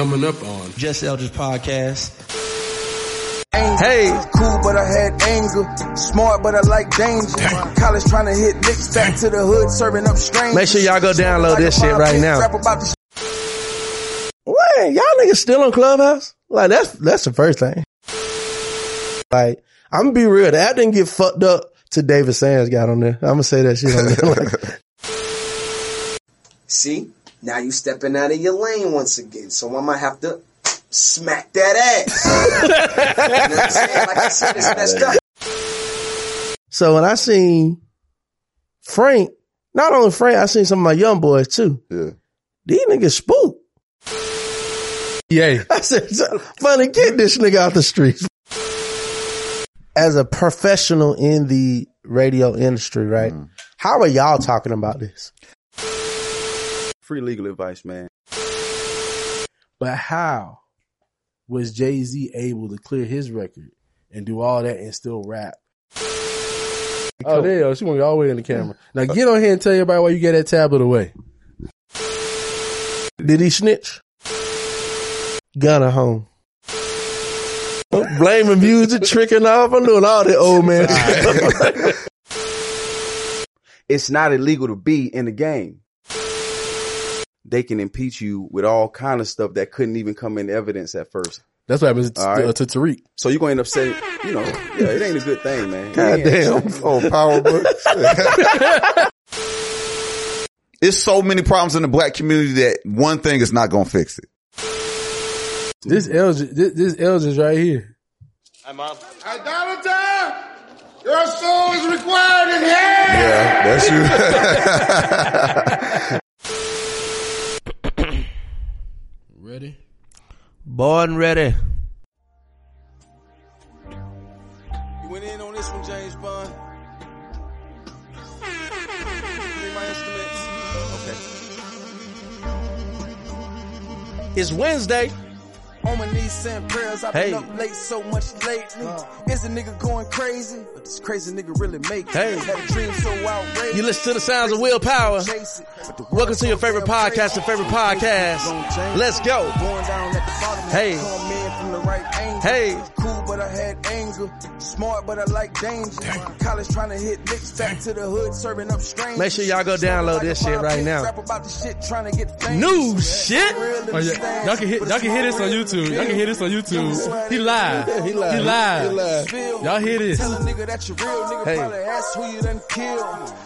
Coming up on Just Eldridge Podcast. Hey, cool, but I had anger. Smart, but I like danger. College trying to hit licks back to the hood, serving up strangers. Make sure y'all go download this shit right now. Rap Wait, y'all niggas still on Clubhouse? Like that's that's the first thing. Like I'm gonna be real, the app didn't get fucked up to David Sands got on there. I'm gonna say that shit on there. Like, See, now you stepping out of your lane once again. So I might have to smack that ass. you know what I'm saying? Like I said, it's messed up. so when I seen Frank, not only Frank, I seen some of my young boys too. Yeah. These niggas spook. yeah. I said, funny, get this nigga out the streets. As a professional in the radio industry, right? Mm. How are y'all talking about this? Free legal advice, man. But how was Jay Z able to clear his record and do all that and still rap? Oh, there you go. She want to go all the way in the camera. Now get on here and tell everybody why you get that tablet away. Did he snitch? Gunner home. Blaming music, tricking off. I'm doing all that old man. It's not illegal to be in the game. They can impeach you with all kind of stuff that couldn't even come in evidence at first. That's what happens to, All right. uh, to Tariq. So you're going to end up saying, you know, yeah, it ain't a good thing, man. God Yeah. damn. Oh, power book. It's so many problems in the black community that one thing is not going to fix it. This Elgin, this, this Elgin's right here. Hi, Mom. Idolater, your soul is required in hell. Yeah, that's you. Ready? Born ready. You went in on this one, James Bond. Give my instruments. It's Wednesday. On my knees saying prayers. I've Hey. been up late so much lately. Is a nigga going crazy? But this crazy nigga really make it. Hey. Had a dream so outrageous. You listen to the sounds of willpower. It. Welcome to your favorite podcast, your favorite podcast. Let's go. Going down at the bottom. Hey. Hey. Cool, but I had anger. Smart, but I like danger. College trying to hit licks back to the hood, serving up strangers. Make sure y'all go download this shit right now. Rap about the shit, trying to get. New shit. Oh, yeah. Y'all can hit, y'all can hear this on YouTube. Y'all can hear this on YouTube. He live. He live. He live. He live. Y'all hear this. Tell a nigga that you real nigga Hey. probably ask who you done killed.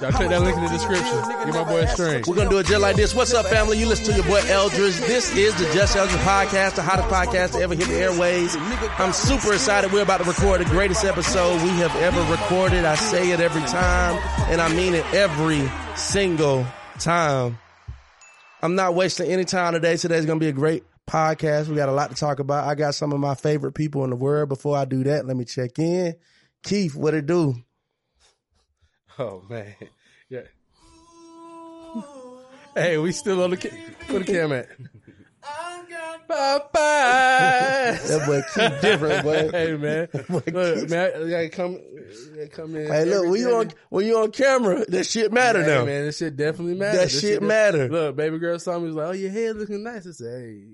Y'all click that link in the description. Give my boy a string. We're gonna do it just like this. What's up, family? You listen to your boy Eldridge. This is the Just Eldridge podcast, the hottest podcast to ever hit the airways. I'm super excited. We're about to record the greatest episode we have ever recorded. I say it every time, and I mean it every single time. I'm not wasting any time today. Today's gonna be a great podcast. We got a lot to talk about. I got some of my favorite people in the world. Before I do that, let me check in. Keith, what it do? Oh man. Yeah. Hey, we still on the ca- where the cam at? Bye bye. That boy Keith different, boy. Hey man, look, man, I gotta come, I come in. Hey, look, when you on when you on camera, that shit matter Hey, now. man, that shit definitely matter. That This shit matter. Look, baby girl saw me was like, "Oh, your hair looking nice." I said, "Hey,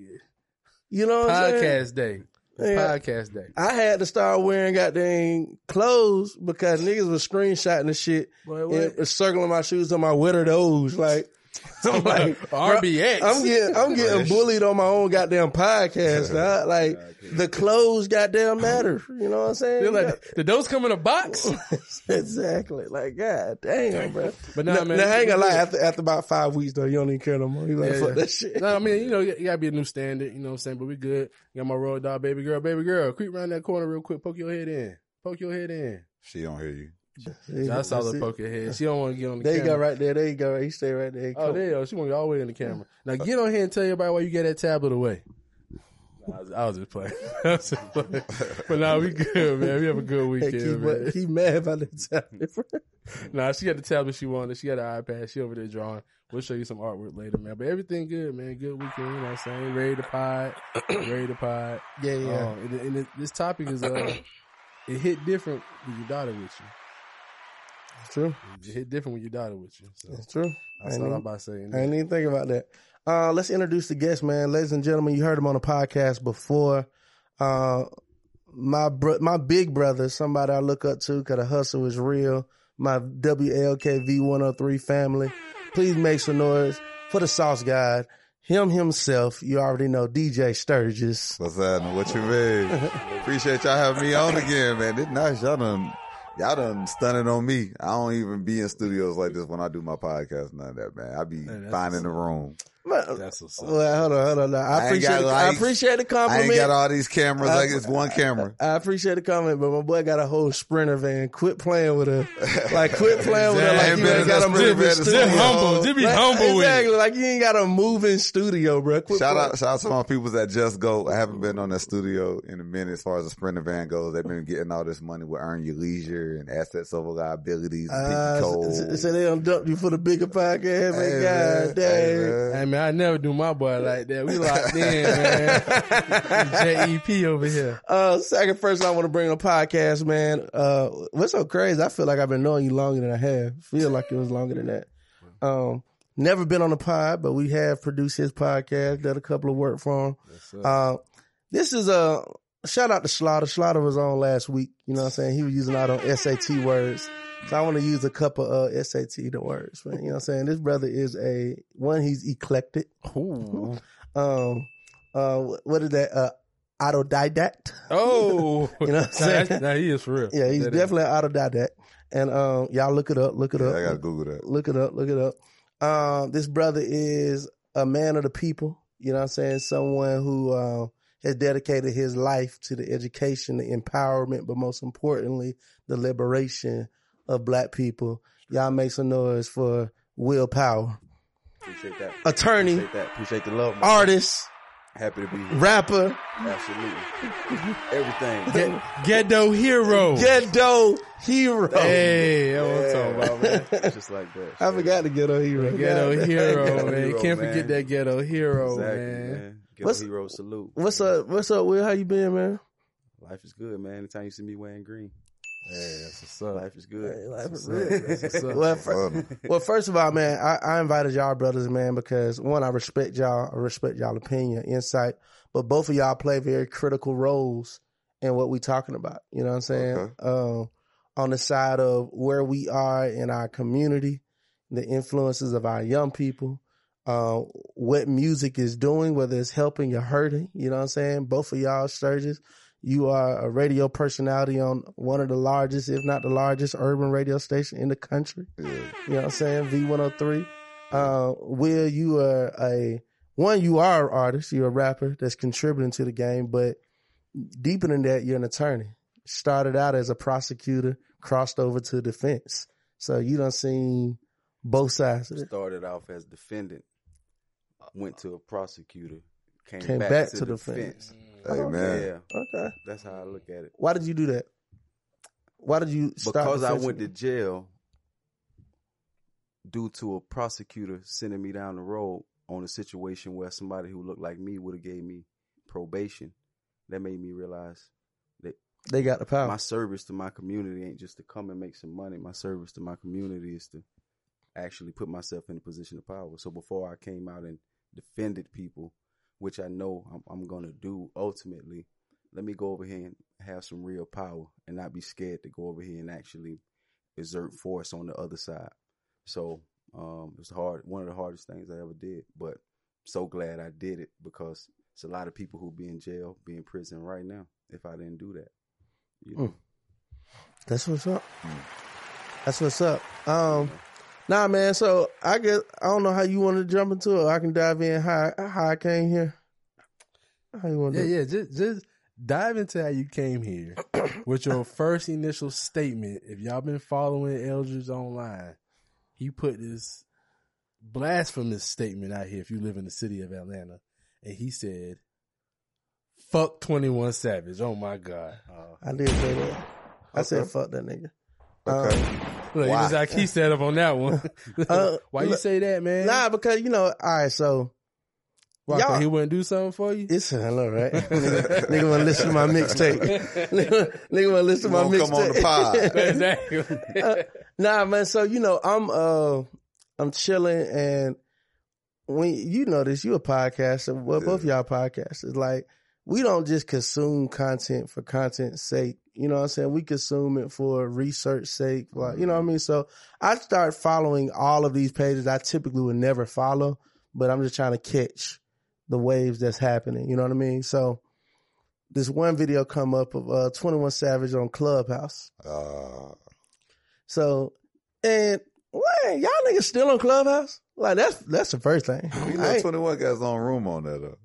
You know what I'm podcast day, Yeah. podcast day." I had to start wearing goddamn clothes because niggas was screenshotting the shit Boy, and what? circling my shoes on my withered O's. Like, I'm like, RBX. I'm getting, I'm getting bullied on my own goddamn podcast. Now. Like, the clothes goddamn matter. You know what I'm saying? They're like, did those come in a box? exactly. Like, god damn, bro. But nah, Now, man, now, I ain't gonna lie. After after about five weeks though, you don't even care no more. You like, Yeah, fuck yeah. that shit. No, I mean, you know, you gotta be a new standard. You know what I'm saying? But we good. Got my royal dog, baby girl, baby girl. Creep around that corner real quick. Poke your head in. Poke your head in. She don't hear you. I saw her poke your head. She don't want to get on the camera. There you go, right there. There you go. He stay right there. Oh, there you go. She want to go all the way in the camera. Now get on here and tell everybody why you get that tablet away. I, was, I was just playing. I was just playing. But now we good, man. We have a good Hey, weekend, keep, man. he mad about the tablet. Nah, she got the tablet she wanted. She got an iPad. She over there drawing. We'll show you some artwork later, man. But everything good, man. Good weekend. You know what I'm saying? Ready to pod. Ready to pod. Yeah, yeah. Um, and, and this topic is uh, it hit different with your daughter with you. It's true. You hit different when your daughter with you. So It's true. that's Ain't all I'm even- about saying. I didn't even think about that. Uh, let's introduce the guest, man. Ladies and gentlemen, you heard him on the podcast before. Uh, my bro- my big brother, somebody I look up to because the hustle is real. My WLK V103 family. Please make some noise for the Sauce God. Him himself, you already know, DJ Sturgis. What's happening? What you mean? Appreciate y'all having me on again, man. It's nice. Y'all done, y'all done stunning on me. I don't even be in studios like this when I do my podcast. None of that, man. I be fine in the room. Man, That's what's up. well, hold on, hold on. I I appreciate, got the, I appreciate the I compliment. ain't got all these cameras I- like it's one camera. I appreciate the comment, but my boy got a whole sprinter van. Quit playing with her. Like, quit playing with her like you ain't got a Ain't been in moving studio. sprinter Just humble. Just be Like, humble with exactly. Like you ain't got a moving studio, bro. Quit Shout playing. out, shout out to my people that just go. I haven't been on that studio in a minute as far as the Sprinter van goes. They've been getting all this money with Earn Your Leisure and Assets Over Liabilities and Uh, so, so they don't dump you for the bigger podcast, man. Hey, God man. damn. Hey, man. Hey man, I never do my boy like that. We locked in, man. JEP over here. Uh, second first, I want to bring on the podcast, man. Uh, what's so crazy? I feel like I've been knowing you longer than I have. Feel like it was longer than that. Um, never been on the pod, but we have produced his podcast, done a couple of work for him. Uh, this is a shout out to Slaughter. Slaughter was on last week. You know what I'm saying? He was using all them SAT words. So I want to use a couple of uh, SAT the words, man. You know what I'm saying? This brother is a one, he's eclectic. Um, uh, what is that? Uh, autodidact. Oh, You know what I'm saying? that's- nah, he is for real. Yeah, he's That is. definitely an autodidact. And um, y'all look it up, look it Yeah, up. I gotta Google that. Look it up, look it up. Um, this brother is a man of the people. You know what I'm saying? Someone who uh, has dedicated his life to the education, the empowerment, but most importantly, the liberation of black people. Y'all make some noise for willpower. Appreciate that. Attorney, Appreciate that. Appreciate the love. artist, Happy to be here. rapper, Absolutely. Everything. Get, ghetto hero. ghetto hero. Hey, that's what I'm talking about, man. Just like that. I forgot the ghetto hero. Ghetto God. hero, Ghetto man. hero, Can't man. forget that ghetto hero, Exactly, man. man. Ghetto What's- hero salute. What's up? What's up, Will? How you been, man? Life is good, man. Anytime you see me wearing green, Hey, that's what's up. life is good. Hey, life is good. Well, fir- well, first of all, man, I, I invited y'all brothers, man, because one, I respect y'all. I respect y'all opinion, insight, but both of y'all play very critical roles in what we talking about. You know what I'm saying? Okay. Um, on the side of where we are in our community, the influences of our young people, uh, what music is doing, whether it's helping or hurting. You know what I'm saying? Both of y'all, Sturgis, you are a radio personality on one of the largest, if not the largest, urban radio station in the country. Yeah. You know what I'm saying? V103. Uh, Will, you are a, one, you are an artist. You're a rapper that's contributing to the game, but deeper than that, you're an attorney. Started out as a prosecutor, crossed over to defense. So you done seen both sides of it. Started off as defendant, went to a prosecutor, came, Came back, back to, to defense. defense. Oh, hey man. Yeah, Okay. that's how I look at it. Why did you do that? Why did you start Because I went to jail due to a prosecutor sending me down the road on a situation where somebody who looked like me would have gave me probation. That made me realize that They got the power. my service to my community ain't just to come and make some money. My service to my community is to actually put myself in a position of power. So before I came out and defended people, which I know I'm, I'm going to do ultimately, let me go over here and have some real power and not be scared to go over here and actually exert force on the other side. So um, it was hard, one of the hardest things I ever did, but so glad I did it because it's a lot of people who be in jail, be in prison right now if I didn't do that. You know? That's what's up. That's what's up. Um, nah, man. So I guess I don't know how you want to jump into it. I can dive in how how I came here. How you want Yeah, yeah. Just just dive into how you came here with your first initial statement. If y'all been following Eldridge online, he put this blasphemous statement out here. If you live in the city of Atlanta, and he said, "Fuck Twenty One Savage." Oh my god! I did say that. I said fuck that nigga. Okay. Look, Why? he was like he set up on that one. Uh, Why you say that, man? Nah, because you know, all right. So Why, y'all- he wouldn't do something for you? it's a hello, right? nigga, nigga want to listen to my mixtape. nigga, to listen to my Won't come on the pod. exactly. Nah, man. So you know, I'm uh, I'm chilling, and when you know this, you a podcaster. Well, both y'all podcasters. Like, we don't just consume content for content's sake. You know what I'm saying? We consume it for research sake. Like, you know what I mean? So I start following all of these pages I typically would never follow, but I'm just trying to catch the waves that's happening. You know what I mean? So this one video come up of uh 21 Savage on Clubhouse. Uh, So, and man, y'all niggas still on Clubhouse? Like that's that's the first thing. I know, Twenty One got his own room on that though.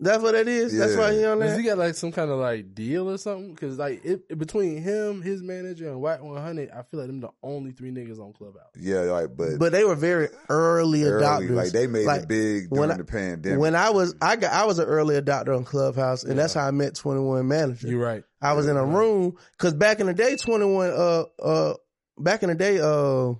That's what it is. That's why he on Does there. he got like some kind of like deal or something? Because like it, it- between him, his manager, and Wack One Hundred, I feel like them the only three niggas on Clubhouse. Yeah, like but, But they were very early, early, adopters. like they made Like, it big when during I- the pandemic. When I was, I got, I was an early adopter on Clubhouse, and that's how I met Twenty One Manager. You're right. I was in a room because back in the day, Twenty One, uh, uh, back in the day, uh,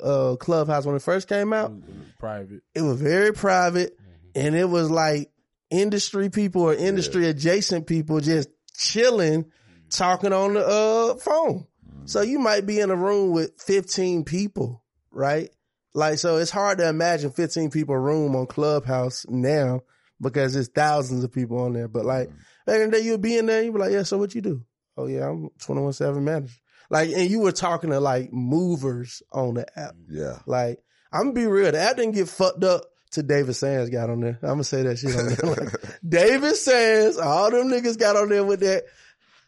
uh, Clubhouse when it first came out, Private. it was very private, and it was like industry people or industry adjacent people just chilling, mm-hmm. talking on the uh phone. Mm-hmm. So you might be in a room with fifteen people, right? Like, so it's hard to imagine 15 people room on Clubhouse now because there's thousands of people on there. But like mm-hmm. back in the day, you'd be in there, you'd be like, yeah, so what you do? Oh yeah, I'm 21-7 manager. Like, and you were talking to like movers on the app. yeah, Like, I'm gonna be real. The app didn't get fucked up to David Sands got on there. I'm gonna say that shit on there. Like, David Sands, all them niggas got on there with that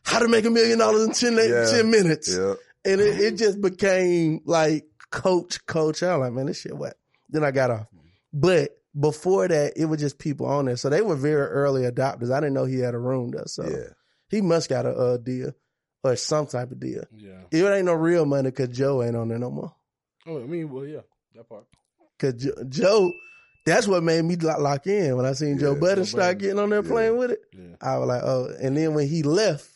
how to make a million dollars in 10, Yeah. 10 minutes. yeah. And it, it just became like coach, coach. I'm like, man, this shit what? Then I got off. But before that, it was just people on there. So they were very early adopters. I didn't know he had a room though. So Yeah. he must got a, uh deal or some type of deal. Yeah. It ain't no real money because Joe ain't on there no more. Oh, I mean, well, yeah, that part. Cause Joe, Joe that's what made me lock, lock in when I seen Joe Yeah, Budden start getting on there playing with it. Yeah. I was like, oh, and then when he left,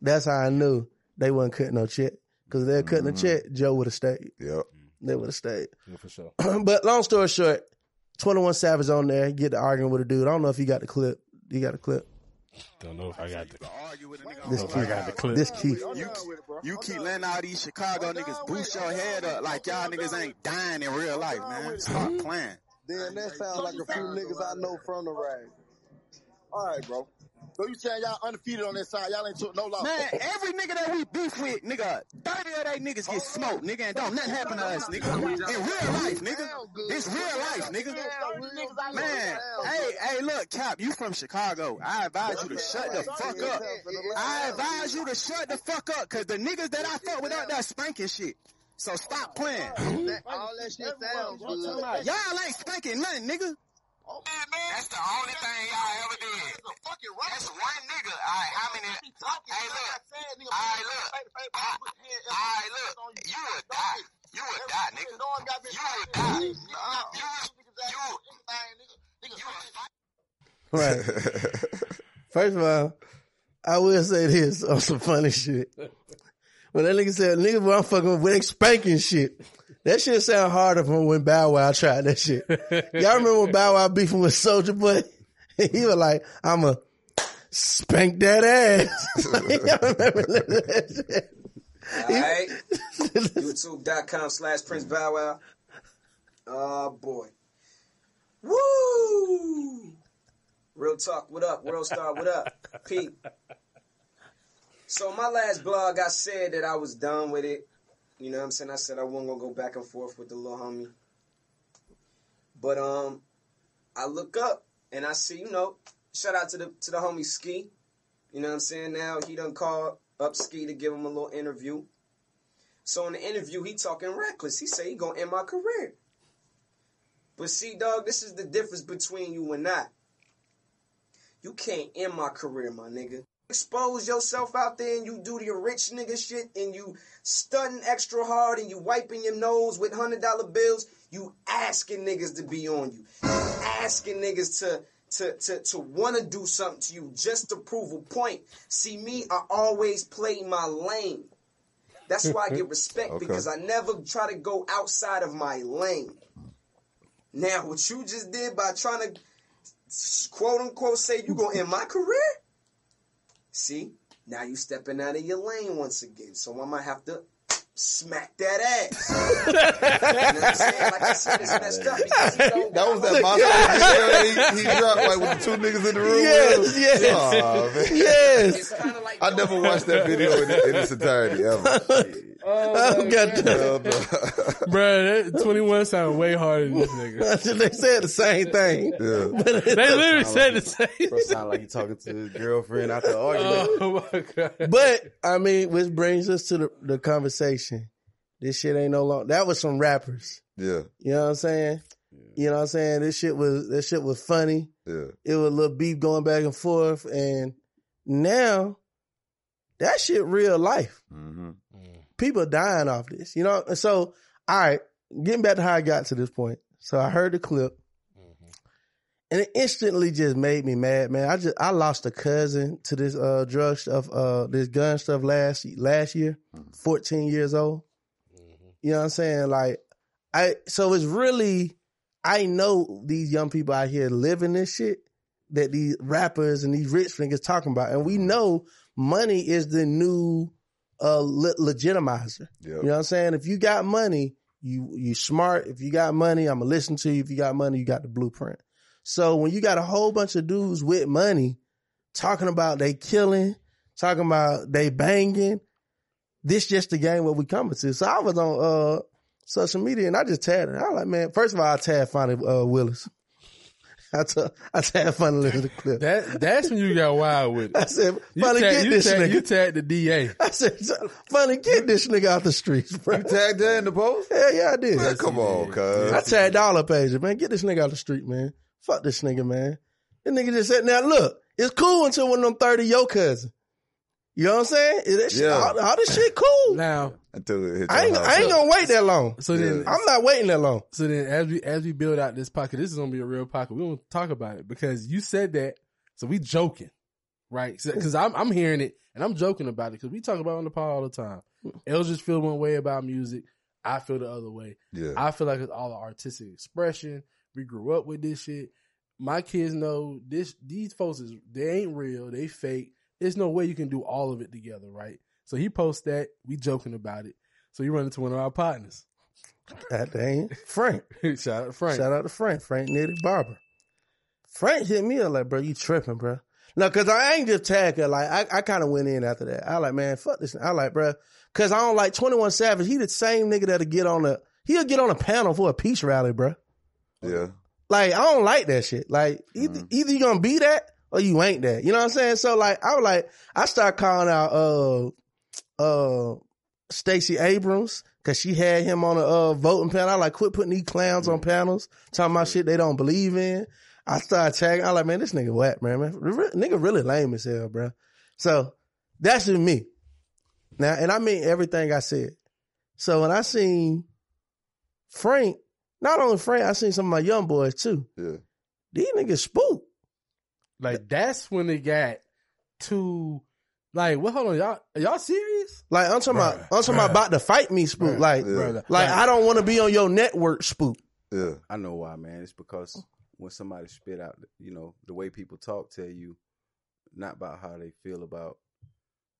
that's how I knew they wasn't cutting no check. Cause they were cutting a check, Joe would have stayed. Yep. They would have stayed. Yeah, for sure. but long story short, 21 Savage on there, get to arguing with a dude. I don't know if you got the clip. You got the clip. Don't know if I got the. This I Keith. got the clip. This Keith. You, you keep letting all these Chicago niggas boost your head up like y'all niggas ain't dying in real life, man. Stop playing. Then that sounds like a few niggas I know from the rag. All right, bro. So you saying y'all undefeated on that side? Y'all ain't took no loss. Man, every nigga that we beef with, nigga, 30 of they niggas get smoked, nigga, and don't nothing happen to us, nigga. In real life, nigga. It's real life, nigga. Man, hey, hey, look, Cap, you from Chicago. I advise you to shut the fuck up. I advise you to shut the fuck up, cause the niggas that I fuck with out there spanking shit. So stop playing. All that shit sounds good. Y'all ain't spanking nothing, nigga. That's the only thing y'all ever did. That's one nigga. All right, how many? Hey, look. All right, look. All right, look. You would die. You would die, nigga. You would die. You would. You. You. Right. First of all, I will say this on some funny shit. When that nigga said, nigga, I'm fucking with, they spanking shit. That shit sound harder from when Bow Wow tried that shit. Y'all remember when Bow Wow beefing with Soulja Boy? he was like, I'ma spank that ass. Y'all remember that shit? Alright. YouTube.com slash Prince Bow Wow. Oh boy. Woo! Real talk, what up? World Star, what up? Pete. So my last blog, I said that I was done with it. You know what I'm saying? I said I wasn't gonna go back and forth with the little homie. But um, I look up and I see, you know, shout out to the to the homie Ski. You know what I'm saying? Now he done called up Ski to give him a little interview. So in the interview, he talking reckless. He say he gonna end my career. But see, dog, this is the difference between you and I. You can't end my career, my nigga. Expose yourself out there and you do the rich nigga shit and you stunting extra hard and you wiping your nose with hundred dollar bills. You asking niggas to be on you. You asking niggas to to to to want to do something to you just to prove a point. See me, I always play my lane. That's why I get respect Okay. because I never try to go outside of my lane. Now, what you just did by trying to quote unquote say you gonna end my career? See, now you stepping out of your lane once again. So I might have to smack that ass. you know what I'm saying? Like I said, it's messed up because he don't That was that monster he, he dropped like with the two niggas in the room. Yes, yes. Aw, yes. Like I never watched that video in, in its entirety ever. I got that. Hell no. Bruh, that 21 sound way harder than this nigga. they said the same thing. Yeah. They literally said the same. Bro, sound like he talking to his girlfriend after argument. Oh my god. But I mean, which brings us to the, the conversation. This shit ain't no long. That was some rappers. Yeah. You know what I'm saying? You know what I'm saying? This shit was this shit was funny. Yeah. It was a little beef going back and forth, and now that shit real life. hmm People dying off this. You know. And so, all right, getting back to how I got to this point. So I heard the clip, and it instantly just made me mad, man. I just I lost a cousin to this uh drug stuff, uh this gun stuff last last year, fourteen years old. You know what I'm saying? Like I so it's really I know these young people out here living this shit that these rappers and these rich niggas talking about, and we know money is the new uh le- legitimizer. Yep. You know what I'm saying? If you got money, you you smart. If you got money, I'm gonna listen to you. If you got money, you got the blueprint. So when you got a whole bunch of dudes with money talking about they killing, talking about they banging, this just the game what we coming to. So I was on uh social media and I just tagged it. I was like, man, first of all, I tagged Fani uh, Willis. I t- I tagged Fani Willis in the clip. That that's when you got wild with it. I said, You Fani, tag, get this tag, nigga. you tagged the DA. I said, Fani, get this nigga out the streets, bro. You tagged that in the post? Hell yeah, I did. Man, come on, cuz. I tagged all up pages, man. Get this nigga out the street, man. Fuck this nigga, man. This nigga just said, now look, it's cool until one of them 30 your cousin. You know what I'm saying? Is that shit, Yeah. all, all this shit cool. Now, Until it hit I ain't, I ain't gonna wait that long. so then, I'm not waiting that long. so then, as we as we build out this pocket, this is gonna be a real pocket. We gonna talk about it because you said that, so we joking, right? Because I'm I'm hearing it and I'm joking about it because we talk about it on the pod all the time. Eldridge feel one way about music. I feel the other way. Yeah. I feel like it's all artistic expression. We grew up with this shit. My kids know this. These folks is they ain't real. They fake. There's no way you can do all of it together, right? So he posts that. We joking about it. So you run into one of our partners. God dang. Frank. Shout out to Frank. Shout out to Frank. Frank Nitty Barber. Frank hit me up like, bro, you tripping, bro. No, cause I ain't just tag her. Like, I, I kind of went in after that. I like, man, fuck this. I like, bro, cause I don't like 21 Savage. He the same nigga that'll get on a, he'll get on a panel for a peace rally, bro. Yeah. Like, I don't like that shit. Like, either, mm-hmm. either you gonna be that or you ain't that. You know what I'm saying? So like, I was like, I start calling out, uh, uh, Stacey Abrams because she had him on a uh, voting panel. I like, quit putting these clowns on panels talking about shit they don't believe in. I started tagging. I like, man, this nigga whack, man. man. Re- nigga really lame as hell, bro. So that's just me. Now, and I mean everything I said. So when I seen Frank, not only Frank, I seen some of my young boys too. Yeah. These niggas spook. Like that's when it got to like what hold on, y'all y'all serious? Like I'm talking about, I'm talking about, bruh. about to fight me spook. Bruh, like, yeah. Brother. like I don't want to be on your network spook. Yeah. I know why, man. It's because when somebody spit out, you know, the way people talk tell you not about how they feel about,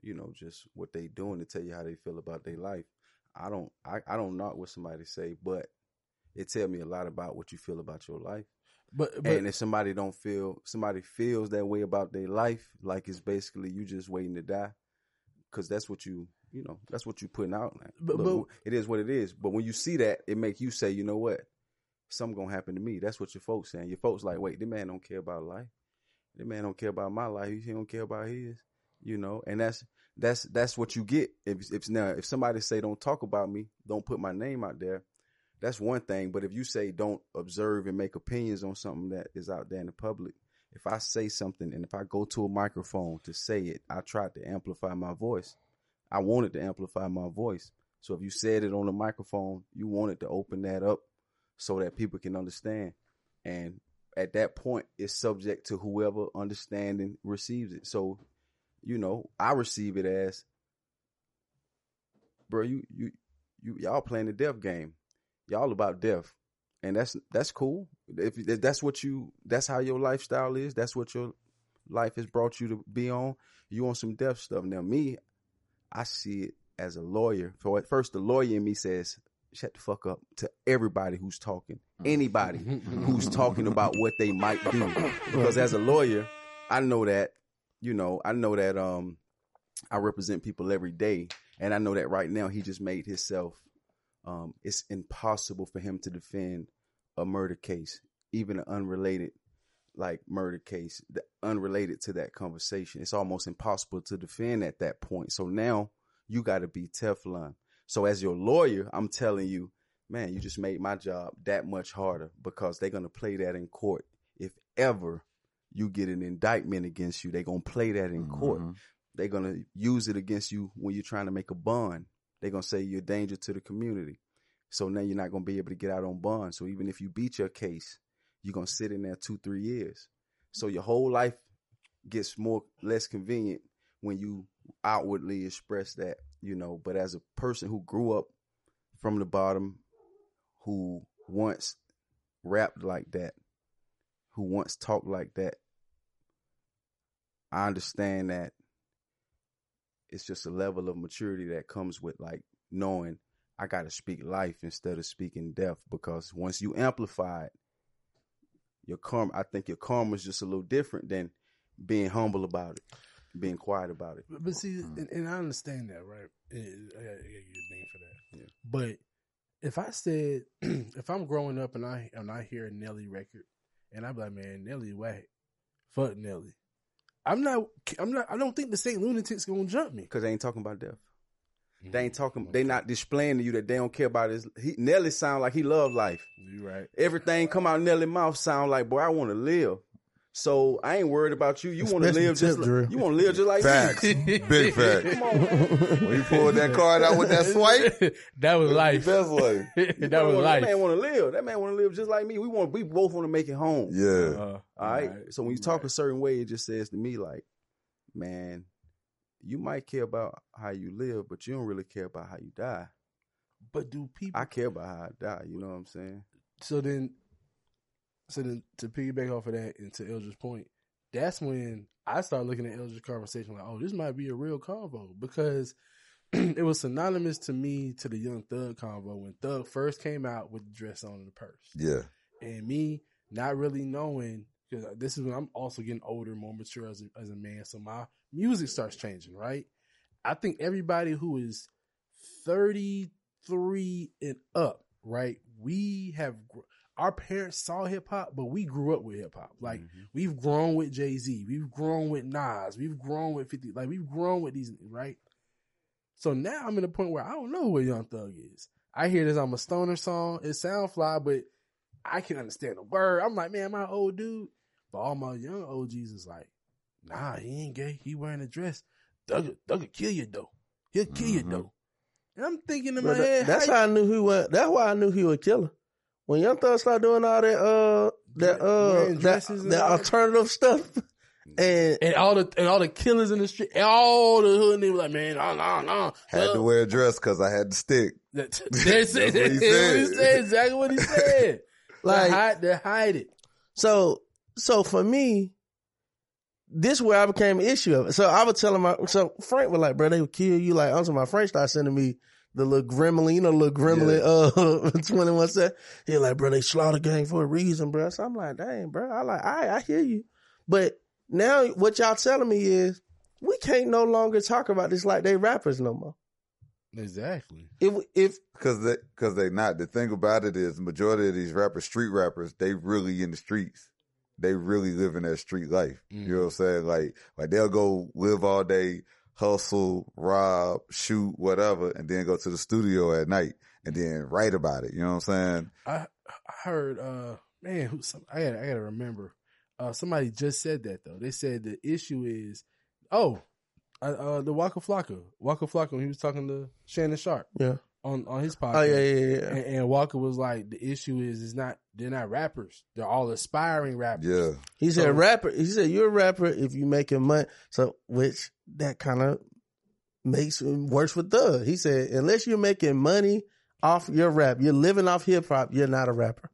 you know, just what they doing to tell you how they feel about their life. I don't, I, I don't knock what somebody say, but it tell me a lot about what you feel about your life. But but and if somebody don't feel, somebody feels that way about their life, like it's basically you just waiting to die, because that's what you, you know, that's what you putting out. Like, But- look, it is what it is. But when you see that, it make you say, you know what, something gonna happen to me. That's what your folks saying. Your folks like, wait, this man don't care about life. This man don't care about my life. He don't care about his. You know, and that's that's that's what you get. If if now if somebody say don't talk about me, don't put my name out there. That's one thing. But if you say don't observe and make opinions on something that is out there in the public, if I say something and if I go to a microphone to say it, I tried to amplify my voice. I wanted to amplify my voice. So if you said it on the microphone, you wanted to open that up so that people can understand. And at that point, it's subject to whoever understanding receives it. So, you know, I receive it as, bro, you you you y'all playing the death game. Y'all about death, and that's that's cool. If, if that's what you, that's how your lifestyle is. That's what your life has brought you to be on. You on some death stuff. Now, me, I see it as a lawyer, for at first the lawyer in me says, shut the fuck up to everybody who's talking, anybody who's talking about what they might do. Because as a lawyer, I know that, you know, I know that um I represent people every day. And I know that right now he just made himself um it's impossible for him to defend a murder case, even an unrelated like murder case, the, unrelated to that conversation. It's almost impossible to defend at that point. So now you got to be Teflon. So as your lawyer, I'm telling you, man, you just made my job that much harder because they're going to play that in court. If ever you get an indictment against you, they're going to play that in court. They're going to use it against you when you're trying to make a bond. They're going to say you're a danger to the community. So now you're not going to be able to get out on bond. So even if you beat your case, you're going to sit in there two, three years. So your whole life gets more, less convenient when you outwardly express that, you know. But as a person who grew up from the bottom, who once rapped like that, who once talked like that, I understand that it's just a level of maturity that comes with like knowing I got to speak life instead of speaking death because once you amplify it, your karma, I think your karma is just a little different than being humble about it, being quiet about it. But, but see, mm. and, and I understand that, right? I gotta give you a thing for that. Yeah. But if I said, if I'm growing up and I and I hear a Nelly record, and I'm like, man, Nelly whack, fuck Nelly. I'm not. I'm not. I don't think the Saint Lunatics gonna jump me. Cause they ain't talking about death. Mm-hmm. They ain't talking. They not displaying to you that they don't care about his. He, Nelly sound like he love life. You right. Everything come out Nelly mouth sound like boy, I want to live. So I ain't worried about you. You want to live just Tip Drill. like, you want to live just like Facts. me. Big facts. Come on. When you pulled that card out with that swipe, that was life. best way. that That was man life. That man want to live. That man want to live just like me. We want. We both want to make it home. Yeah. Uh, All right. So when you talk a certain way, it just says to me like, man, you might care about how you live, but you don't really care about how you die. but do people? I care about how I die. You know what I'm saying? so then, so then to piggyback off of that and to Eldra's point, that's when I started looking at Eldra's conversation like, oh, this might be a real convo because it was synonymous to me to the Young Thug convo when Thug first came out with the dress on and the purse, Yeah. and me not really knowing because this is when I'm also getting older, more mature as a, as a man, so my music starts changing, right? I think everybody who is 33 and up, right? We have our parents saw hip hop, but we grew up with hip hop. Like Mhm. we've grown with Jay Z, we've grown with Nas, we've grown with Fifty, like we've grown with these, right? So now I'm in a point where I don't know who a Young Thug is. I hear this on a stoner song. It sound fly, but I can understand the word. I'm like, man, my old dude. But all my young OGs is like, nah, he ain't gay. He wearing a dress. Thug, Thug will kill you though. He'll kill you Mhm. though. And I'm thinking in my head, that's how, how I knew he was. That's why I knew he was a killer. When Young Thug started doing all that, uh, that, uh, that, that alternative stuff, and and all the and all the killers in the street, and all the hood niggas were like, man, no, no, no. Had to wear a dress because I had to stick. That, that's, That's what he what he said. said. Exactly what he said. Like- like hide, they hide it. So, so for me, this where I became an issue of it. So I was telling my, so Frank was like, bro, they would kill you. Like, until my Frank started sending me the little gremlin, you know, the little gremlin, uh, 21 set. He like, bro, they slaughter gang for a reason, bro. So I'm like, dang, bro. I like, I, I hear you. But now what y'all telling me is we can't no longer talk about this like they rappers no more. Exactly. If, if, Cause they, cause they not. The thing about it is, majority of these rappers, street rappers, they really in the streets. They really living that street life. You know what I'm saying? Like, like they'll go live all day, hustle, rob, shoot, whatever, and then go to the studio at night and then write about it. You know what I'm saying? I, I heard, uh, man, who, some, I gotta, I gotta remember. Uh, somebody just said that though. They said the issue is, oh, uh, uh the Waka Flocka, Waka Flocka, when he was talking to Shannon Sharpe yeah. On on his podcast. Oh, yeah, yeah, yeah. And, and Waka was like, the issue is, is not they're not rappers. They're all aspiring rappers. Yeah. He said So- rapper. He said you're a rapper if you making money. So which that kind of makes it worse for Thug. He said unless you're making money off your rap, you're living off hip hop. You're not a rapper.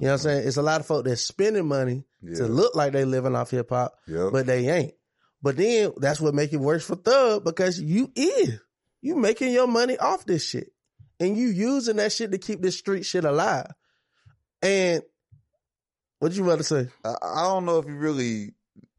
You know what I'm mm-hmm. saying? It's a lot of folk that's spending money Yeah. to look like they living off hip hop, Yep. but they ain't. But then that's what make it worse for Thug because you is. You making your money off this shit. And you using that shit to keep this street shit alive. And what you about to say? I, I don't know if you really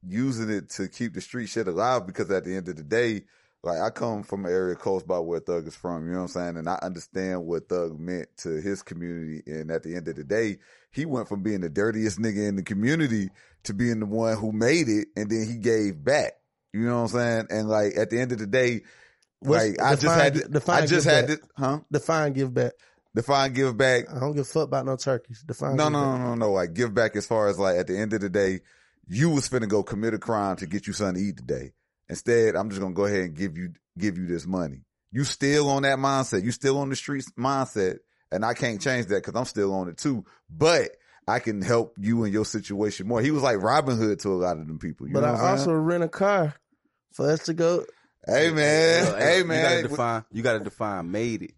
using it to keep the street shit alive because at the end of the day, like I come from an area close by where Thug is from, you know what I'm saying? And I understand what Thug meant to his community. And at the end of the day, he went from being the dirtiest nigga in the community to being the one who made it and then he gave back. You know what I'm saying? And like at the end of the day, like I just had to, define I just had back. to, huh? Define give back. Define give back. I don't give a fuck about no turkeys. Define No, no, no, no, no. Like give back as far as like at the end of the day, you was finna go commit a crime to get you something to eat today. Instead, I'm just gonna go ahead and give you give you this money. You still on that mindset. You still on the streets mindset, and I can't change that because I'm still on it too. But I can help you in your situation more. He was like Robin Hood to a lot of them people. You But I also rent a car for us to go. Hey man, Look, hey You man. gotta define. You gotta define made it,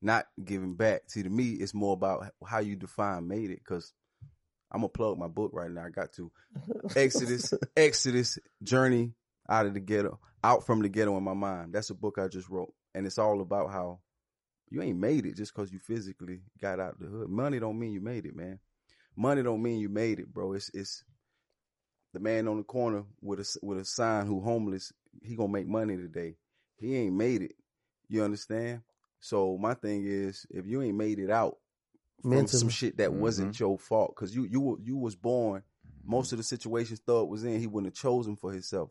not giving back. See, to me, it's more about how you define made it. Because I'm gonna plug my book right now. I got to Exodus, Exodus, Journey out of the ghetto, out from the ghetto in my mind. That's a book I just wrote, and it's all about how you ain't made it just because you physically got out the hood. Money don't mean you made it, man. Money don't mean you made it, bro. It's it's the man on the corner with a with a sign who homeless. He gonna make money today. He ain't made it. You understand? So my thing is, if you ain't made it out from Mentally. some shit that wasn't your fault, because you you you was born. Most of the situations Thug was in, he wouldn't have chosen for himself.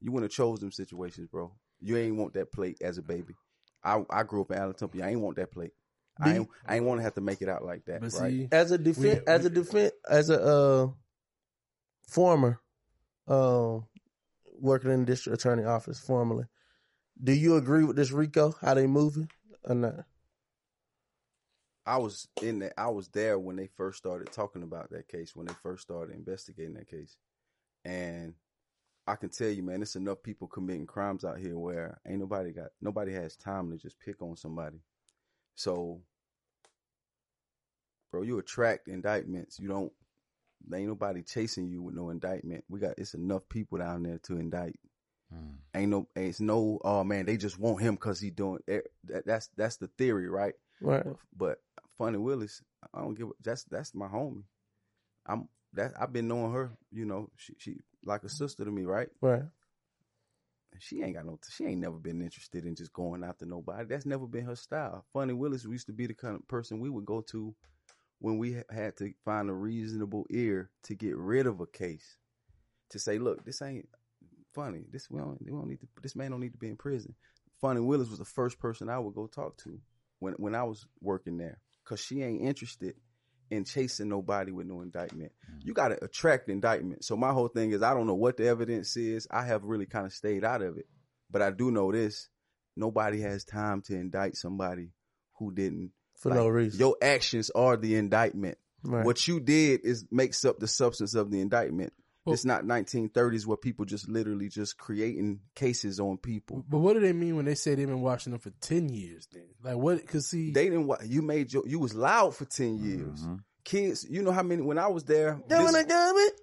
You wouldn't have chose them situations, bro. You ain't want that plate as a baby. I I grew up in Allentown. I ain't want that plate. I ain't I ain't want to have to make it out like that, But right? see, As a defense, as a defense, as a uh, former uh, working in the district attorney office formerly, do you agree with this RICO? How they moving or not? I was in that. I was there when they first started talking about that case. When they first started investigating that case, and I can tell you, man, it's enough people committing crimes out here where ain't nobody got nobody has time to just pick on somebody. So, bro, you attract indictments. You don't. There ain't nobody chasing you with no indictment. We got it's enough people down there to indict. Ain't no, it's no. Oh man, they just want him because he doing. eh, That, that's that's the theory, right? Right. But Fani Willis, I don't give. That's that's my homie. I'm that I've been knowing her. You know, she she like a sister to me, right? Right. She ain't got no. She ain't never been interested in just going after nobody. That's never been her style. Fani Willis used to be the kind of person we would go to when we had to find a reasonable ear to get rid of a case. To say, look, this ain't funny. This we don't, we don't need to. This man don't need to be in prison. Fani Willis was the first person I would go talk to when when I was working there, cause she ain't interested in chasing nobody with no indictment. Mm. You got to attract indictment. So my whole thing is, I don't know what the evidence is. I have really kind of stayed out of it, but I do know this: nobody has time to indict somebody who didn't For no reason. Your actions are the indictment. Right. What you did is makes up the substance of the indictment. it's not 1930s where people just literally just creating cases on people. But what do they mean when they say they've been watching them for ten years? Then, like what? Cause see, They didn't. wa- You made your. You was loud for ten mm-hmm. years. Kids, you know how many? When I was there, this-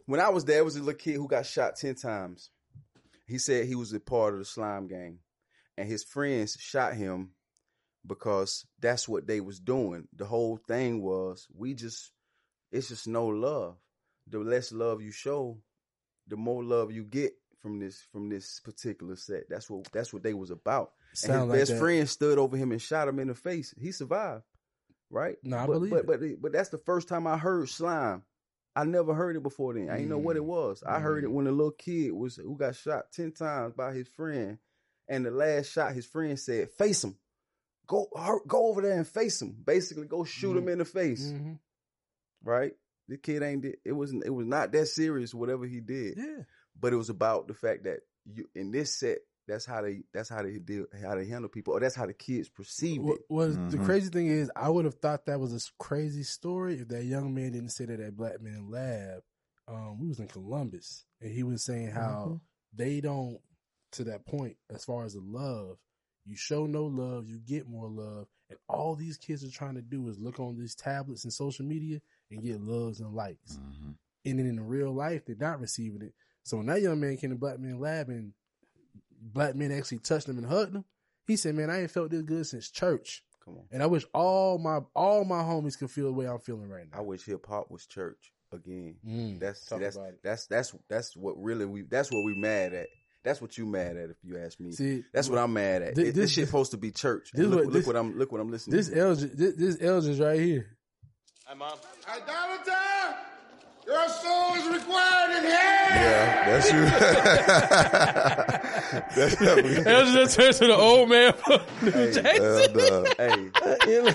when I was there, it was a little kid who got shot ten times. He said he was a part of the slime gang, and his friends shot him because that's what they was doing. The whole thing was we just it's just no love. The less love you show, the more love you get from this from this particular set. That's what that's what they was about. and his like best that. friend stood over him and shot him in the face. He survived, right? No, I but, believe but, it. but but that's the first time I heard slime. I never heard it before then. I didn't know Mm. what it was. I heard it when a little kid was who got shot ten times by his friend, and the last shot, his friend said, "Face him, go hurt, go over there and face him. Basically, go shoot him in the face." Mhm. Right? The kid ain't did. It wasn't. It was not that serious. Whatever he did, yeah. but it was about the fact that you in this set. That's how they. That's how they deal. How they handle people, or that's how the kids perceive it. what the Mm-hmm. crazy thing is, I would have thought that was a crazy story if that young man didn't say that at Black Man Lab. Um, we was in Columbus, and he was saying how Mhm. they don't, to that point, as far as the love, you show no love, you get more love, and all these kids are trying to do is look on these tablets and social media and get loves and likes. And then in the real life, they're not receiving it. So when that young man came to Black Man Lab and black men actually touched him and hugged him, He said, "Man, I ain't felt this good since church." Come on. And I wish all my all my homies could feel the way I'm feeling right now. I wish hip hop was church again. Mm, That's see, talk that's that's that's that's what really we that's what we mad at. That's what you mad at if you ask me. See, that's what I'm mad at. thi- It- this, this- shit supposed to be church. this look, what- look what I'm look what I'm listening This to. Elgin, this, this Elgin's right here. Hey, mom. Hey, Donaldson, your soul is required in hell. Yeah, that's you. that's definitely. Elgin just turned to the old man. Hell no. hey, uh, You know,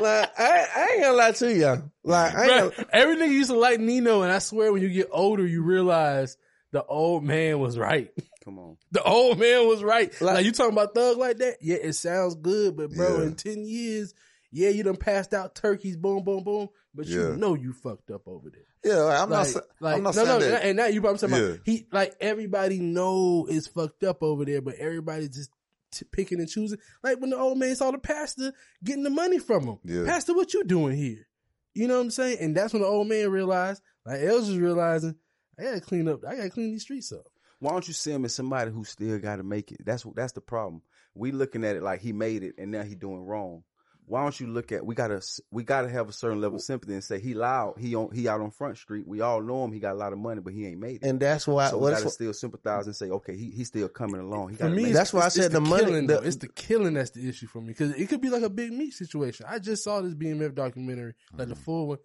like I, I ain't gonna lie to y'all. Like I ain't Bruh, gonna, every nigga used to like Nino, and I swear when you get older, you realize the old man was right. Come on. The old man was right. Like, you talking about thug like that? Yeah, it sounds good, but bro, Yeah. in ten years, yeah, you done passed out turkeys, boom, boom, boom, but Yeah. you know you fucked up over there. Yeah, like, I'm not. like, sa- like, I'm not no, saying no, that. and now you. I'm talking Yeah. about he like everybody know is fucked up over there, but everybody just t- picking and choosing. Like when the old man saw the pastor getting the money from him, Yeah. pastor, what you doing here? You know what I'm saying? And that's when the old man realized, like Els is realizing, I gotta clean up. I gotta clean these streets up. Why don't you see him as somebody who still got to make it? That's what that's the problem. We looking at it like he made it and now he doing wrong. Why don't you look at we gotta we gotta have a certain level of sympathy and say he loud he on he out on Front Street. We all know him. He got a lot of money, but he ain't made it. and that's why. so we what's gotta still sympathize and say okay he he's still coming along. He For me, make it's- it. That's why I it's- said it's the money- Killing, the- though. it's the killing that's the issue for me because it could be like a big meat situation. I just saw this BMF documentary, like Mm-hmm. the full one,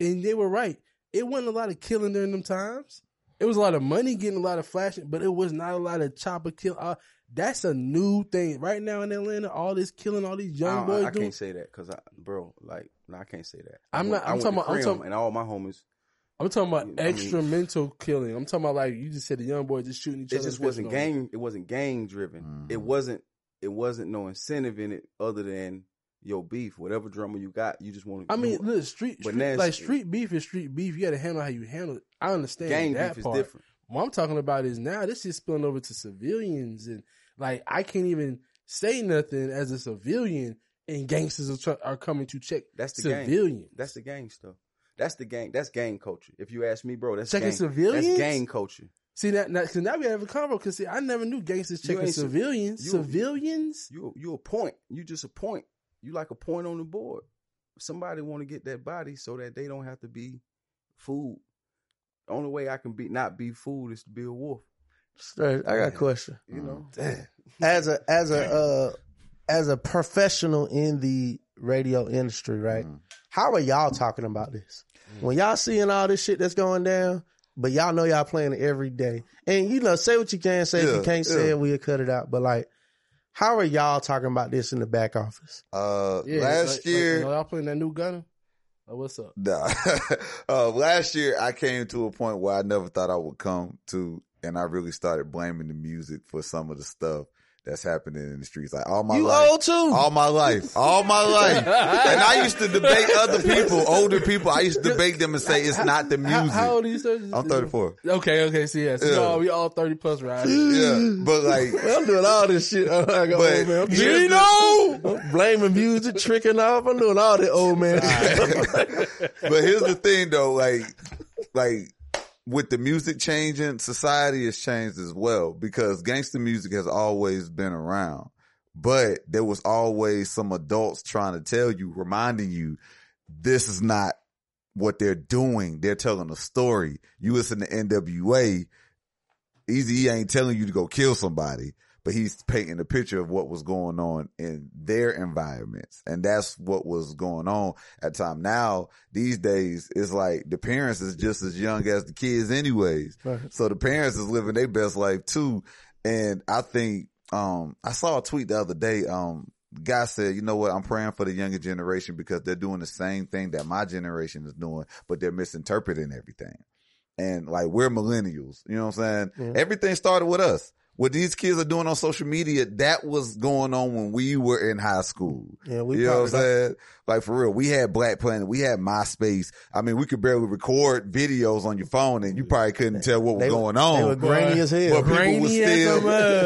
and they were right. It wasn't a lot of killing during them times. It was a lot of money getting a lot of flashing, but it was not a lot of chopper kill. Uh, that's a new thing right now in Atlanta. All this killing, all these young don't- boys I doing. can't say that because I bro like no I can't say that. I I'm not- I I'm went talking about- I'm talking- and all my homies. I'm talking about I mean- extra mental killing. I'm talking about like you just said, the young boys just shooting each other. It just wasn't pissing on gang. It wasn't gang driven. Mm-hmm. It wasn't. It wasn't no incentive in it other than your beef. Whatever drama you got, you just want to. I mean, look, street, But street like street beef is street beef. You got to handle how you handle it. I understand gang that beef is part. different. What I'm talking about is now this is spilling over to civilians, and like I can't even say nothing as a civilian, and gangsters are, try- are coming to check That's the civilians. gang. That's the gang stuff. That's the gang. That's gang culture. If you ask me, bro, that's Checking gang, civilians? That's gang culture. See that now, now we have a convo. Cause see, I never knew gangsters checking civilians. you- civilians. You you a point. You just a point. You like a point on the board. Somebody want to get that body so that they don't have to be food. The only way I can be not be food is to be a wolf. straight. I got a question. You know. As a as a uh, as a professional in the radio industry, right? Mm-hmm. How are y'all talking about this? When y'all seeing all this shit that's going down, but y'all know y'all playing it every day, and you know, say what you can say. if you can't say it, we'll cut it out. But like, how are y'all talking about this in the back office? Uh, Yeah, last like- like, year, you know, y'all playing that new Gunna. Like, what's up? Nah. uh, last year, I came to a point where I never thought I would come to, and I really started blaming the music for some of the stuff that's happening in the streets. Like all my You life, old too. all my life, all my life, and I used to debate other people, older people. I used to debate them and say it's not the music. how old are you? Sir? I'm 34. Okay, okay, so yeah, so we Yeah. all we all thirty plus, right? Yeah, but like, I'm doing all this shit. I'm like, oh, But old man. I'm Gino! the- I'm blaming music, tricking off. I'm doing all the old man. but here's the thing though, like, like with the music changing, society has changed as well because gangster music has always been around, but there was always some adults trying to tell you, reminding you, this is not what they're doing. They're telling a story. You listen to NWA, Eazy ain't telling you to go kill somebody, but he's painting a picture of what was going on in their environments. And that's what was going on at the time. Now, these days, it's like the parents is just as young as the kids anyways. Right. So the parents is living their best life too. And I think, um, I saw a tweet the other day, um, guy said, you know what? I'm praying for the younger generation because they're doing the same thing that my generation is doing, but they're misinterpreting everything. And like we're millennials, you know what I'm saying? Everything started with us. What these kids are doing on social media, that was going on when we were in high school. Yeah, we you know what I'm saying? Like for real, we had Black Planet, we had MySpace. I mean, we could barely record videos on your phone, and you probably couldn't tell what was They- going on. They were grainy as hell. But people Grainy was as still,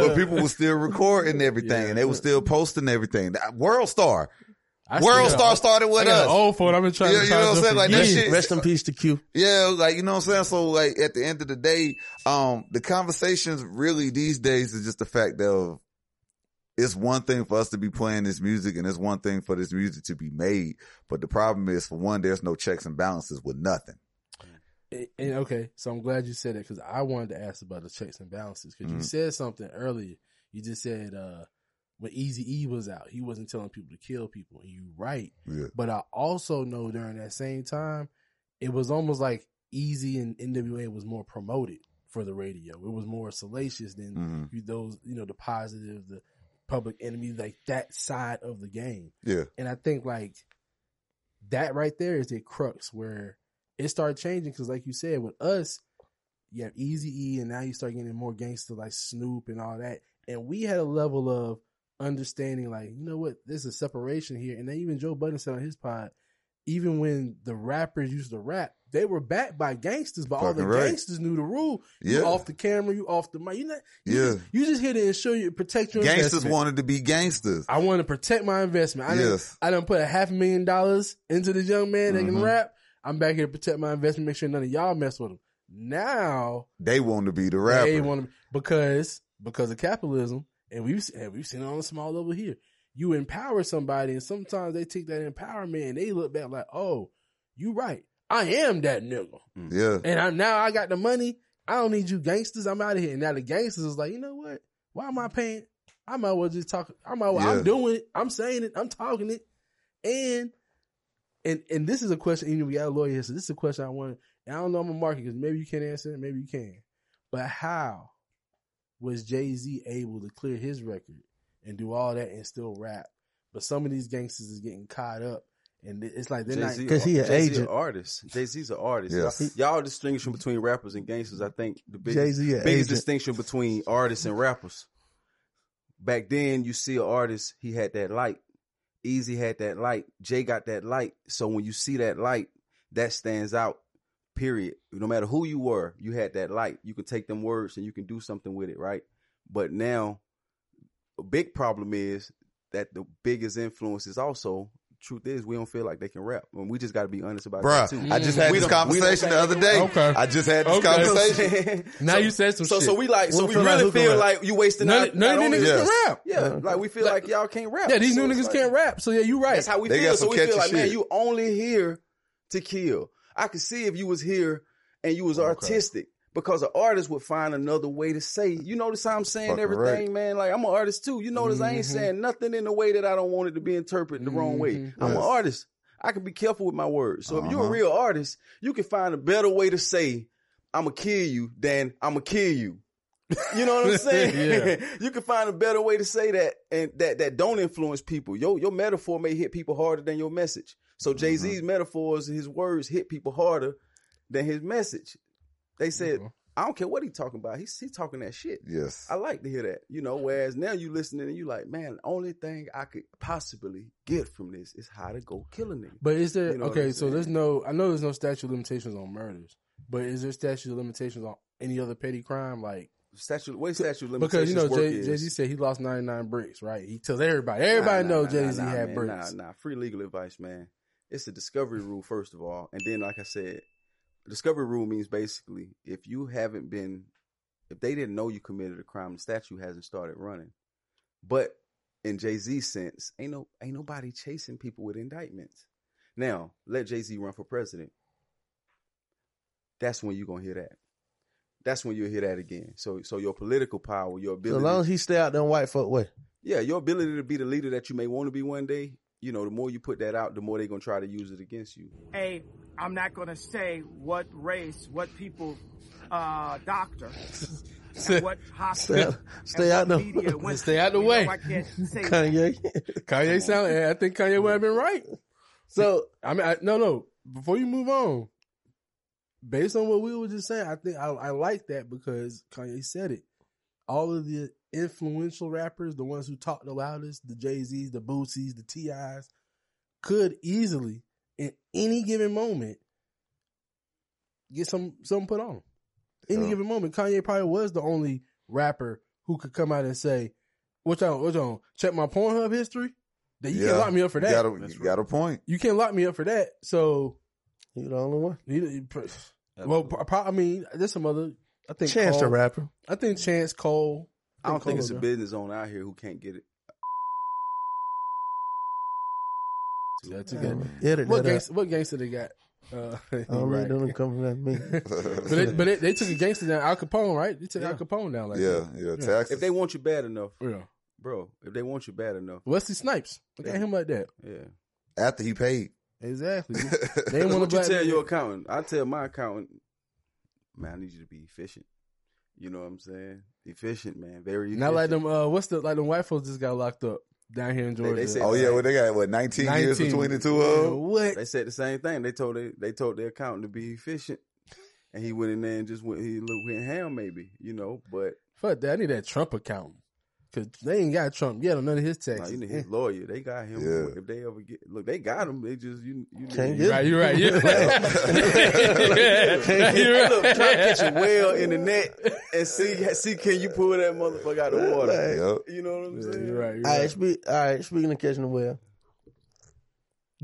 but people was still recording everything, and they were still posting everything. World Star, I World still Star got- started I with got us. an old phone. I've been trying Yeah, to you know what I'm saying? Like for that shit- Rest in peace to Q. Yeah, like you know what I'm saying. So like at the end of the day, um, the conversations really these days is just the fact of it's one thing for us to be playing this music and it's one thing for this music to be made. But the problem is, for one, there's no checks and balances with nothing. And, and okay, so I'm glad you said that because I wanted to ask about the checks and balances because you Mhm. said something earlier. You just said uh when Easy E was out, he wasn't telling people to kill people, and you right. Yeah. But I also know during that same time, it was almost like Eazy and NWA was more promoted for the radio. It was more salacious than Mhm. those, you know, the positive, the public enemy, like that side of the game. Yeah. And I think like that right there is the crux where it started changing because, like you said, with us, you have Easy E, and now you start getting more gangster like Snoop and all that. And we had a level of understanding, like you know what, there's a separation here. And then even Joe Budden said on his pod, even when the rappers used to rap, they were backed by gangsters, but all the right. gangsters knew the rule. You Yeah. off the camera, you off the mic. You not, you Yeah. just, you just here to ensure you protect your Gangsters investment. wanted to be gangsters. I want to protect my investment. I Yes. didn't, I done put a half a million dollars into this young man that can Mhm. rap. I'm back here to protect my investment, make sure none of y'all mess with him. Now They want to be the rapper. they want to because because of capitalism, and we've and we've seen it on a small level here. You empower somebody, and sometimes they take that empowerment and they look back like, "Oh, you right. I am that nigga, mm. yeah. and I now I got the money. I don't need you gangsters. I'm out of here." And now the gangsters is like, you know what? Why am I paying? I might as well just talk. I might. Well, Yeah. I'm doing it. I'm saying it. I'm talking it. And and and this is a question. Even we got a lawyer here, so this is a question I want. And I don't know. I'm gonna mark it because maybe you can't answer it. Maybe you can. But how was Jay Z able to clear his record and do all that and still rap? But some of these gangsters is getting caught up, and it's like they're not. Jay-Z, 'Cause he an Jay-Z agent. artist. Jay Z's an artist. Yes. Y'all, y'all distinguishing between rappers and gangsters. I think the biggest, biggest agent. distinction between artists and rappers. Back then, you see an artist, he had that light. Eazy had that light. Jay got that light. So when you see that light, that stands out. Period. No matter who you were, you had that light. You can take them words and you can do something with it, right? But now, a big problem is that the biggest influence is also truth is we don't feel like they can rap. And we just got to be honest about Bruh, that too. I just had We this don't- we don't conversation the other day. Okay. I just had this Okay. conversation. now you said some so shit. so we like so We'll we feel really who feel like you wasting none, out. none of these niggas Yes. can rap. Yeah, like we feel like y'all can't rap. Yeah, these So new niggas like- can't rap. So yeah, you right. That's how we They feel. So we feel catchy like, man, you only here to kill. I could see if you was here and you was artistic. Because an artist would find another way to say, you notice how I'm saying Fucking everything, right. man. Like I'm an artist too. You notice I ain't Mhm. saying nothing in the way that I don't want it to be interpreted the wrong way. Mhm. I'm an artist. I can be careful with my words. So if you're a Uh-huh. real artist, you can find a better way to say "I'ma kill you" than "I'ma kill you." You know what I'm saying? you can find a better way to say that and that that don't influence people. Your your metaphor may hit people harder than your message. So Jay Z's mm-hmm. metaphors, and his words hit people harder than his message. They said, mm-hmm. I don't care what he's talking about. He's he talking that shit. yes. I like to hear that, you know. Whereas now you listening and you like, man, the only thing I could possibly get from this is how to go kill a nigga. But is there You know okay? So there's no. I know there's no statute of limitations on murders, but is there statute of limitations on any other petty crime? Like Statute, what statute of because you know work Jay-Z said he lost 99 bricks, right? He tells everybody. Everybody Nah, know nah, Jay-Z nah, had man, bricks. Nah, nah, free legal advice, man. It's a discovery rule, first of all, and then, like I said, discovery rule means basically if you haven't been, if they didn't know you committed a crime, the statute hasn't started running. But in Jay Z's sense, ain't no ain't nobody chasing people with indictments. Now, let Jay Z run for president. That's when you're gonna hear that. That's when you'll hear that again. So, so your political power, your So ability, as long as he stay out them white folk way. yeah, your ability to be the leader that you may want to be one day, you know, the more you put that out, the more they're gonna try to use it against you. Hey, I'm not going to say what race, what people, uh, doctor, and what hospital, Stay- stay out what the- media went Stay to. out the You know, way. I can't say Kanye. Kanye sound. I think Kanye would have been right. So I mean, I, no, no. Before you move on, based on what we were just saying, I think I, I like that because Kanye said it. All of the influential rappers, the ones who talk the loudest, the Jay Z's, the Boosies, the T.I.'s, could easily, in any given moment, get some something put on. 'em. Any Yeah. given moment, Kanye probably was the only rapper who could come out and say, "What y'all, what y'all check my Pornhub history." That you Yeah. can't lock me up for You that. got a, you got a point. You can't lock me up for that. So you the only one. he, he pr- well, pro- pro- I mean, there's some other. I think Chance the Cole, rapper. I think Chance Cole. I don't think it's a business owner out here who can't get it. Yeah, yeah, what, gangster, what gangster they got? Uh, I don't right. really don't come at me. but it, but it, they took a gangster down Al Capone, right? They took yeah. Al Capone down like yeah, that. yeah, yeah. Taxes. If they want you bad enough, yeah. bro. If they want you bad enough, Wesley Snipes, look yeah. at him like that. Yeah. After he paid, exactly. They want to you tell your accountant. I tell my accountant, man, I need you to be efficient. You know what I'm saying? Efficient, man. Very efficient. Not like them. Uh, what's the like them white folks just got locked up down here in Georgia? they said- Oh yeah, well they got what 19, years between the two of them. What? They said the same thing. They told they, they told their accountant to be efficient, and he went in there and just went he looked went ham maybe, you know. But Fuck that. I need that Trump account. Cause they ain't got Trump yet on none of his nah, you know his lawyer, they got him. Yeah. If they ever get look, they got him. They just you you Can't You're get right. You're right. You're right. You're Hey, look, right. try to catch a whale in the net and see see can you pull that motherfucker out of the water. Yep. You know what I'm Yeah, saying? You're right. You're All right, right. speak, all right. Speaking of catching the whale,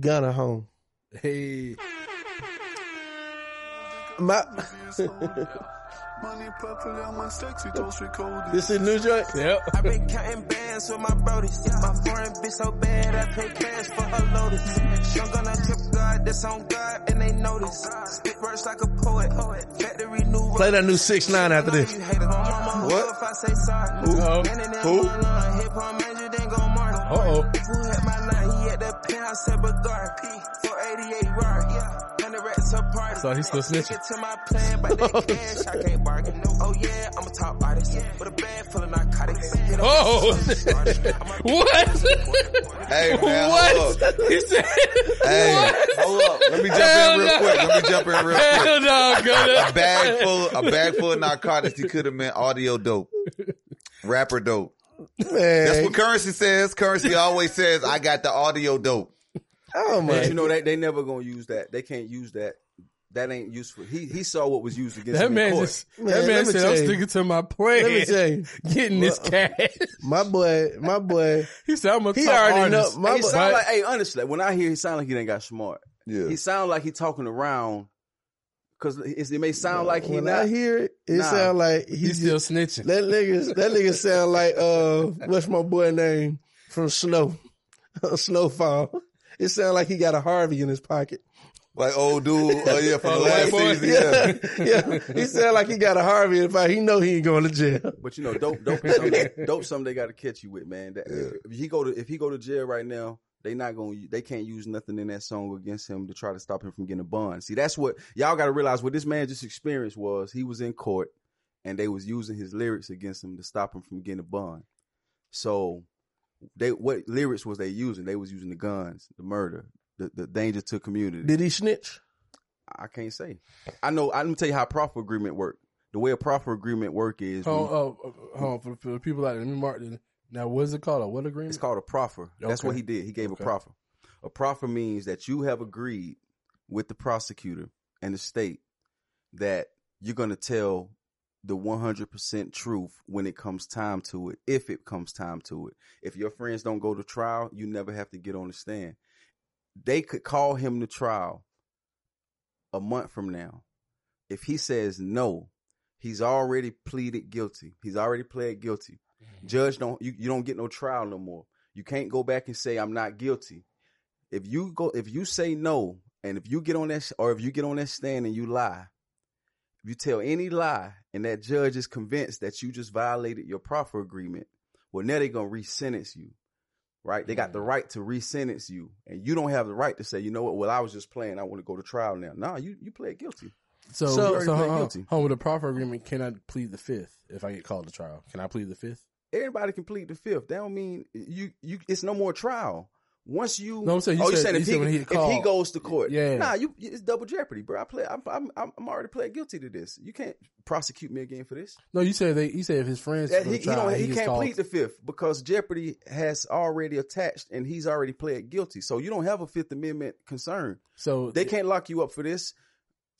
Gunna home. Hey. My, this is new joint. Yep. I've been counting bands with my brodies. My foreign bitch so bad, I pay cash for her lotus. Young Gunna tip God, that's on God, and they notice. Spit verse like a poet. Factory new Play that new six nine after this. What? If I say sorry. Who? Who? Hip hop manager, then go Martin. Uh oh. So he's still snitching. To my plan, but that oh, cash, I can't bargain. Oh yeah, I'm a top artist. With a bag full of narcotics. Hit Oh. what? Hey man, What? hold up. He said. Hey, what? hold up. Let me jump Hell in real no. quick. Let me jump in real Hell quick. no, A bag full, a bag full of narcotics. He could have meant audio dope, rapper dope. Man. That's what Curren$y says. Curren$y always says, "I got the audio dope." Oh But my. you know they they never gonna use that. They can't use that. That ain't useful. He he saw what was used against That him man in court. just. Man, that man said, "I'm sticking to my Let me plan, tell you, getting this cash." my boy, my boy, He said, "I'm a he top already know. artist." My he boy, sound like, hey, honestly, when I hear he sound like he ain't got smart. Yeah, He sound like he talking around because it may sound like he when not. I hear it, it Nah. sound like He's he's still snitching. that nigga. That nigga sound like uh, what's my boy name from Snow, Snowfall. It sound like he got a Harvey in his pocket. like old dude. Oh yeah, from the Oh, last white season. Yeah, yeah, he sound like he got a Harvey in his pocket. He know he ain't going to jail. But you know, dope, dope, is something, dope. Something they got to catch you with, man. That, if, if he go to if he go to jail right now, they not going. to They can't use nothing in that song against him to try to stop him from getting a bond. See, that's what y'all got to realize. What this man just experienced was he was in court and they was using his lyrics against him to stop him from getting a bond. So they what lyrics was they using? They was using the guns, the murder, the, the danger to community. Did he snitch? I can't say. I know. I, let me tell you how proffer agreement work. The way a proffer agreement work is when- Hold on, oh, oh, on, for, for the people out there, let me mark this. Now, what is it called? A what agreement? It's called a proffer. That's Okay. what he did. He gave Okay. a proffer. A proffer means that you have agreed with the prosecutor and the state that you're going to tell the 100% truth when it comes time to it, if it comes time to it. If your friends don't go to trial, you never have to get on the stand. They could call him to trial a month from now. If he says no, he's already pleaded guilty. He's already pled guilty. Mm-hmm. Judge don't you, you don't get no trial no more. You can't go back and say I'm not guilty. If you go if you say no and if you get on that or if you get on that stand and you lie, you tell any lie and that judge is convinced that you just violated your proffer agreement, well now they're gonna re-sentence you. Right? They got the mm-hmm. right to re-sentence you. And you don't have the right to say, you know what, well I was just playing, I want to go to trial now. No, you you pled guilty. So, so, so hold, uh, guilty. hold, with a proffer agreement, can I plead the fifth if I get called to trial? Can I plead the fifth? Everybody can plead the fifth. That don't mean you you. It's no more trial. Once you, No, I'm saying you oh, you said- saying if he, when he if he goes to court, Yeah. nah, you it's double jeopardy, bro. I play, I'm I'm I'm I'm already pled guilty to this. You can't prosecute me again for this. No, you said they. You said if his friends That go he, to he don't he, gets can't called- plead the fifth because jeopardy has already attached and he's already pled guilty. So you don't have a Fifth Amendment concern. So They can't lock you up for this.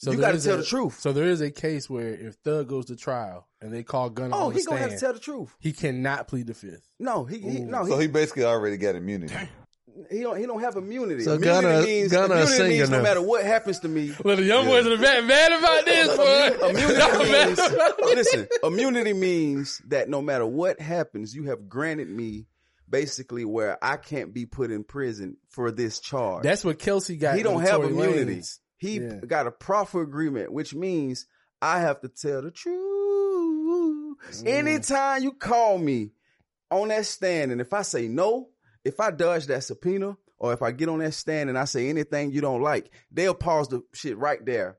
So you got to tell a- the truth. So there is a case where if Thug goes to trial and they call Gunna Oh, on the he gonna have to tell the truth. he cannot plead the fifth. No, he, he no so he, he basically already got immunity. He don't he don't have immunity. So immunity Gunna- means Gunna immunity means no now. matter what happens to me. Well, the young boys are mad, mad about this, boy. Immunity means, listen, immunity means that no matter what happens, you have granted me basically where I can't be put in prison for this charge. That's what Kelsey got. he don't have Tory immunity. Lanez. He Yeah. got a proffer agreement, which means I have to tell the truth. Mm. Anytime you call me on that stand, and if I say no, if I dodge that subpoena, or if I get on that stand and I say anything you don't like, they'll pause the shit right there.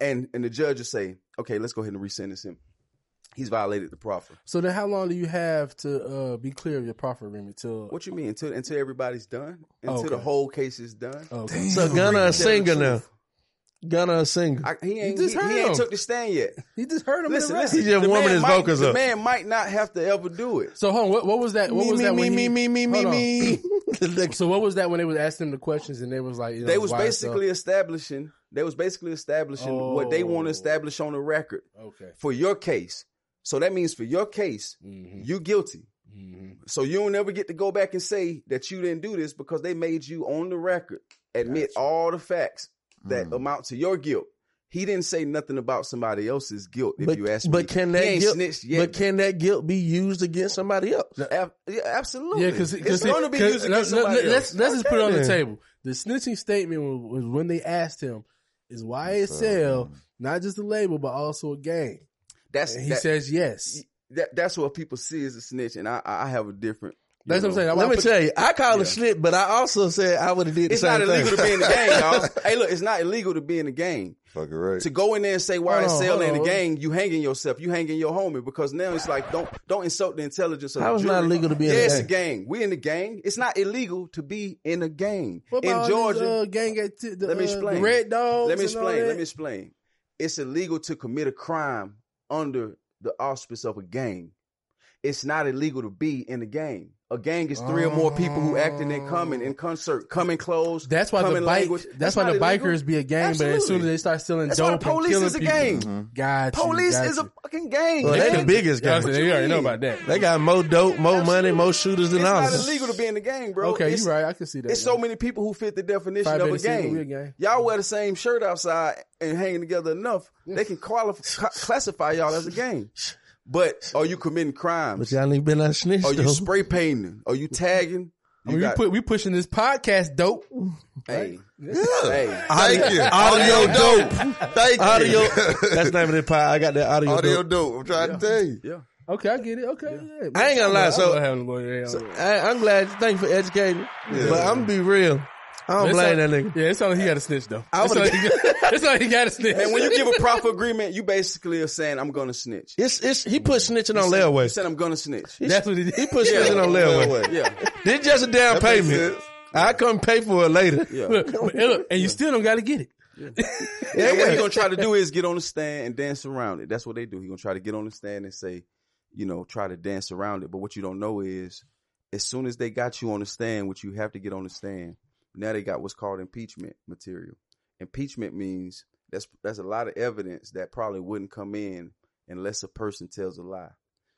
And and the judge will say, okay, let's go ahead and resentence him. He's violated the proffer. So then, how long do you have to uh, be clear of your proffer agreement? Till What you mean? Until until everybody's done? Until Okay. the whole case is done? Okay. So Gunna a singer now. Gunna a singer. I, he ain't, just he, heard he ain't took the stand yet. He just heard him. Listen, in the listen. He just the warming man his might- vocals the up. man might not have to ever do it. So, hold on. What, what was that? What Me, was me, that? me, when me, he- me, me, me, Hold me. So, what was that when they was asking him the questions and they was like, you know, They was why basically establishing. They was basically establishing what they want to Oh. establish on the record okay. for your case. So that means for your case, Mhm. you guilty. Mhm. So you don't never get to go back and say that you didn't do this because they made you on the record admit all the facts that Mm. amount to your guilt. He didn't say nothing about somebody else's guilt. If But, you ask me, but can that guilt? yet. But can that guilt be used against somebody else? Ab- yeah, absolutely. Yeah, because it's going to be used against somebody let's else. let's just put it on the table. The snitching statement was, was when they asked him, "Is YSL not just a label but also a gang?" That's And he that- says yes. that, that's what people see as a snitch, and I I have a different. You That's what I'm saying. I Let me put- tell you, I call Yeah. it slip, but I also said I would have did the It's same not illegal thing. to be in the gang, y'all. hey, look, it's not illegal to be in the gang. Fucking right. To go in there and say Hold on, YSL hold in the on. gang, you hanging yourself, you hanging your homie because now it's like don't don't insult the intelligence of How the is it jury. not illegal to be in yeah, a it's gang? a gang. We in the gang. It's not illegal to be in a gang What in about Georgia. This, uh, gang acti- the, let me uh, explain. the Red Dogs. Let me and all explain. that? Let me explain. It's illegal to commit a crime under the auspice of a gang. It's not illegal to be in a gang. A gang is three or more people who acting in common in concert, common clothes. That's why the bike. language. That's, why the not illegal. bikers be a gang, but as soon as they start stealing That's why dope the police and is a people, gang. Mm-hmm. got you. Police got is you. a fucking gang. Well, they man. the biggest Yeah, gang. you you already know about that. They got more dope, more money, more shooters than us. It's not illegal to be in the gang, bro. Okay, it's, you're right. I can see that. It's now. so many people who fit the definition Five of a Better gang. a gang. Y'all wear the same shirt outside and hanging together enough, they can qualify, classify y'all as a gang. But are you committing crimes? But y'all ain't been on snitch Are you though. spray painting? Are you tagging? I mean, got- we put we pushing this podcast dope. hey, Yeah. hey, Thank you. Audio dope. Thank you. Audio. That's the name of the pod. I got that audio. Audio dope. dope. I'm trying to tell you. yeah. Okay, I get it. Okay, yeah. I ain't gonna lie, I so- love having to. So, I, I'm glad. Thank you for educating. Yeah. But I'm gonna be real. I don't blame that nigga. Yeah, it's only he got to snitch though. I It's would've- only he got- it's only he got to snitch. And when you give a proper agreement, you basically are saying, "I'm gonna snitch." It's it's he put mm-hmm. snitching on You He said, "I'm gonna snitch." that's what he did. He put snitching on layaway. Yeah, This just a down That payment. sense. I come pay for it later. yeah. Look, and, look, and you still don't got to get it. and what he gonna try to do is get on the stand and dance around it. That's what they do. He gonna try to get on the stand and say, you know, try to dance around it. But what you don't know is, as soon as they got you on the stand, which you have to get on the stand, now they got what's called impeachment material. Impeachment means that's that's a lot of evidence that probably wouldn't come in unless a person tells a lie.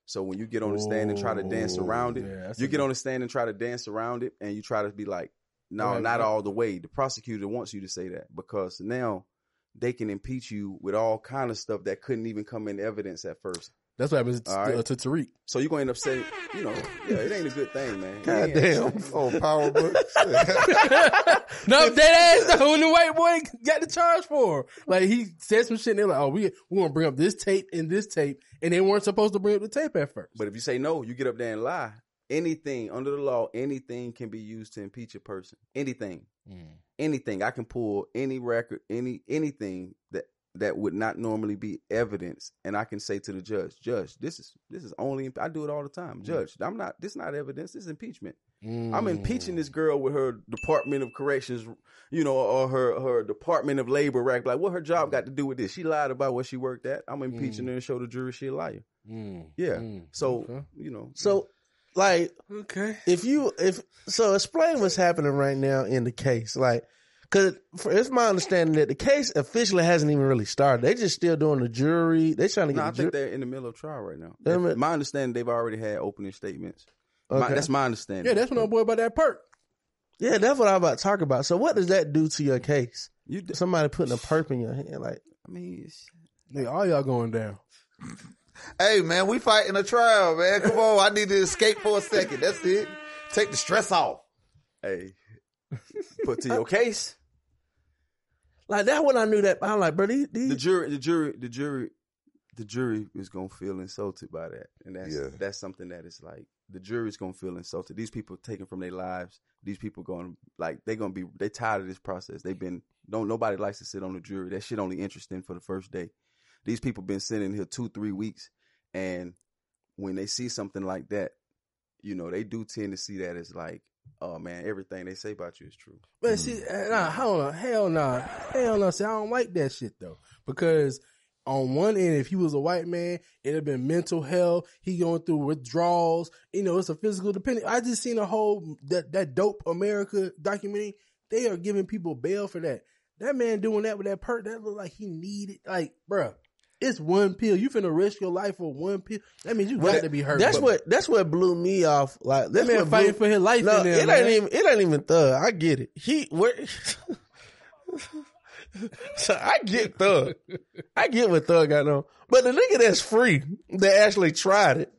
So when you get on the stand and try to dance around it, Yeah, you get on the stand and try to dance around it, and you try to be like, no, Right, not right. all the way. The prosecutor wants you to say that because now they can impeach you with all kind of stuff that couldn't even come in evidence at first. That's what happens All right. uh, to Tariq. So you're gonna end up saying, you know, yeah, it ain't a good thing, man. God Yeah. damn. Oh, power book. No, that ass though. When the white boy got the charge for, like he said some shit, and they're like, "Oh, we we gonna bring up this tape and this tape," and they weren't supposed to bring up the tape at first. But if you say no, you get up there and lie. Anything under the law, anything can be used to impeach a person. Anything, anything. I can pull any record, any anything that that would not normally be evidence, and I can say to the judge, Judge, this is this is only. I do it all the time, Judge. I'm not. This is not evidence. This is impeachment. I'm impeaching this girl with her Department of Corrections, you know, or her her Department of Labor rack. Like, what her job got to do with this? She lied about where she worked at. I'm impeaching her and show the jury she a liar. Mm. Yeah. Mm. So Okay. you know, So, like, Okay. if you if so, explain what's happening right now in the case. Like, because it's my understanding that the case officially hasn't even really started. They just still doing the jury. They trying to get no, I the think jury. they're in the middle of trial right now. They're my understanding, they've already had opening statements. My, that's my understanding. Yeah, that's what I'm boy about that perk. Yeah, that's what I'm about to talk about. So, what does that do to your case? You, d- Somebody putting a perp in your hand, like I mean, it's- Nigga, all y'all going down. Hey man, we fighting a trial, man. Come on, I need to escape for a second. That's it. Take the stress off. Hey, put to your case. Like that when I knew that I'm like, bro, these, The jury, the jury, the jury, the jury is gonna feel insulted by that, and that's Yeah. that's something that is like the jury's gonna feel insulted. These people taken from their lives. These people going like they're gonna be they tired of this process. They've been don't nobody likes to sit on the jury. That shit only interesting for the first day. These people been sitting here two three weeks, and when they see something like that, you know they do tend to see that as like, oh man, everything they say about you is true. But see, uh, nah, hold on, hell no, hell no. See, I don't like that shit though, because on one end, if he was a white man, it'd have been mental hell. He going through withdrawals. You know, it's a physical dependent. I just seen a whole that that dope America documentary. They are giving people bail for that. That man doing that with that perk, that look like he needed. Like, bruh, it's one pill. You finna risk your life for one pill. That means you got to be hurt. That's what that's what blew me off. Like That that's man what fighting blew- for his life No, in there, it man. ain't even it ain't even thug. I get it. He where. so I get thug. I get what thug got on, but the nigga that's free that actually tried it.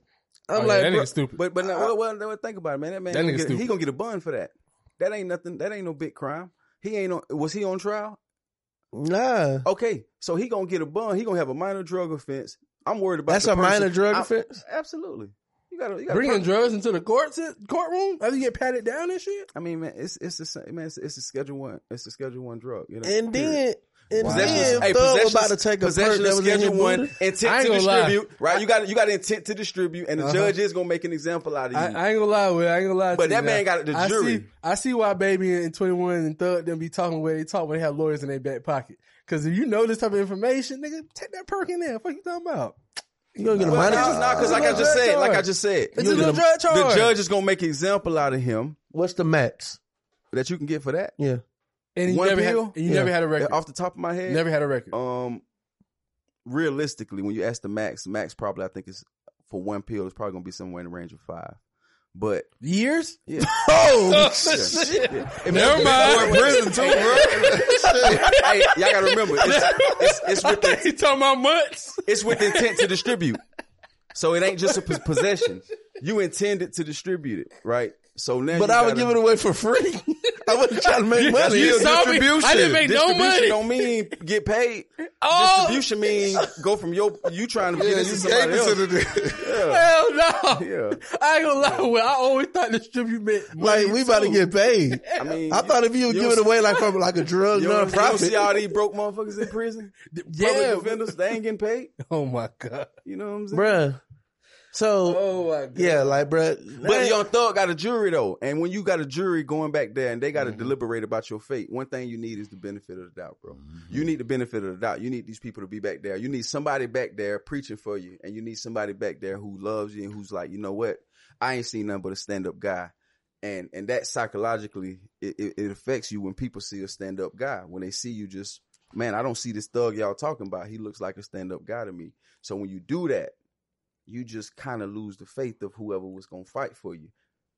I'm Oh, yeah, like, that bro, nigga stupid. But but now, well, well, well, think about it, man. That man, That gonna nigga get, he gonna get a bun for that. That ain't nothing. That ain't no big crime. He ain't on. Was he on trial? Nah. Okay, so he gonna get a bun. He gonna have a minor drug offense. I'm worried about that. That's a minor drug I- offense? Absolutely. You gotta, you gotta bringing drugs into the court courtroom after you get patted down and shit. I mean, man, it's it's the same, man. It's, it's a schedule one. It's a schedule one drug. You know, and then period. And Possession then hey, thug was possession about to take a perk possession was in his schedule one, intent to gonna lie. distribute. Right, you got you got intent to distribute, and the Uh-huh. judge is gonna make an example out of you. I, I ain't gonna lie with. I ain't gonna lie. But to that you, man now. got the I jury. See, I see why baby and Twenty One and Thug them be talking where they talk when they have lawyers in their back pocket. Because if you know this type of information, nigga, take that perk in there. What you talking about? You gonna get a Well, minor? no, no, because like I just said, like I just said, It's you a little get drug the judge is gonna make an example out of him What's the max? that you can get for that. Yeah. And you One never had, pill? and you Yeah. never had a record. Off the top of my head, Never had a record. Um, realistically, when you ask the max, max probably I think is for one pill is probably gonna be somewhere in the range of five. But Years? yeah, Oh, shit. Yeah. Never mind. Prison too, bro. hey, y'all gotta remember, it's, it's, it's with the, he talking about months. it's with intent to distribute. So it ain't just a possession. You intended to distribute it, right? So now, But I would gotta- give it away for free. I wasn't trying to make money. You Still saw me. I didn't make no Distribution money. don't mean get paid. Oh, Distribution mean go from your you trying to Yeah, get it you somebody else. to the hell no. Yeah. I ain't gonna lie. Well, I always thought distribute meant Like money, we about to get paid. I mean, I thought if you would give it away like from like a drug You don't, you don't see all these broke motherfuckers in prison? Yeah, Public defenders, they ain't getting paid. Oh my god. You know what I'm saying? Bruh. So Oh my god. yeah, like bruh. But Young Thug got a jury though, and when you got a jury going back there and they got to Mm-hmm. deliberate about your fate, one thing you need is the benefit of the doubt, bro. You need the benefit of the doubt. You need these people to be back there. You need somebody back there preaching for you, and you need somebody back there who loves you and who's like, you know what, I ain't seen nothing but a stand up guy, and and that psychologically it, it, it affects you when people see a stand up guy when they see you just man, I don't see this thug y'all talking about. He looks like a stand up guy to me. So when you do that, you just kind of lose the faith of whoever was going to fight for you.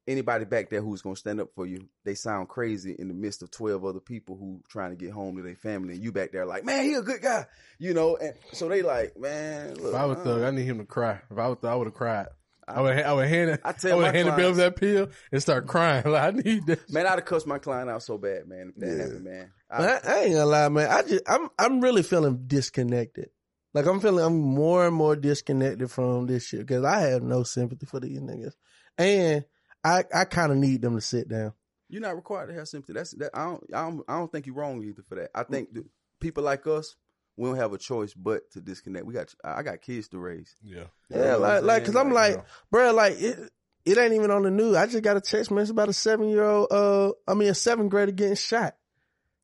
Anybody back there who's going to stand up for you, they sound crazy in the midst of 12 other people who trying to get home to their family. And you back there like, man, he a good guy, you know? And so they like, man, look, If I was uh, thug, I need him to cry. If I was thug, I would have cried. I would, I would hand, I I, tell would my hand the bill clients- that pill and start crying. Like I need this. man, I'd have cussed my client out so bad, man. If that Yeah. happened, man. I, I, I ain't gonna lie, man. I just I'm I'm really feeling disconnected. Like I'm feeling I'm more and more disconnected from this shit because I have no sympathy for these niggas, and I I kind of need them to sit down. you're not required to have sympathy. That's that. I don't. I don't. I don't think you're wrong either for that. I think that people like us, we don't have a choice but to disconnect. We got. I got kids to raise. Yeah. You Yeah, like like because? I'm like, bro, like it it ain't even on the news. I just got a text message about a seven year old, uh, I mean a seventh grader getting shot.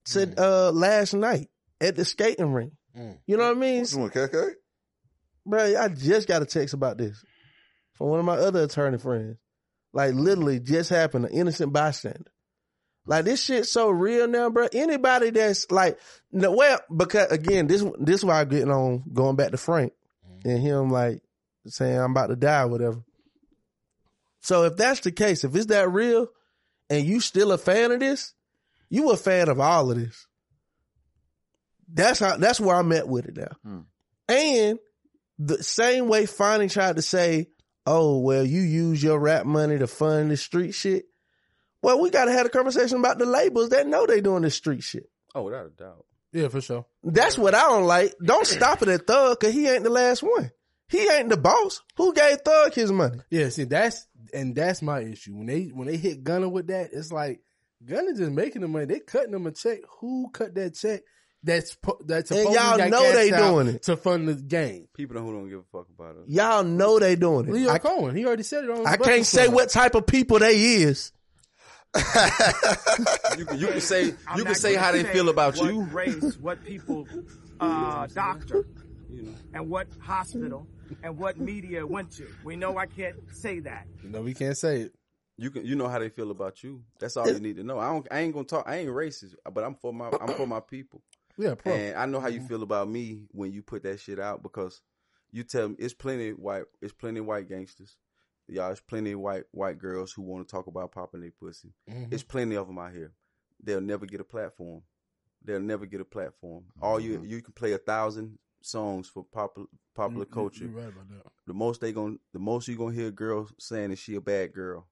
Said uh last night at the skating ring. Mm. You know what I mean? Which one, KK? Bro, I just got a text about this from one of my other attorney friends. Like literally just happened, an innocent bystander. Like this shit so real now, bro. Anybody that's like, no, well, because again, this this is why I'm getting on going back to Frank and him like saying I'm about to die or whatever. So if that's the case, if it's that real, and you still a fan of this, you a fan of all of this. That's how. That's where I'm at with it now. Hmm. And the same way Fani tried to say, "Oh, well, you use your rap money to fund the street shit." Well, we got to have a conversation about the labels that know they doing the street shit. Oh, without a doubt. Yeah, for sure. That's what I don't like. Don't stop it at Thug because he ain't the last one. He ain't the boss. Who gave Thug his money? Yeah, see that's and that's my issue. When they when they hit Gunna with that, it's like Gunna just making the money. They cutting them a check. Who cut that check? That's po- that's And y'all got know they doing it. to fund the game. People who don't give a fuck about it. Y'all know they doing it. Lyor, Cohen, he already said it on. I can't say what type of people they is. You can, you can say I'm you can say gonna how they feel about what you. race, what people, uh, doctor, and what hospital, and what media went to. We know I can't say that. No, we can't say it. You can you know how they feel about you. That's all you need to know. I don't I ain't gonna talk I ain't racist, but I'm for my I'm for my people. Yeah, pro. And I know how you feel about me when you put that shit out because you tell me it's plenty of white it's plenty of white gangsters. Y'all, it's plenty of white white girls who want to talk about popping their pussy. Mhm. It's plenty of them out here. They'll never get a platform. They'll never get a platform. All you you can play a thousand songs for popular popular you- culture. you right about that. The most they going the most you gonna hear girls saying is she a bad girl.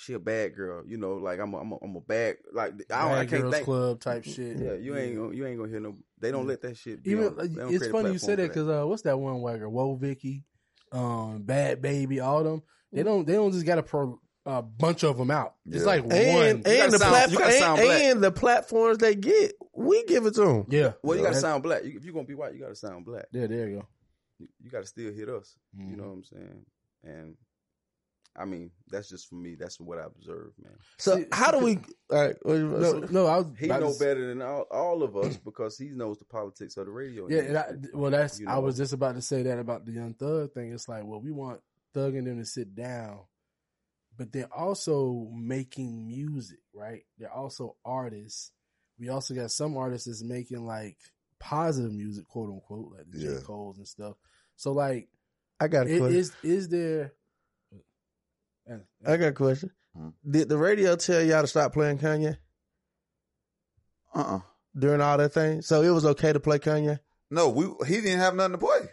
She a bad girl. You know, like I'm a, I'm a, I'm a bad like I don't I Bad can't Girls think. Club type shit. Yeah, you ain't gonna, you ain't gonna hear no. They don't let that shit. Be Even on, like, they don't it's create funny you say platform that because uh, what's that one wagger? Woah, Vicky, um, Bhad Bhabie, all them. They don't. They don't just got a pro, a bunch of them out. It's Yeah. like And, one. and the sound- platform you gotta sound and, and the platforms they get, we give it to them. yeah. Well, you gotta sound black. You, if you're gonna be white, you gotta sound black. Yeah, there you go. You, you gotta still hit us. You Mhm. know what I'm saying? And I mean, that's just for me. That's what I observe, man. So See, how do we? All right, what you No, say? no, I was. He about know to- better than all, all of us because he knows the politics of the radio. Yeah, and I, well, that's. You I know. was just about to say that about the Young Thug thing. It's like, well, we want Thug and them to sit down, but they're also making music, right? They're also artists. We also got some artists that's making like positive music, quote unquote, like the Yeah. J Cole's and stuff. So, like, I got a i- question. is is there? I got a question. Hmm. Did the radio tell y'all to stop playing Kanye Uh uh during all that thing? So it was okay to play Kanye. No, we he didn't have nothing to play.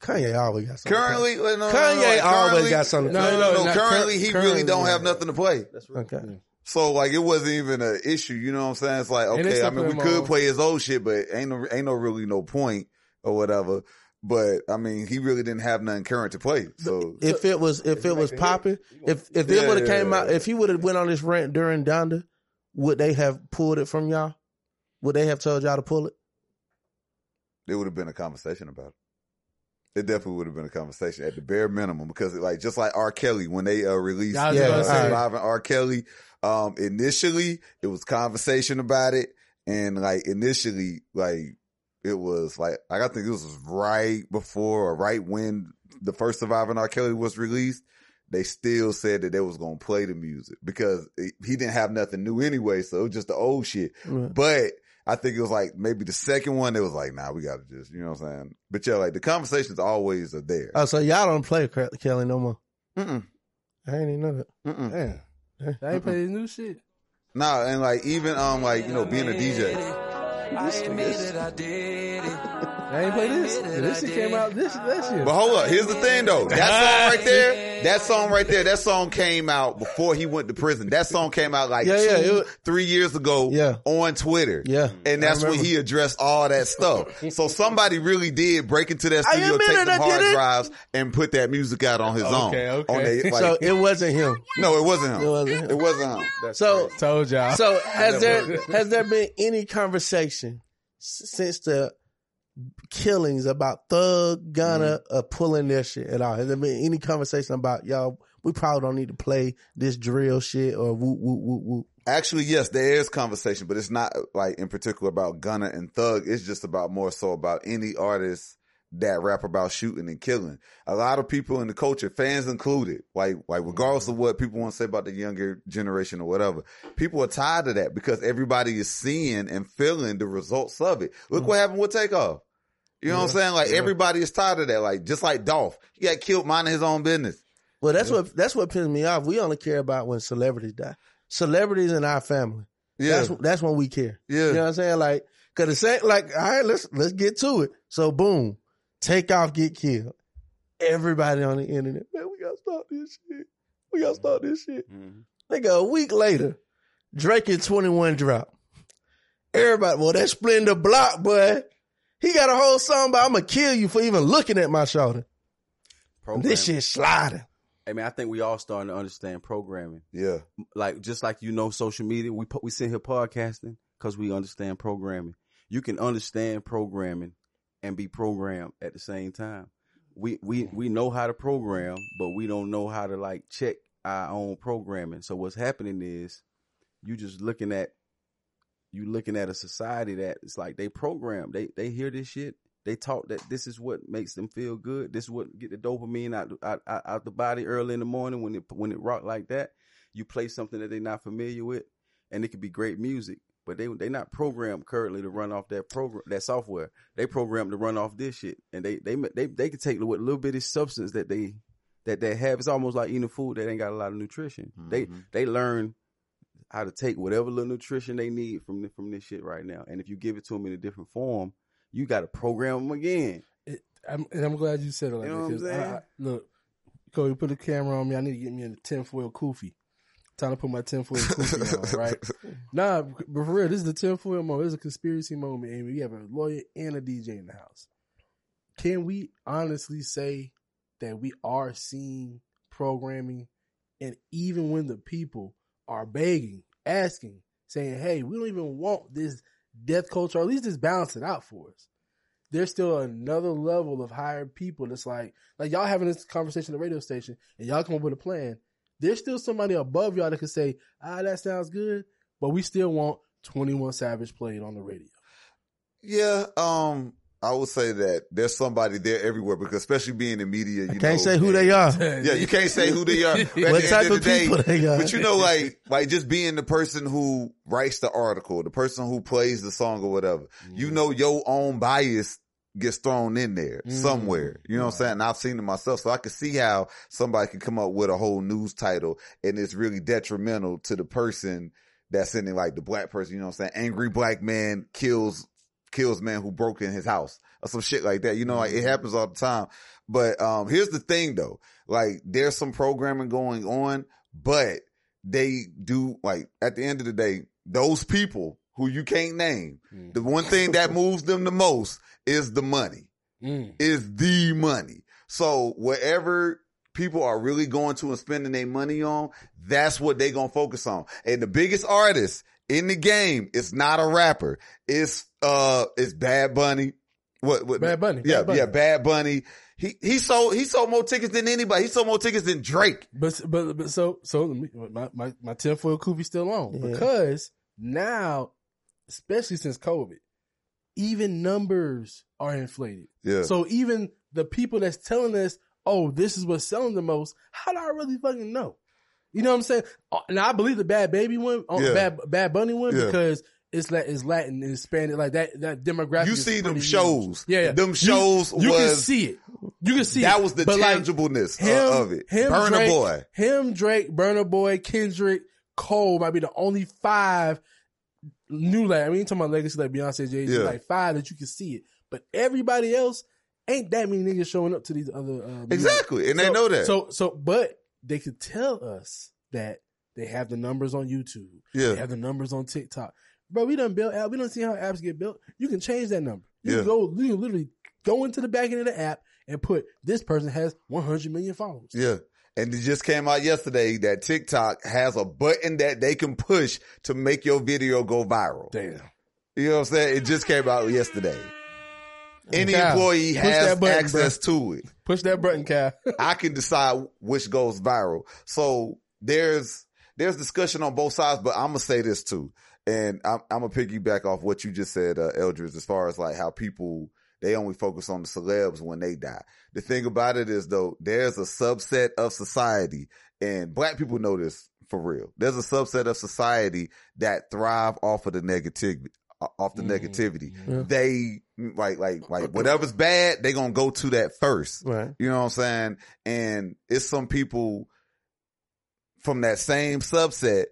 Kanye always got something. Currently, well, no, no, no, Kanye no, always currently- got something. No, to no, play. no. no, not currently, cur- he currently, really don't yeah. have nothing to play. that's right. Okay. So like it wasn't even an issue, you know what I'm saying? It's like okay, I mean we could play his old shit, but ain't no ain't no really no point or whatever. But I mean, he really didn't have nothing current to play. So If it was if it was popping, if if Yeah, it would have yeah, came yeah. out, if he would have went on this rant during Donda, would they have pulled it from y'all? Would they have told y'all to pull it? it would have been a conversation about it. It definitely would have been a conversation at the bare minimum because like just like R. Kelly when they uh, released I Yeah, gonna uh, say, Surviving R. Kelly, um, initially it was conversation about it, and like initially like it was like like I think this was right before or right when the first Surviving R. Kelly was released. They still said that they was gonna play the music because it, he didn't have nothing new anyway, so it was just the old shit. Right. But I think it was like maybe the second one. It was like, nah, we got to just, you know what I'm saying? But yeah, like the conversations always are there. Oh, so y'all don't play Kelly no more? Mm-mm. I ain't even know that. Mm-mm. Damn, I ain't play his new shit. Nah, and like even um like you know being a DJ. I admit that I did it. I ain't play this. Yeah, this shit came out this this uh-huh. year. But hold up, here's the thing though. That song right there, that song right there, that song came out before he went to prison. That song came out like Yeah, yeah, two, it was- three years ago Yeah. on Twitter. Yeah, And that's when he addressed all that stuff. So somebody really did break into that studio, take it, them I did hard drives, and put that music out on his own. Okay, okay. Like, so it wasn't him. no, it wasn't him. It wasn't him. It wasn't him. That's So crazy. Told y'all. So has there has there been any conversation since the killings about Thug Gunna uh, pulling their shit at all? Has there been any conversation about y'all? We probably don't need to play this drill shit or whoop whoop whoop whoop. Actually, yes, there is conversation, but it's not like in particular about Gunna and Thug. It's just about more so about any artist that rap about shooting and killing. A lot of people in the culture, fans included, like like regardless of what people want to say about the younger generation or whatever, people are tired of that because everybody is seeing and feeling the results of it. Look mm. what happened with Takeoff. You know what I'm saying? Like everybody is tired of that. Like just like Dolph, he got killed minding his own business. Well, that's what that's what pisses me off. We only care about when celebrities die. Celebrities in our family. Yeah, That's that's when we care. yeah. You know what I'm saying? Like, cause the same, like, all right, let's let's get to it. So boom, Takeoff, get killed. Everybody on the internet, man, we gotta stop this shit. We gotta stop this shit. Mm-hmm. Nigga, a week later, Drake and 21 drop. Everybody, well, that Splendor Block, boy. He got a whole song about I'm gonna kill you for even looking at my shoulder. This shit sliding. I mean, I think we all starting to understand programming. Yeah. Like just like you know social media, we put we sit here podcasting because we understand programming. You can understand programming and be programmed at the same time. We we we know how to program, but we don't know how to like check our own programming. So what's happening is you just looking at you looking at a society that it's like they program. They they hear this shit. They talk that this is what makes them feel good. This is what get the dopamine out out, out, the body early in the morning when it when it rock like that. You play something that they're not familiar with, and it could be great music, but they they not programmed currently to run off that program that software. They programmed to run off this shit, and they they they they can take what little bit of substance that they that they have. It's almost like eating food that ain't got a lot of nutrition. They mm-hmm. they learn how to take whatever little nutrition they need from the, from this shit right now, and if you give it to them in a different form, you got to program them again. It, I'm, and I'm glad you said it like You know that. what I'm 'cause I- saying? I- look, Cody, put the camera on me. I need to get me in a tinfoil kufi. Time to put my tinfoil kufi on, right? Nah, but for real, this is the tinfoil moment. This is a conspiracy moment, we have a lawyer and a DJ in the house. Can we honestly say that we are seeing programming, and even when the people are begging, asking, saying, "Hey, we don't even want this death culture, or at least just balance it out for us." there's still another level of hired people that's like like y'all having this conversation at the radio station and y'all come up with a plan. There's still somebody above y'all that can say, ah, that sounds good, but we still want 21 Savage played on the radio. Yeah, um, I would say that there's somebody there everywhere because especially being in media, you can't know, say who they are. Yeah, you can't say who they are. What the type end of the day, people they are. But you know, like, like just being the person who writes the article, the person who plays the song or whatever, you know, your own bias gets thrown in there Mm. somewhere. You know what I'm saying? And I've seen it myself. So I can see how somebody can come up with a whole news title and it's really detrimental to the person that's in it, like the black person, you know what I'm saying? Angry black man kills, kills man who broke in his house or some shit like that. You know, like it mm-hmm. happens all the time. But, um, here's the thing though, like there's some programming going on, but they do like at the end of the day, those people who you can't name, mm. the one thing that moves them the most is the money mm. is the money. So wherever people are really going to and spending their money on, that's what they gonna focus on. And the biggest artist in the game is not a rapper. It's uh it's Bad Bunny. What what Bad Bunny, Yeah, Bad Bunny. yeah, Bad Bunny. He he sold he sold more tickets than anybody. He sold more tickets than Drake. But but but so so my my my tinfoil kufi still on Yeah. because now, especially since COVID, even numbers are inflated. Yeah. So even the people that's telling us, "Oh, this is what's selling the most," how do I really fucking know? You know what I'm saying? And I believe the Bad Baby one, uh, Yeah. Bad Bad Bunny one, Yeah. because it's like it's Latin and Hispanic, like that that demographic. You see them shows. Yeah, yeah. Them shows You, can was- see it. You can see That it. was the But, like, tangibleness of- him, of it. Him, Burna Drake, Boy. Him, Drake, Burna Boy, Kendrick, Cole might be the only five new like I mean, you talking about legacy like Beyonce, Jay Z, Yeah. like five that you can see it. But everybody else ain't that many niggas showing up to these other. Uh, Exactly, and they know that. So, so, but they could tell us that they have the numbers on YouTube. Yeah. they have the numbers on TikTok. Bro, we don't build app. We don't see how apps get built. You can change that number. You Yeah. can go. You can literally go into the back end of the app and put this person has 100 million followers. Yeah. And it just came out yesterday that TikTok has a button that they can push to make your video go viral. Damn. You know what I'm saying? It just came out yesterday. Any employee has button, access to it. Push that button, Cal. I can decide which goes viral. So there's there's discussion on both sides, but I'm gonna say this too, and I'm, I'm gonna piggyback off what you just said, uh, Eldridge, as far as like how people they only focus on the celebs when they die. The thing about it is though, there's a subset of society, and black people know this for real. There's a subset of society that thrive off of the negativity. Off the negativity, Yeah. they like like like whatever's bad, they gonna go to that first. Right. You know what I'm saying? And it's some people from that same subset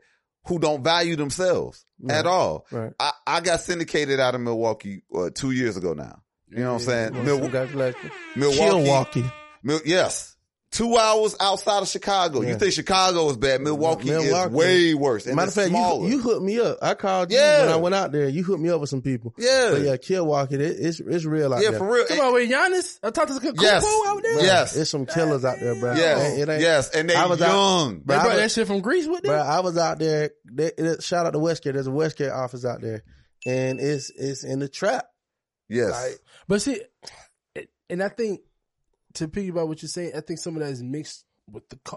who don't value themselves Right. at all. Right. I, I got syndicated out of Milwaukee uh, two years ago now. You know what I'm saying? Well, Mil-. Milwaukee. Milwaukee. Mil- yes. Two hours outside of Chicago. Yeah. You think Chicago is bad? Milwaukee, is way worse. And Matter of fact, you, you hooked me up. I called you Yeah. when I went out there. You hooked me up with some people. Yeah. But yeah, Milwaukee, it, it's it's real out yeah, there. Yeah, for real. Come on, with Giannis. I talked to the Yes. Kupo out there. Yes. It's some killers out there, bro. Yes. It ain't- Yes. And they I was young. They Bro, I brought was- that shit from Greece with them. Bro, I was out there. They, it- shout out to Westgate. There's a Westgate office out there, and it's it's in the trap. Yes. Like, But see, and I think to piggyback what you're saying, I think some of that is mixed with the cu-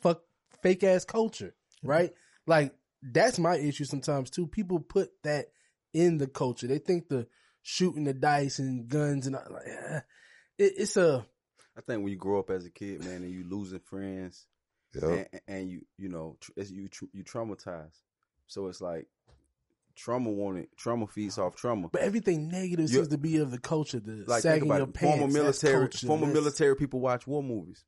fuck fake ass culture, right? Like that's my issue sometimes too. People put that in the culture. They think the shooting the dice and guns and all- like it, it's a I think when you grow up as a kid, man, and you losing friends, Yep. and, and you you know tr- it's, you you traumatized. So it's like trauma wanted trauma feeds off trauma. but everything negative You- seems to be of the culture. The Like sagging your it. pants. former military culture. former That's- military people watch war movies.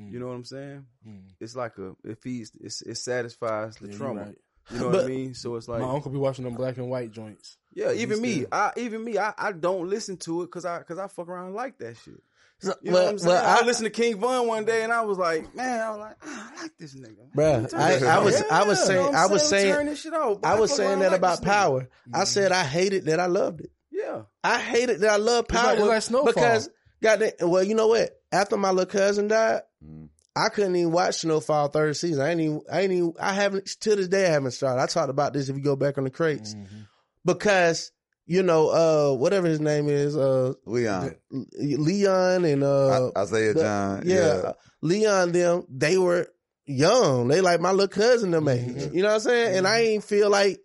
Mm. You know what I'm saying? Mm. It's like a it feeds it's, it satisfies the Yeah, trauma. right. You know what I mean? So it's like My uncle be watching them black and white joints. yeah, even me, I even me, I, I don't listen to it because I because I fuck around like that shit. So- You know well, what I'm saying? well, I, I, listened to King Von one day and I was like, man, I was like, ah, I like this nigga. Bruh, I, I was I was saying you know I what was I'm saying this shit off. I was saying that like about this nigga. power. I said I hated that I loved it. Yeah. I hated that I loved It's power like- it's like Snowfall. because goddamn. Well, you know what? After my little cousin died, Mm. I couldn't even watch Snowfall third season. I ain't even. I ain't even. I haven't to this day. I haven't started. I talked about this if you go back on the crates Mm-hmm. because you know uh whatever his name is uh Leon. Leon and uh I- Isaiah the- John. yeah, Yeah. Leon them they were young. They like my little cousin them age. Mm-hmm. You know what I'm saying? And I ain't feel like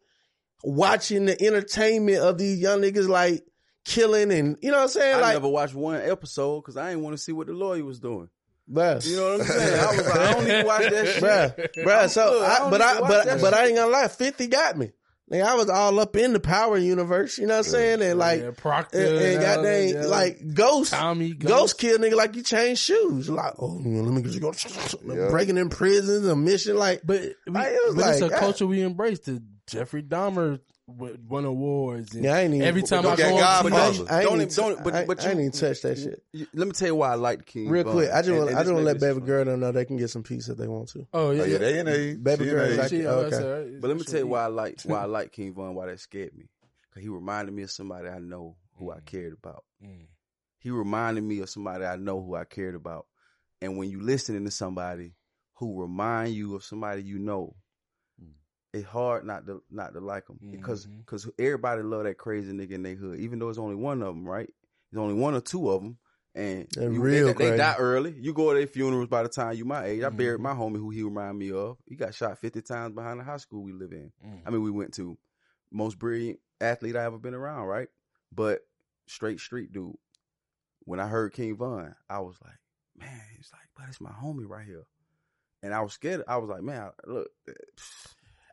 watching the entertainment of these young niggas like killing and you know what I'm saying? I like never watched one episode because I didn't want to see what the lawyer was doing. bruh. You know what I'm saying? I was like, I don't even watch that shit. bruh, bruh. So, I, but I, but, but I ain't gonna lie. Fifty got me. Like, I was all up in the Power universe. You know what I'm saying? And like, Yeah, Proctor and, and and goddamn, yeah. like Ghost, Tommy Ghost, Ghost. kill nigga like you change shoes. Like, oh, let me get you go Yeah. breaking in prisons, a mission. Like, But, we, Like, it was but it's a ah. culture we embrace. The Jeffrey Dahmer w- won awards. And yeah, I ain't even. every time I that go on Godfather. I, I Don't even, even- don't- but- I, but I ain't even touch that shit. You- Let me tell you why I like King. Real Von. quick, I just want, I this just want to let baby girl know they can get some peace if they want to. oh yeah, Oh, yeah, they in age. Baby She girl is age. like- She- oh, okay. that's. But let me She'll tell you why I like why I like King Von. Why that scared me. Cause he reminded me of somebody I know who I cared about. Mm. He reminded me of somebody I know who I cared about. And when you listening to somebody who remind you of somebody you know, it's hard not to not to like them because Mhm. because everybody love that crazy nigga in their hood. Even though it's only one of them, right? There's only one or two of them, and They're you- real they, they die early. You go to their funerals by the time you my age. I buried Mhm. my homie who he remind me of. He got shot fifty times behind the high school we live in. Mm. I mean, we went to most brilliant athlete I ever been around, right? But straight street dude. When I heard King Von, I was like, man, it's like, but it's my homie right here. And I was scared. I was like, man, look,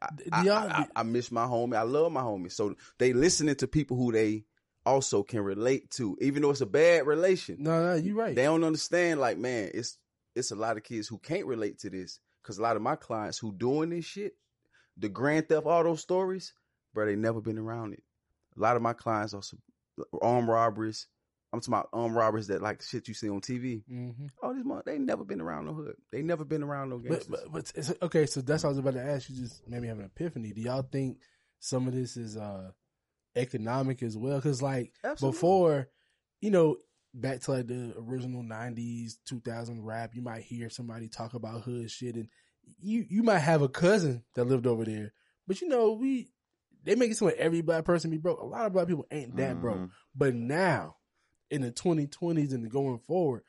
I, Do I, I, I miss my homie. I love my homie. So they listening to people who they also can relate to, even though it's a bad relation. No, no, you're right. They don't understand. Like, man, it's it's a lot of kids who can't relate to this because a lot of my clients who doing this shit, the Grand Theft Auto stories, bro, they never been around it. A lot of my clients are armed robberies. I'm talking about armed robberies that like shit you see on TV. Mhm. Oh, these mo- they never been around no hood. They never been around no But, gangsters. but, but it's, okay, so that's what I was about to ask you. Just maybe have an epiphany. Do y'all think some of this is uh economic as well? Because like Absolutely. before, you know, back to like the original '90s, 2000 rap, you might hear somebody talk about hood shit, and you you might have a cousin that lived over there, but you know we they make it like every black person be broke. A lot of black people ain't that broke, Mhm. but now in the 2020s and going forward,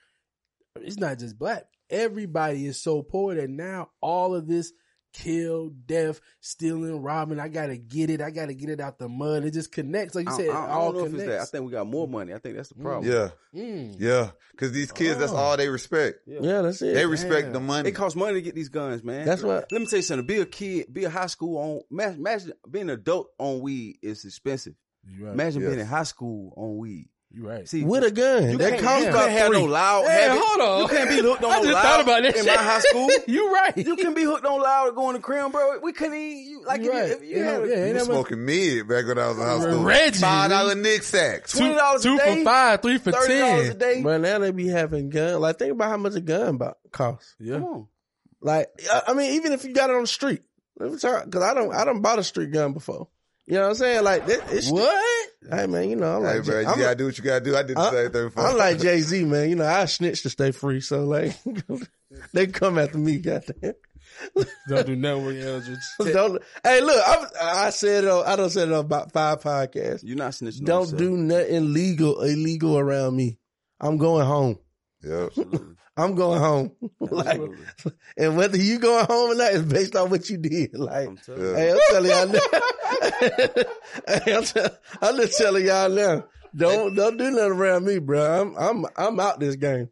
it's not just black. Everybody is so poor that now all of this kill, death, stealing, robbing, I gotta get it. I gotta get it out the mud. It just connects. Like you I, said, I, I all don't know if it's that. I think we got more money. I think that's the problem. Yeah. Mm. Yeah. Cause these kids, that's Oh. all they respect. Yeah, that's it. They respect Damn. the money. It costs money to get these guns, man. That's what- Let me tell you something. Be a kid, be a high school on. ma- Imagine being an adult on weed is expensive. Right. Imagine Yes. being in high school on weed. You right. See, with a gun. You that can't, costs you about can't have three. no loud. Hey, habit. hold on. You can't be hooked on I no just loud thought about that in shit. my high school. you right. You can be hooked on loud going to crib, bro. We couldn't even you, like You if you, right. if you You had know, a, yeah, You ain't never- smoking mid back when I was in high school. Reggie. Five dollar Nick sacks. twenty dollars a Two day, for five, three for thirty dollars a day. But now they be having gun. Like think about how much a gun about costs. Yeah. Come on, Like I I mean, even if you got it on the street, because I don't, I don't bought a street gun before. You know what I'm saying? Like that, it's What? Hey man, you know I'm Hey, like bro, you I'm, gotta do what you gotta do. I did the I- same thing before. I'm like Jay Z, man. You know I snitch to stay free, so like they come after me, goddamn. Don't do nothing with Eldridge. don't. Hey, look, I, I said it. On, I don't said it on about five podcasts. you're not snitching. Don't yourself. do nothing legal illegal around me. I'm going home. Yep. I'm going home. like, and whether you going home or not is based on what you did. Like, I'm telling you. hey, I'm telling y'all now. hey, I'm, tell, I'm just telling y'all now. Don't don't do nothing around me, bro. I'm I'm I'm out this game.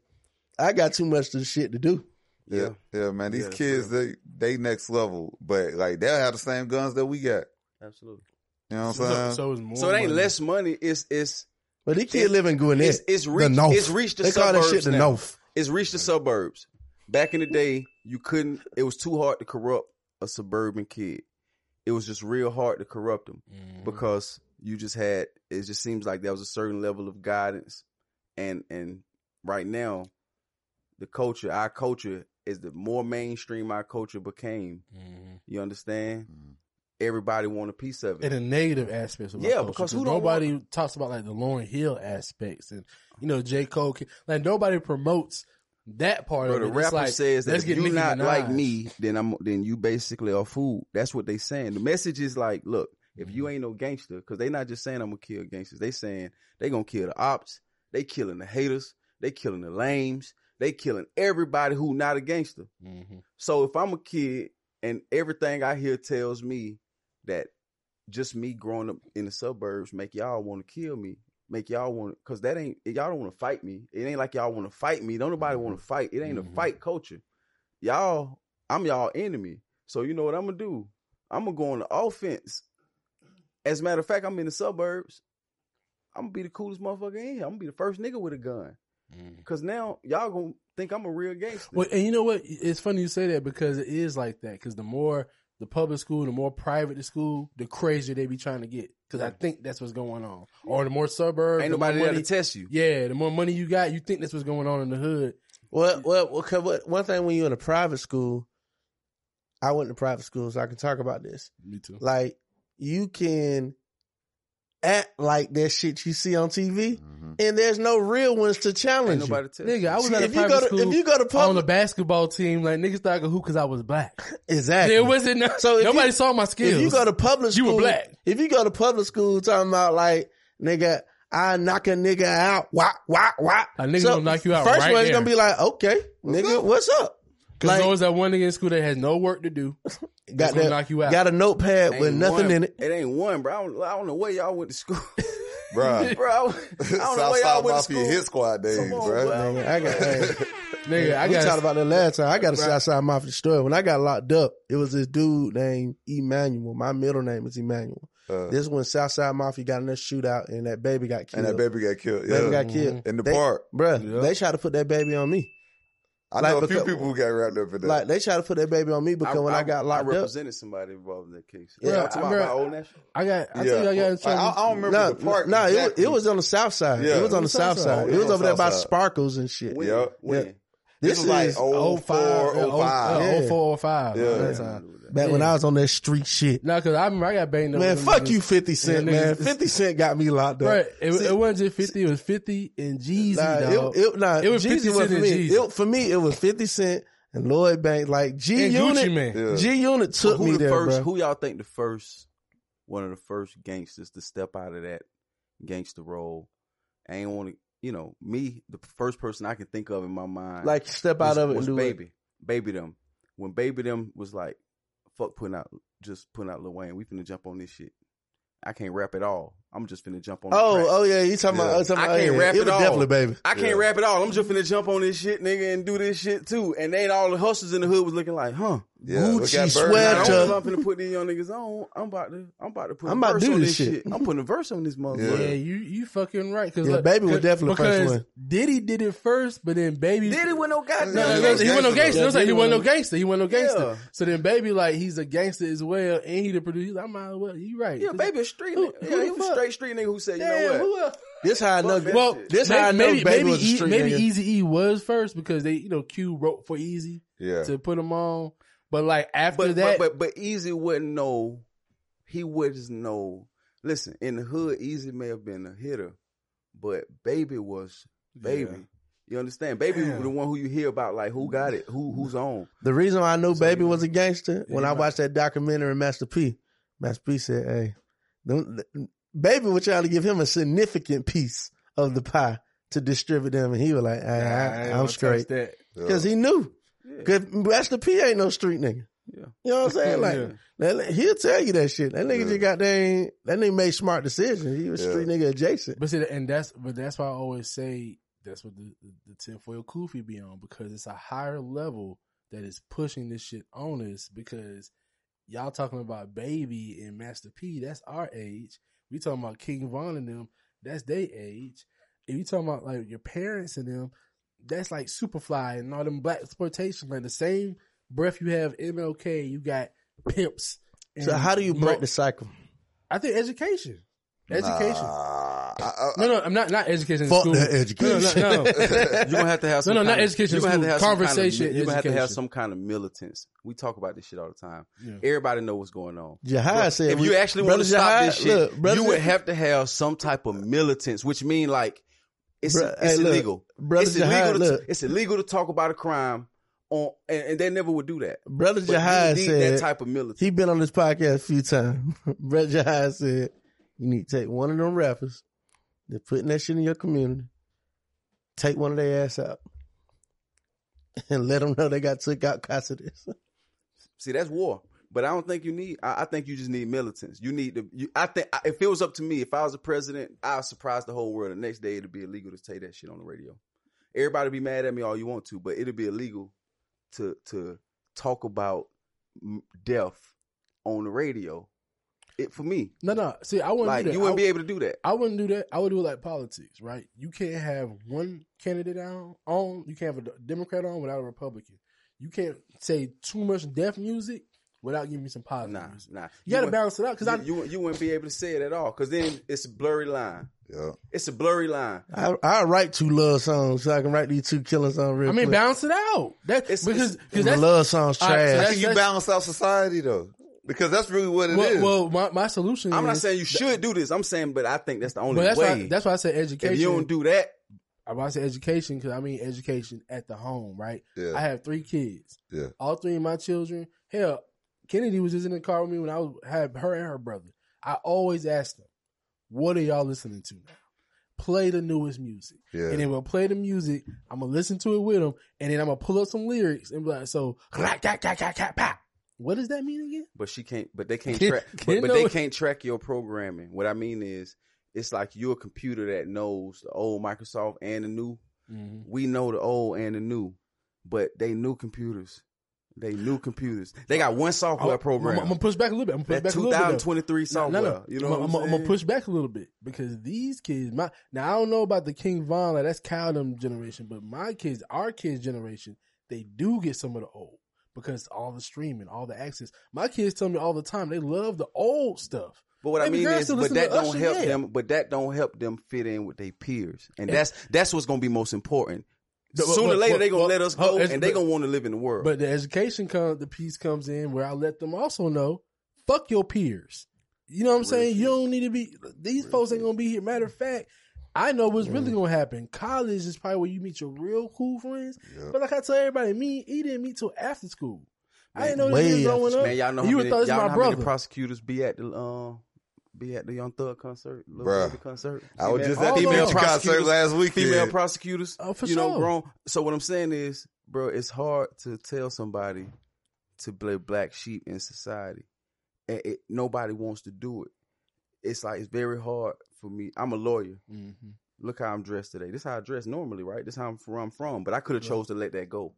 I got too much to shit to do. Yeah, yeah, man. These Yeah, that's kids, they they next level, but like they'll have the same guns that we got. Absolutely. You know what I'm So, saying? so, it's more So it ain't money. less money. It's it's But these kids It's- live in Gwinnett. it's it's reached. the reached north. it's reached the they call suburbs that shit the now. north. It's reached the suburbs. Back in the day, you couldn't. It was too hard to corrupt a suburban kid. It was just real hard to corrupt them because you just had. It just seems like there was a certain level of guidance, and and right now, the culture, our culture, is the more mainstream our culture became. Mhm. You understand? Everybody want a piece of it. And the negative aspects of Yeah, culture, because who nobody talks about like the Lauryn Hill aspects and you know J Cole can- like nobody promotes that part Bro, of the it. It's rapper like, says that if you're not like me, then I'm then you basically are food. That's what they saying. The message is like, look, if Mm-hmm. you ain't no gangster, because they not just saying I'm gonna kill gangsters. They saying they gonna kill the ops. They killing the haters. They killing the lames. They killing everybody who not a gangster. Mhm. So if I'm a kid and everything I hear tells me that just me growing up in the suburbs make y'all want to kill me, make y'all want because that ain't y'all don't want to fight me. It ain't like y'all want to fight me. Don't nobody want to fight. It ain't Mhm. a fight culture. Y'all, I'm y'all enemy. So you know what I'm gonna do? I'm gonna go on the offense. As a matter of fact, I'm in the suburbs. I'm gonna be the coolest motherfucker in here. I'm gonna be the first nigga with a gun. Cause now y'all gonna think I'm a real gangster. Well, and you know what? It's funny you say that because it is like that. Because the more the public school, the more private the school, the crazier they be trying to get. Because I think that's what's going on. Or the more suburbs, Ain't the nobody there to test you. Yeah, the more money you got, you think that's what's going on in the hood. Well, well, well 'cause one thing when you're in a private school, I went to private school, so I can talk about this. Me too. Like, you can act like that shit you see on TV, mm-hmm. and there's no real ones to challenge Ain't you. nobody test Nigga, I was See, at a if you go to- school. if you go to on the basketball team, like niggas thought I could hoop because I was black. Exactly. There wasn't no, So if nobody you- saw my skills. If you go to public school, You were black. If you go to public school talking about like, nigga, I knock a nigga out, wah, wah, wah. A nigga gonna knock you out First right one's there. gonna be like, okay, nigga, what's up? Because Like- there was that one nigga in school that has no work to do. Got That's gonna that, knock you out. got a notepad Ain't with nothing one- in it. It ain't one, bro. I don't, I don't know where y'all went to school. Bruh. bro, I, don't- I know South where y'all South went to Mafia school. hit squad days, Come on, bro. bro. Nigga, I got, hey, Nigga, I we got talked about that last time. I got a Right. Southside Mafia story. When I got locked up, it was this dude named Emmanuel. My middle name is Emmanuel. Uh, This is when Southside Mafia got in a shootout and that baby got killed. and that baby got killed. Baby Yeah. got killed. In the They- park. Bruh, Yeah. they tried to put that baby on me. I Like, know a few people who got wrapped up in that. Like they tried to put that baby on me because when I, got locked I up, represented somebody involved in that case. Yeah, Yeah, I I'm remember- about Old National. I got. I Yeah. think I got in Like, trouble. I, I don't remember no, the park. no, it, was, exactly. it was on the south side. Yeah. It was on the south side. It was over there by side. Sparkles and shit. When? Yeah. When? This was like is oh four, oh yeah, oh five. yeah, Yeah. 04, 05. Yeah. That Yeah. back when I was on that street shit. No, because I remember I got banged up. Man, fuck niggas. you, Fifty Cent, Yeah, man. Fifty Cent got me locked up. Right. It, See, it wasn't just 50, it was 50 and Jeezy, Nah, dog. it, it, nah, It was Jeezy 50 was Cent for and me. Jeezy. It, for me, it was Fifty Cent and Lloyd Banks. Like G And Unit, Gucci Mane. Yeah. G Unit took who me the there, first? bro. Who y'all think the first one of the first gangsters to step out of that gangster role? I ain't want to, you know, me. The first person I can think of in my mind, Like step out was, of it was and do it. baby, baby them. When baby them was like, fuck putting out, just putting out Lil Wayne. We finna jump on this shit. I can't rap at all. I'm just finna jump on. Oh, track. oh yeah, you talking Yeah. about? oh, talking I can't yeah, rap it at all. definitely baby. I can't Yeah. rap at all. I'm just finna jump on this shit, nigga, and do this shit too. And then all the hustlers in the hood was looking like, huh? Yeah, Gucci sweater. I'm not finna put these young niggas on. I'm about to. I'm about to put. I'm a about to verse do on this this shit. I'm putting a verse on this motherfucker. Yeah, you you fucking right. Cause Yeah, like, Baby was definitely the first one. Diddy did it first, but then Baby Diddy with no goddamn. No, no, he wasn't no gangster. gangster. It was like he Diddy wasn't no gangster. He wasn't no gangster. Yeah. So then Baby like he's a gangster as well, and he the producer. I might as well. You right? Yeah, baby, a street. Who- nigga. who yeah, he was fuck? straight street nigga who said, you Yeah, know what? who else? This how I know. Well, shit. This how I know maybe Baby maybe was a E- street maybe. Easy E was first because they you know Q wrote for Eazy Yeah. to put him on, but like after but, that, but but but Eazy wouldn't know. He wouldn't know. Listen, in the hood, Eazy may have been a hitter, but Baby was Baby. Yeah. You understand? Baby Damn. was the one who you hear about, like who got it, who who's mm. on. The reason why I knew So, Baby you know. was a gangster when I watched that documentary Master P. Master P said, "Hey, them- th- Baby was trying to give him a significant piece of the pie to distribute them, and he was like, ah, Nah, I I, ain't I, gonna I'm straight That. because he knew. Yeah. Because Master P ain't no street nigga. Yeah. You know what I'm saying? Like Yeah. that- he'll tell you that shit. That nigga Yeah. just got there. That nigga made smart decisions. He was Yeah. street nigga adjacent. But see, and that's but that's why I always say that's what the the, the tinfoil kufi be on because it's a higher level that is pushing this shit on us because y'all talking about baby and Master P, that's our age. We talking about King Von and them, that's their age. If you talking about like your parents and them, that's like Superfly and all them black exploitation. Like the same breath you have MLK, you got pimps. So how do you break the cycle? I think education. Education. Nah, I- I- No, no, I'm not not education. Fuck school. that education. No, no, no. You're gonna have to have No, some no, not kind of- education, You're gonna have to have some kind of- Conversation, You're gonna have to have some kind of militance. We talk about this shit all the time. Yeah. Everybody know what's going on. Jihad said, if we- you actually want to stop Jihad, this shit, look, you would have to have some type of militants, which mean like it's Bruh, it's hey, illegal. Brother it's illegal. To, it's illegal to talk about a crime on, and, and they never would do that. Brother But need said that type of militance. he been on this podcast a few times. Brother Jihad said you need to take one of them rappers They're putting that shit in your community. Take one of their ass out and let them know they got took out this. See, that's war. But I don't think you need. I, I think you just need militants. You need to. You, I think if it was up to me, if I was a president, I'd surprise the whole world. The next day, it'd be illegal to say that shit on the radio. Everybody be mad at me all you want to, but it'd be illegal to to talk about death on the radio. It for me. No, no. See, I wouldn't. Like do that. you wouldn't I, be able to do that. I wouldn't do that. I would do it like politics, right? You can't have one candidate on. on you can't have a Democrat on without a Republican. You can't say too much death music without giving me some positive Nah, music. nah. You gotta balance it out because I you, you you wouldn't be able to say it at all because then it's a blurry line. Yeah. It's a blurry line. I I write two love songs so I can write these two killing songs real I mean quick. balance it out. That It's- because it's- because the that's love songs All right, so trash. How that's- you balance out society though? Because that's really what it is. well, well, my, my solution. I'm not saying you should do this. I'm saying, but I think that's the only But that's way. why that's why I said education. if you don't do that, I want to say education because I mean education at the home, right? Yeah. I have three kids. Yeah. All three of my children. Hell, Kennedy was just in the car with me when I was had her and her brother. I always ask them, "What are y'all listening to now?" Play the newest music, Yeah. and then we'll play the music. I'm gonna listen to it with them, and then I'm gonna pull up some lyrics and be like, "So, what does that mean again?" but she can't. But they can't Can't- track. can't But, but they can't track your programming. What I mean is, it's like you're a computer that knows the old Microsoft and the new. Mm-hmm. We know the old and the new, but they new computers. They new computers. They got one software I'm, program. I'm gonna push back a little bit. I'm gonna push That back a little bit. though. 2023 software. You know I'm, what I'm I'm, I'm gonna push back a little bit because these kids, my now I don't know about the King Von, like that's them generation, but my kids, our kids generation, they do get some of the old because all the streaming, all the access. My kids tell me all the time they love the old stuff. But what I mean is, but that don't Usher, help yeah. them. But that don't help them fit in with their peers, and And- that's that's what's gonna be most important. Sooner or later, but- they gonna let us go, and they but- gonna want to live in the world. But the education come, the piece comes in where I let them also know, fuck your peers. You know what I'm saying? You don't need to be. These folks ain't gonna be here. Matter of fact, I know what's really Mm. gonna happen. College is probably where you meet your real cool friends. But like I tell everybody, me, he didn't meet till after school. I didn't know this was growing up. Man, y'all know how you many, thought this y'all know my how many brother. prosecutors be at the um be at the Young Thug concert, Lil Bruh. Baby concert. I was just at the female Future concert prosecutors- last week. Female prosecutors, Oh, for you know, grown. So what I'm saying is, bro, it's hard to tell somebody to play black sheep in society, and it, nobody wants to do it. It's like it's very hard for me. I'm a lawyer. Mm-hmm. Look how I'm dressed today. This is how I dress normally, right? This is how I'm, where I'm from. But I could have chose to let that go.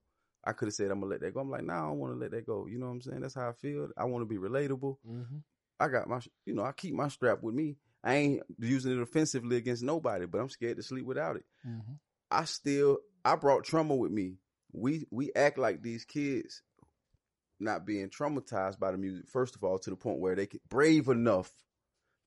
I could have said I'm gonna let that go. I'm like, nah, I don't want to let that go. You know what I'm saying? That's how I feel. I want to be relatable. Mm-hmm. I got my, you know, I keep my strap with me. I ain't using it offensively against nobody, but I'm scared to sleep without it. Mm-hmm. I still, I brought trauma with me. We we act like these kids not being traumatized by the music. First of all, to the point where they get brave enough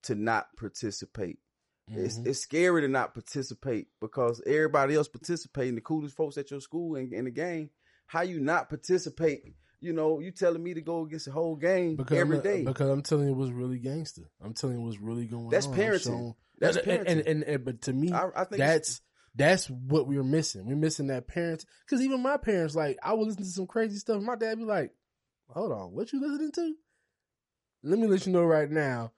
to not participate. It's Mhm. it's scary to not participate because everybody else participating. The coolest folks at your school and in the game. How you not participate? You know, you telling me to go against the whole game Because every I'm, day. Because I'm telling you what's really gangster. I'm telling you what's really going That's on. Parenting. showing- That's and, and, parenting. and, and- but to me, I- I think that's that's what we're missing. We're missing that parents. Because even my parents, like, I would listen to some crazy stuff. My dad be like, "Hold on, what you listening to? Let me let you know right now.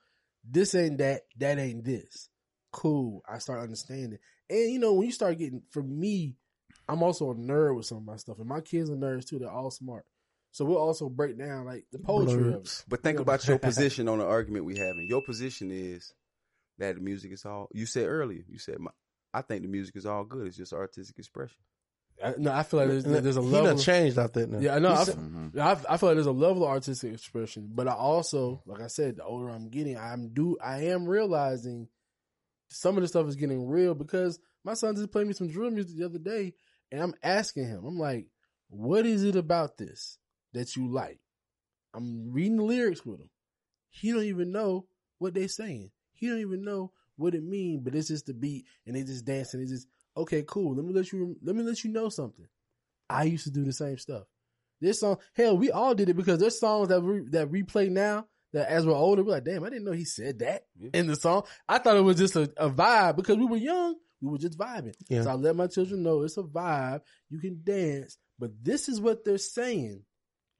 This ain't that. That ain't this. Cool. I start understanding. And you know, when you start getting, for me, I'm also a nerd with some of my stuff, and my kids are nerds too. They're all smart. So we'll also break down like the poetry of it. But think You know? about your position on the argument we having. Your position is that the music is all. You said earlier. You said, my, "I think the music is all good. It's just artistic expression." I, no, I feel like there's, there's a He level done changed out there now. Yeah, I know. He I, said- f- mm-hmm. I, I feel like there's a level of artistic expression, but I also, like I said, the older I'm getting, I'm do I am realizing some of the stuff is getting real because my son just played me some drill music the other day, and I'm asking him, I'm like, "What is it about this that you like?" I'm reading the lyrics with him. He don't even know what they saying. He don't even know what it mean, but it's just the beat, and they just dancing. It's just okay, cool. Let me let you let me let you know something. I used to do the same stuff. This song, hell, we all did it because there's songs that we that replay now that as we're older, we're like, damn, I didn't know he said that in the song. I thought it was just a, a vibe because we were young. We were just vibing. Yeah. So I let my children know it's a vibe. You can dance, but this is what they're saying.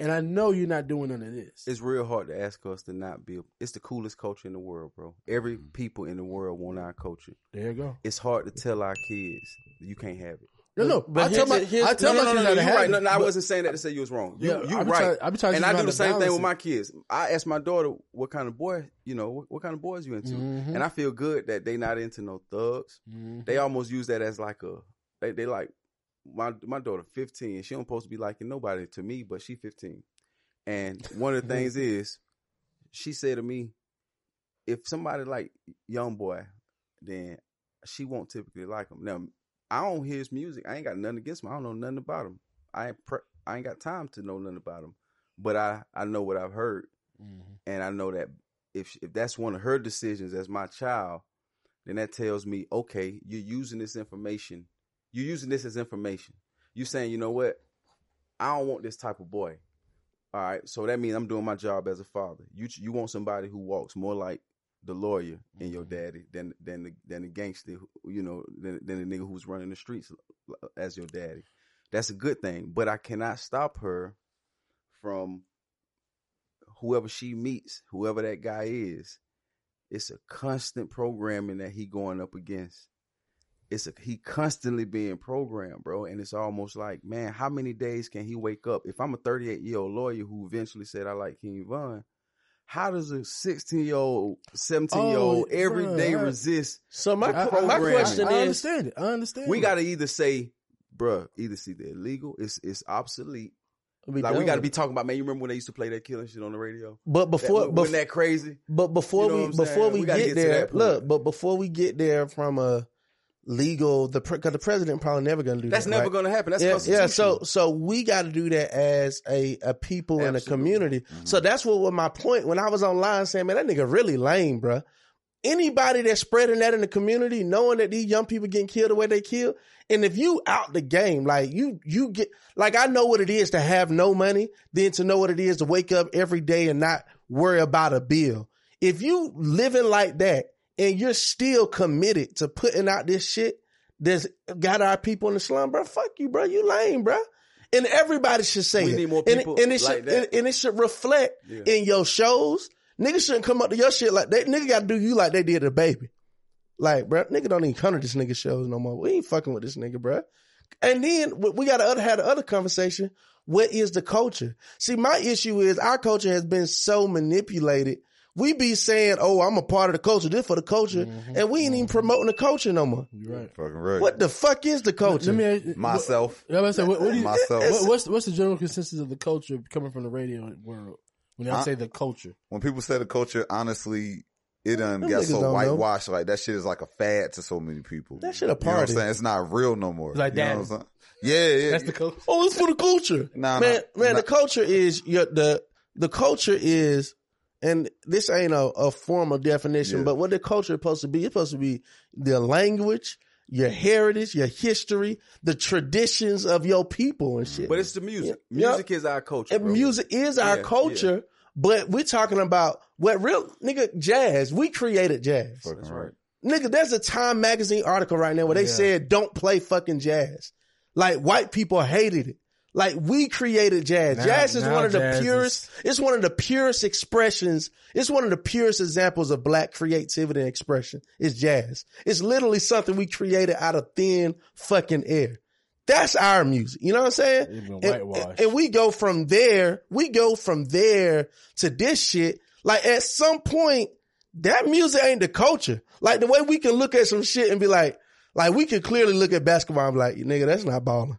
And I know you're not doing none of this. It's real hard to ask us to not be. It's the coolest culture in the world, bro. Every people in the world want our culture. There you go. It's hard to tell our kids you can't have it. No, no. But I tell here's my, the- here's- I tell no, my no, no, kids no, how you're right. it, No, no, I wasn't saying that to say you was wrong. You, Yeah, you I be right. try- I be trying and teach I do the same thing balance with my kids. I ask my daughter what kind of boy, you know, what, what kind of boys you into, Mhm. and I feel good that they not into no thugs. Mhm. They almost use that as like a they they like my my daughter 15. She don't supposed to be liking nobody to me, but she 15. And one of the mm-hmm. things is, she said to me, if somebody like young boy, then she won't typically like him. Now I don't hear his music. I ain't got nothing against him. I don't know nothing about him. I ain't pre- I ain't got time to know nothing about him. But I I know what I've heard, mm-hmm. and I know that if if that's one of her decisions as my child, then that tells me okay, you're using this information. You're using this as information. You're saying, you know what? I don't want this type of boy. All right, so that means I'm doing my job as a father. You you want somebody who walks more like the lawyer in your mm-hmm. daddy than than the than the gangster, who- you know, than, than the nigga who's running the streets uh, as your daddy. That's a good thing, but I cannot stop her from whoever she meets, whoever that guy is. It's a constant programming that he going up against. It's a he constantly being programmed, bro, and it's almost like, man, how many days can he wake up? If I'm a 38 year old lawyer who eventually said I like King Von, how does a 16 year old, 17 year old Oh, every bruh, day I- resist? So my- the my programming? question I is- understand it. I understand. we got to either say, bruh, either see the illegal, it's it's obsolete. We like we got to be talking about, man. You remember when they used to play that killing shit on the radio? But before, that, wasn't bef- that crazy? But before You know we before saying? we, We get, get there, look. But before we get there from a legal, the because the president probably never going to do That's that. That's never right? gonna happen. That's yeah, yeah. So so we got to do that as a a people and a community. Mm-hmm. So that's what was my point when I was online saying, man, that nigga really lame, bruh. Anybody that's spreading that in the community, knowing that these young people getting killed the way they kill, and if you out the game, like you, you get, like I know what it is to have no money, then to know what it is to wake up every day and not worry about a bill. If you living like that and you're still committed to putting out this shit that's got our people in the slum, bro, fuck you, bro, you lame, bro. And everybody should say We it. need more And it- people and it, like should, that. and, and it should reflect Yeah. in your shows. Niggas shouldn't come up to your shit like that. Nigga got to do you like they did a baby. Like, bro, nigga don't even come to this nigga shows no more. We ain't fucking with this nigga, bro. And then we- we got to other had the other conversation. What is the culture? See, my issue is our culture has been so manipulated We be saying, "Oh, I'm a part of the culture. This for the culture," Mm-hmm. and we ain't even promoting the culture no more. You're right. Fucking right. What the fuck is the culture? Let me ask you- Myself. Yeah, I was say, what, what do you, Myself. what- what's what's the general consensus of the culture coming from the radio world? When I I- say the culture, When people say the culture, honestly, it done Them got so don't know. whitewashed. Like that shit is like a fad to so many people. That shit a You know what I'm party. saying? It's not real no more. It's like you know that. what I'm saying? Yeah, yeah. that's the culture. Oh, it's for the culture. Nah, man, nah, man, nah. the culture is your the the culture is, and this ain't a, a formal definition, Yeah. but what the culture is supposed to be, it's supposed to be the language, your heritage, your history, the traditions of your people and shit. But it's the music. Yeah. Music is our culture. bro. music is our Yeah, culture, but we're talking about what real nigga jazz. We created jazz. Fucking right. Nigga, there's a Time magazine article right now where they Yeah. said don't play fucking jazz. Like white people hated it. Like we created jazz. Now- jazz is one of the purest, it's one of the purest expressions. It's one of the purest examples of black creativity and expression. It's jazz. It's literally something we created out of thin fucking air. That's our music. You know what I'm saying? And, whitewashed. and we go from there, we go from there to this shit. Like at some point, that music ain't the culture. Like the way we can look at some shit and be like, like we can clearly look at basketball and be like, nigga, that's not balling.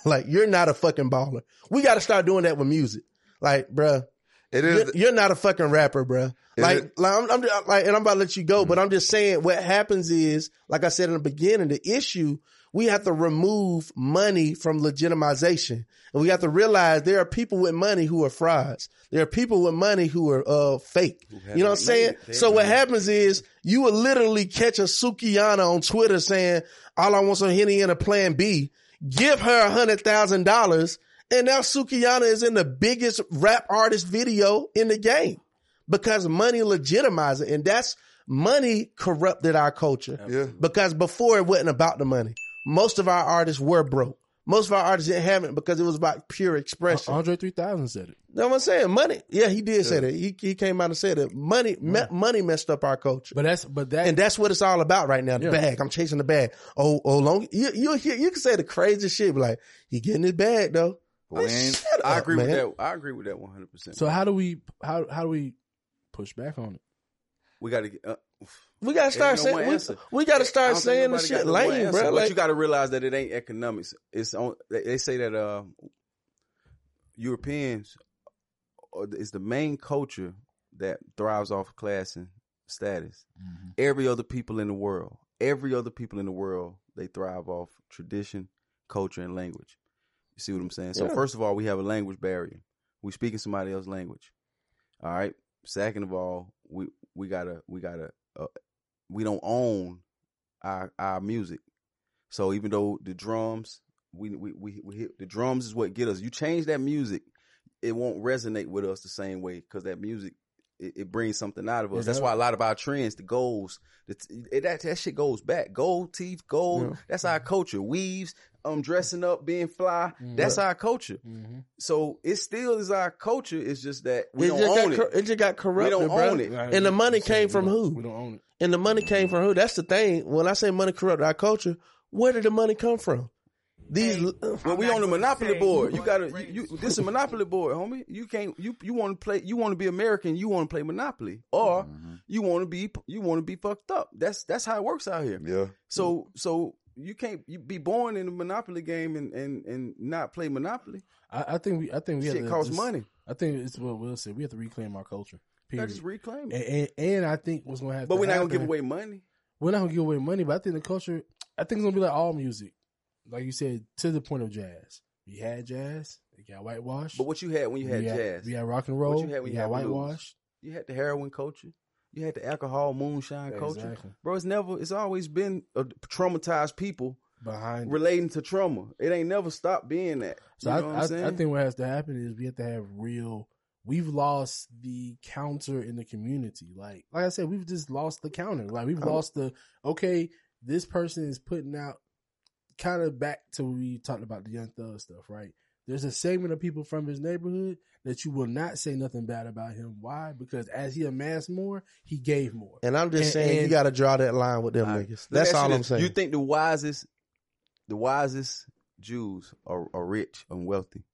like you're not a fucking baller. We got to start doing that with music. Like, bruh, It you're, you're not a fucking rapper, bruh. Like, it- like, I'm, I'm like, and I'm about to let you go, but I'm just saying what happens is, like I said in the beginning, the issue, we have to remove money from legitimization. And we have to realize there are people with money who are frauds. There are people with money who are, uh, fake. You know what I'm saying? So what happens is you will literally catch a Sukihana on Twitter saying, all I want some Henny and a plan B. Give her a hundred thousand dollars. And now Sukihana is in the biggest rap artist video in the game because money legitimizes it. And that's money corrupted our culture. Yeah. Because before it wasn't about the money. Most of our artists were broke. Most of our artists didn't have it because it was about pure uh, expression. Andre 3000 said it. You know what I'm saying? Money. Yeah, he did say that. He, he came out and said that money, me- money messed up our culture. But that's but that And that's what it's all about right now. The Yeah. bag. I'm chasing the bag. Oh, oh, long. You, you, you can say the craziest shit, but like, he getting his bag though. But we Like, shut I up, agree man. with that. I agree with that one hundred percent. so how do we how how do we push back on it? we got to get. Uh, We gotta start no saying, we, we gotta start don't think saying the shit no lame, answer, bro. But Like, you got to realize that it ain't economics. It's on. They they say that uh, Europeans are the- is the main culture that thrives off class and status. Mm-hmm. Every other people in the world, every other people in the world, they thrive off tradition, culture, and language. You see what I'm saying? So Yeah. first of all, we have a language barrier. We speaking somebody else's language. All right. Second of all, we we gotta we gotta uh, we don't own our our music. So even though the drums, we we we, we hit, the drums is what get us. You change that music, it won't resonate with us the same way because that music it, it brings something out of us. Yeah, that's why a lot of our trends, the goals, the, it, that that shit goes back. Gold teeth, gold. Yeah. That's our culture. Weaves, um, dressing up, being fly. That's our culture. Mm-hmm. So it still is our culture. It's just that we it don't just, own got, it. it just got corrupted, We don't bro. own it. And the money came from who? We don't own it. And the money came from who? That's the thing. When I say money corrupted our culture, where did the money come from? These When uh, we on the monopoly board, you gotta. You, you, this is a monopoly board, homie. You can't. You you want to play. You want to be American. You want to play monopoly, or mm-hmm. you want to be. You want to be fucked up. That's that's how it works out here. Yeah. So so you can't you be born in the monopoly game and and and not play monopoly. I, I think we I think we Shit have to costs just- money. I think it's what Will said. We have to reclaim our culture. You Period. gotta just reclaim and, it. and, and I think what's gonna happen. But we're not gonna give away money. We're not gonna give away money, but I think the culture. I think it's gonna be like all music, like you said, to the point of jazz. We had jazz. It got whitewashed. But what you had when you had we had, jazz, we had rock and roll. What you had when you had had whitewashed. You had the heroin culture. You had the alcohol moonshine culture. Bro, it's never. It's always been a traumatized people behind it. relating to trauma. It ain't never stopped being that. So I, I? I think what has to happen is we have to have real. We've lost the counter in the community. Like, like I said, we've just lost the counter. Like we've lost the okay. This person is putting out kind of back to when we talked about the Young Thug stuff, right? There's a segment of people from his neighborhood that you will not say nothing bad about him. Why? Because as he amassed more, he gave more. and I'm just And- saying you got to draw that line with them All right. niggas. Let That's you all I'm this. saying. You think the wisest, the wisest Jews are, are rich and wealthy?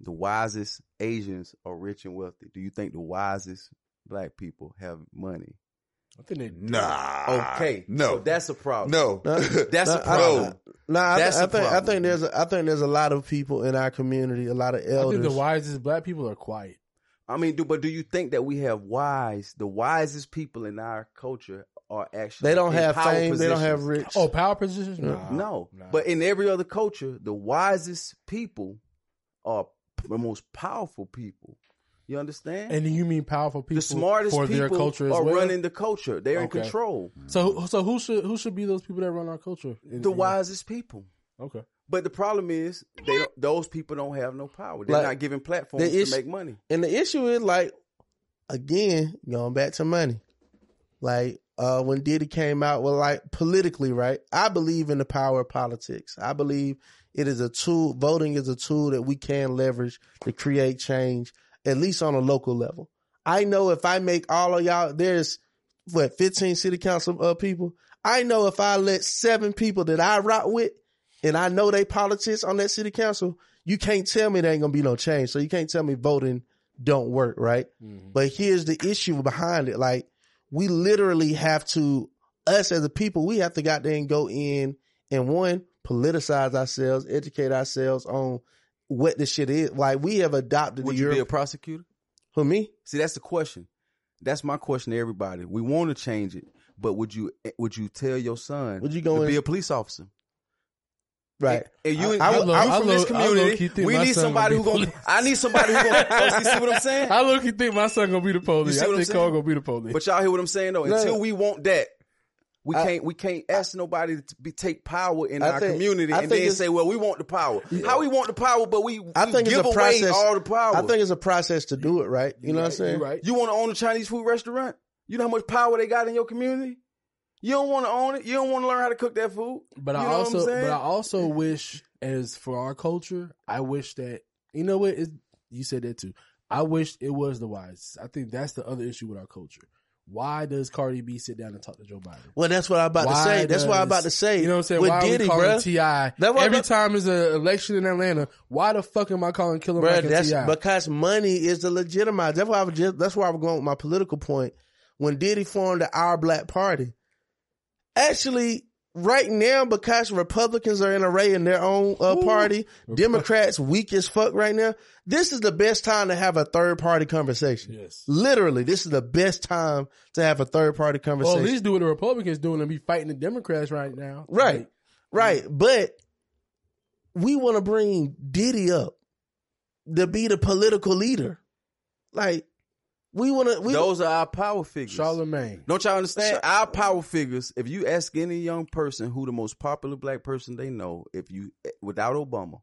The wisest Asians are rich and wealthy. Do you think the wisest black people have money. I think they Nah. Okay. No. So that's a problem. No. That's a Nah, I- problem. Nah, I, That's I the think I think there's a, I think there's a lot of people in our community, a lot of elders. I think the wisest black people are quiet. I mean, do but do you think that we have wise, the wisest people in our culture are actually they don't in have power fame. They don't have rich. Oh, power positions? Nah. no. Nah. But in every other culture, the wisest people are the most powerful people. You understand? And you mean powerful people the smartest for people their culture are well? running the culture. They're Okay. in control. So, so who should who should be those people that run our culture? In- The in- wisest people. Okay. But the problem is, they don't, those people don't have no power. They're Like, not given platforms the to make money. And the issue is like, again, going back to money. Like, uh, when Diddy came out, well, like politically, right? I believe in the power of politics. I believe it is a tool, voting is a tool that we can leverage to create change, at least on a local level. I know if I make all of y'all, there's what, 15 city council uh, people. I know if I let seven people that I rock with and I know they politics on that city council, you can't tell me there ain't gonna be no change. So you can't tell me voting don't work, right? But here's the issue behind it. Like we literally have to, us as a people, we have to goddamn go in and one, politicize ourselves, educate ourselves on what this shit is. Like we have adopted Would the you be a prosecutor? For me? See, that's the question. That's my question to everybody. We want to change it, but would you eh, would you tell your son Would you go to in- be a police officer? Right. And you, I- I you would- I from this I community. We need somebody who gonna. I need somebody who gonna. See, see what I'm saying? I look, you think my son gonna be the police? I think? Cole gonna be the police. But y'all hear what I'm saying though? No, Until no. we want that, we I- can't we can't ask nobody to be, take power in I our think- community I and think then say, "Well, we want the power." How we want the power, but we, I we think give it's a away process. all the power. I think it's a process to do it, right? You know what I'm saying? Right. You want to own a Chinese food restaurant? You know how much power they got in your community? You don't want to own it. You don't want to learn how to cook that food. But you I know what I'm also, saying? but I also wish, as for our culture, I wish that you know what it, you said that too. I wish it was the wise. I think that's the other issue with our culture. Why does Cardi B sit down and talk to Joe Biden? Well, that's what I'm about to Why say. That's what I'm about to say. You know what I'm saying? With why Diddy, are we calling bruh. T.I. every I'm- time there's an election in Atlanta? Why the fuck am I calling Killer Bruh, Mike that's T.I.? because money is the legitimize. That's why I was just. That's why I was going with my political point. When Diddy formed the Our Black Party, actually, right now because Republicans are in array in their own uh, party, Democrats weak as fuck right now. This is the best time to have a third party conversation. Yes. Literally, this is the best time to have a third party conversation. Well, at least do what the Republicans doing and be fighting the Democrats right now. Right. Like, Right. But we want to bring Diddy up to be the political leader. Like, we want to, we, Those are our power figures. Charlemagne. Don't y'all understand? Our power figures. If you ask any young person who the most popular black person they know, if you eh, without Obama,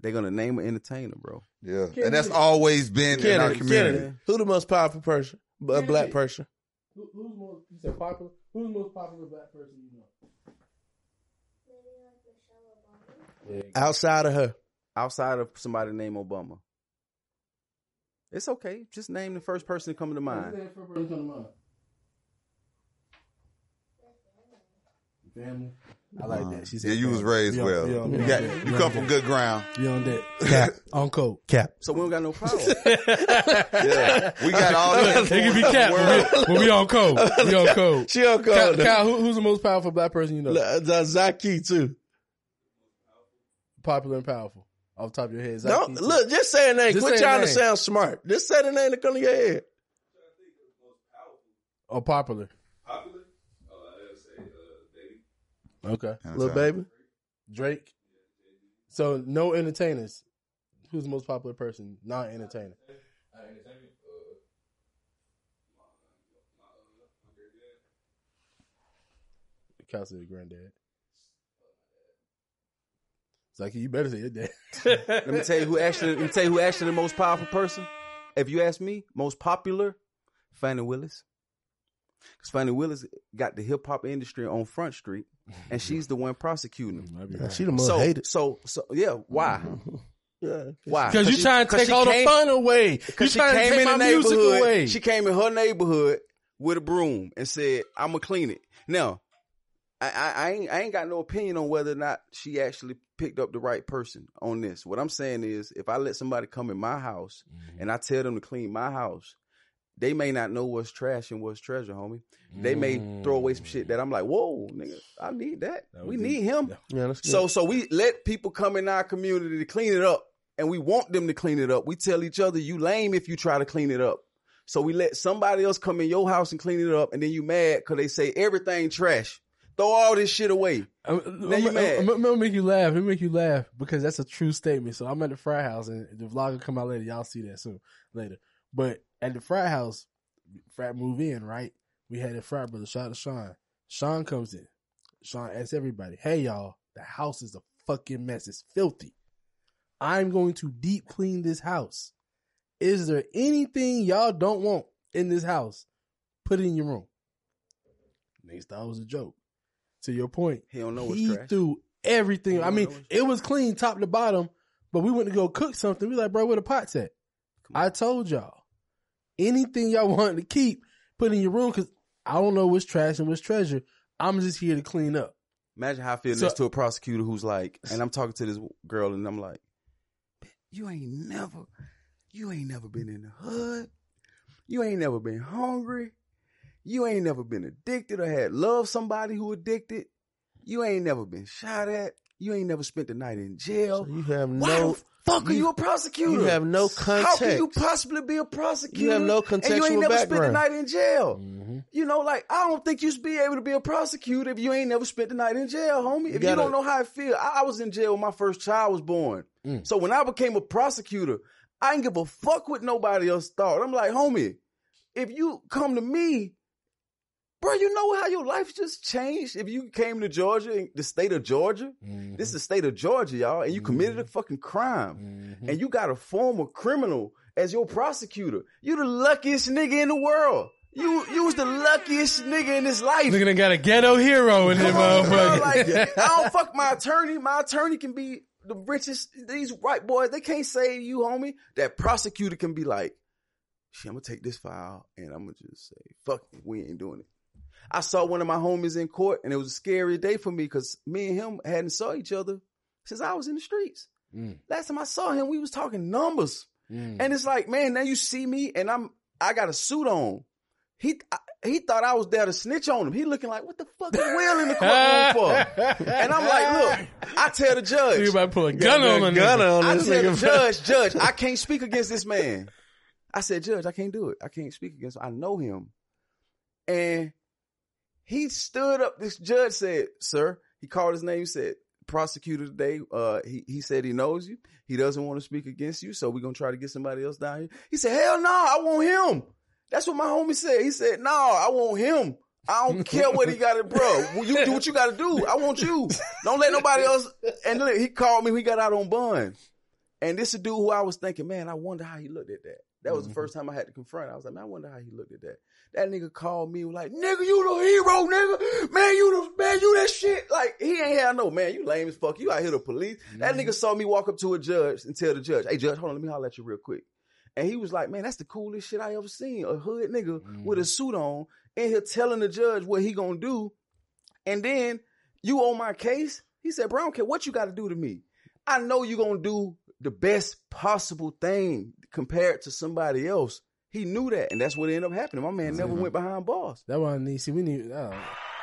they're gonna name an entertainer, bro. Yeah, and that's always been in our community. Kennedy. Who the most powerful person? A black person. Who, who's most? You said popular. Who's the most popular black person you know? Outside of her. Outside of somebody named Obama, it's okay. Just name the first person to come to mind. Family. I like that. She said, Yeah, you was raised We well. we You we got on- you we on come from good ground. You on that? Cap. on code. Cap. So we don't got no power. Yeah, we got all the They can be cap, but we, but we on code. We on code. She on Cal, code. Cal, who, who's the most powerful black person you know? The Zaki too. Popular and powerful. Off the top of your head. Don't look. Just say a name. Just Quit say a trying to sound smart. Just say the name that come to your head. Or popular. Popular. Oh, uh, okay. Lil Baby. Drake. So no entertainers. Who's the most popular person? Not entertainer. Cal said granddad. Zaki, you better say your dad. let me tell you who actually. Let me tell you who actually the most powerful person. If you ask me, most popular, Fani Willis. Because Fani Willis got the hip hop industry on Front Street, and she's the one prosecuting them. She the most so, hated. So, so yeah, why? Mm-hmm. Yeah. Why? Because you she- trying to take she all the fun away. You Because she trying to came take in my music neighborhood. away. She came in her neighborhood with a broom and said, "I'm gonna clean it." Now, I, I, I ain't I ain't got no opinion on whether or not she actually picked up the right person on this. What I'm saying is, if I let somebody come in my house Mm-hmm. and I tell them to clean my house, they may not know what's trash and what's treasure, homie. They may throw away some shit that I'm like, whoa, nigga, I need that. we need him. Yeah, that's. So so we let people come in our community to clean it up, and we want them to clean it up. We tell each other, you lame if you try to clean it up. So we let somebody else come in your house and clean it up, and then you mad because they say everything trash. Throw all this shit away. I'm, Now you I'm, mad. I'm, I'm gonna make you laugh. Let me make you laugh because that's a true statement. So I'm at the frat house and the vlog will come out later. Y'all see that soon later. But at the frat house, frat move in, right? We had a frat brother, shout out to Sean. Sean comes in. Sean asks everybody, hey y'all, the house is a fucking mess. It's filthy. I'm going to deep clean this house. Is there anything y'all don't want in this house? Put it in your room. Niggas thought it was a joke. To your point, He don't know what's he trash. threw everything. I mean, it was clean top to bottom, but we went to go cook something. We like, bro, where the pots at? I told y'all, anything y'all want to keep, put in your room because I don't know what's trash and what's treasure. I'm just here to clean up. Imagine how I feel So- next to a prosecutor who's like, and I'm talking to this girl, and I'm like, you ain't never, you ain't never been in the hood. You ain't never been hungry. You ain't never been addicted or had loved somebody who addicted. You ain't never been shot at. You ain't never spent the night in jail. So you have Why no the fuck are you a prosecutor? You have no context. How can you possibly be a prosecutor? You have no And you ain't never spent the night in jail. Mm-hmm. You know, like I don't think you should be able to be a prosecutor if you ain't never spent the night in jail, homie. If you, gotta- don't know how it feel, I, I was in jail when my first child was born. Mm. So when I became a prosecutor, I didn't give a fuck what nobody else thought. I'm like, homie, if you come to me, bro, you know how your life just changed. If you came to Georgia, the state of Georgia, Mm-hmm. this is the state of Georgia, y'all, and you committed a fucking crime, Mm-hmm. and you got a former criminal as your prosecutor. You the luckiest nigga in the world. You you was the luckiest nigga in this life. Nigga done got a ghetto hero in bro. motherfucker. Like, I don't fuck my attorney. My attorney can be the richest. These white boys, they can't save you, homie. That prosecutor can be like, shit, I'm gonna take this file and I'm gonna just say, fuck it, we ain't doing it. I saw one of my homies in court and it was a scary day for me because me and him hadn't saw each other since I was in the streets. Mm. Last time I saw him, we was talking numbers. Mm. And it's like, man, now you see me and I'm, I got a suit on. He, I, he thought I was there to snitch on him. He looking like, what the fuck is Will in the courtroom for? And I'm like, look, I tell the judge. You about to pull a gun on a gun nigga. on I this tell the judge, judge, I can't speak against this man. I said, judge, I can't do it. I can't speak against him. I know him. And he stood up. This judge said, sir, he called his name. He said, prosecutor today, uh, he, he said he knows you. He doesn't want to speak against you. So we're going to try to get somebody else down here. He said, hell no, I want him. That's what my homie said. He said, no, I want him. I don't care what he got it, bro. You do what you got to do. I want you. Don't let nobody else. And then he called me. We got out on bun. And this is a dude who I was thinking, man, I wonder how he looked at that. That was the mm-hmm. first time I had to confront. I was like, man, I wonder how he looked at that. That nigga called me was like, nigga, you the hero, nigga. Man, you the man, you that shit. Like he ain't had no man. You lame as fuck. You out here the police. That nigga mm-hmm. saw me walk up to a judge and tell the judge, hey judge, hold on, let me holler at you real quick. And he was like, man, that's the coolest shit I ever seen. A hood nigga with a mm-hmm. suit on in here telling the judge what he gonna do. And then you on my case? He said, bro, I don't care what you got to do to me. I know you gonna do the best possible thing compared to somebody else. He knew that, and that's what ended up happening. My man never went behind bars. That's what I need. See, we need uh,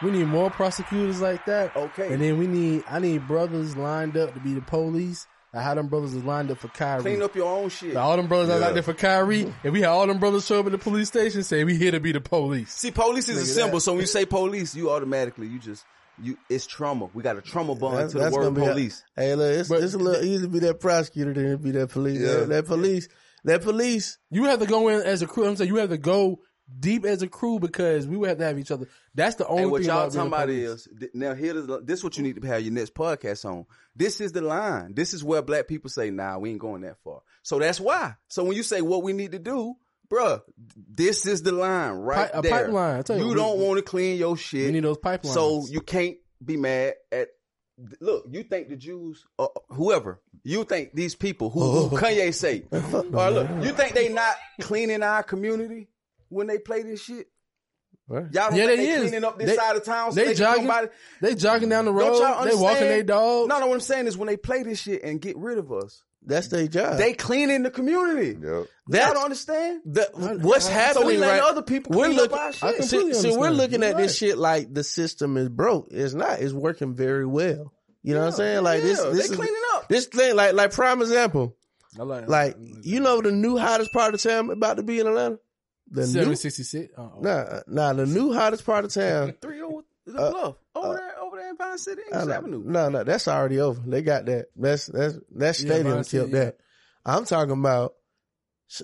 we need more prosecutors like that. Okay. And then we need I need brothers lined up to be the police. Like how them brothers is lined up for Kyrie. Clean up your own shit. Like, all them brothers are Yeah. out there for Kyrie, and we had all them brothers show up at the police station saying we here to be the police. See, police is a symbol. that- So when you say police, you automatically you just you it's trauma. We got a trauma bond That's, to the that's word gonna police. A, hey, look, it's, But- it's a little easy to be that prosecutor than to be that police. Yeah. That, that police, that police. You have to go in as a crew. I'm saying you have to go deep as a crew because we would have to have each other. That's the only And what thing y'all talking about is now here is this is what you need to have your next podcast on. This is the line. This is where black people say, "Nah, we ain't going that far." So that's why. So when you say what we need to do, bruh, this is the line right Pi- a there. pipeline, I tell you, you we- don't want to clean your shit. You need those pipelines. So you can't be mad at. Look, you think the Jews, uh, whoever, you think these people who, who Kanye say, or look, you think they not cleaning our community when they play this shit? Y'all don't Yeah, think they they, is. cleaning up this They- side of town? So they they, jogging- they jogging down the road. They walking their dog. No, no. What I'm saying is when they play this shit and get rid of us, That's their job. They cleaning the community. Yep. That's- Y'all don't understand? The, what's So happening we letting right? other people we're clean up looking. our shit. I see, completely see, we're looking at You're this right. shit like the system is broke. It's not. It's working very well. You know what I'm saying? Like this. yeah, This they is cleaning up. this thing. Like like prime example. I like, Like you know the new hottest part of town about to be in Atlanta. The new, seven sixty six. Oh, nah, nah, the new hottest part of town. Three over the Uh, bluff. Over uh, over there in Vine City, Uh, East no, Avenue. no, no, that's already over. They got that. That's that's that Yeah, stadium Vine City, killed that. I'm talking about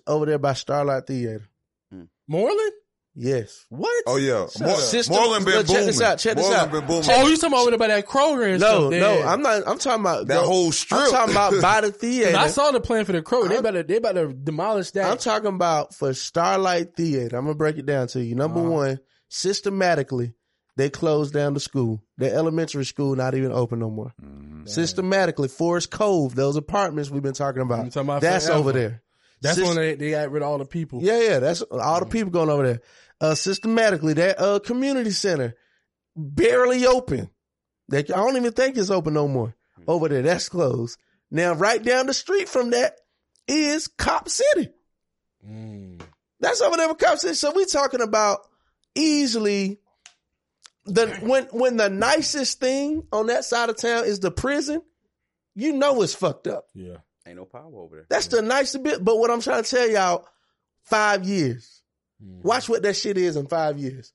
over there by Starlight Theater. Moreland. Yes. What? Oh yeah, Shut More. System- Moreland been Look, check booming. this out, check this Moreland out. been booming. Oh, you talking about over there by that Kroger and No, stuff? no, there. I'm not. I'm talking about That go- whole strip. I'm talking about by the theater. I saw the plan for the Kroger. They about to, they about to demolish that. I'm talking about for Starlight Theater. I'm gonna break it down to you. Number Uh-huh. one, systematically, they closed down the school. The elementary school not even open no more. Mm-hmm. Systematically, Forest Cove, those apartments we've been talking about, talking about that's forever. over there. That's Sys- when they, they got rid of all the people. Yeah, yeah, that's all the people going over there. Uh, systematically, that uh community center barely open. They, I don't even think it's open no more over there. That's closed. Now, right down the street from that is Cop City. Mm. That's over there with Cop City. So we're talking about easily the when when the nicest thing on that side of town is the prison. You know it's fucked up. Yeah. Ain't no power over there. That's the nicest bit. But what I'm trying to tell y'all, five years. Watch what that shit is in five years.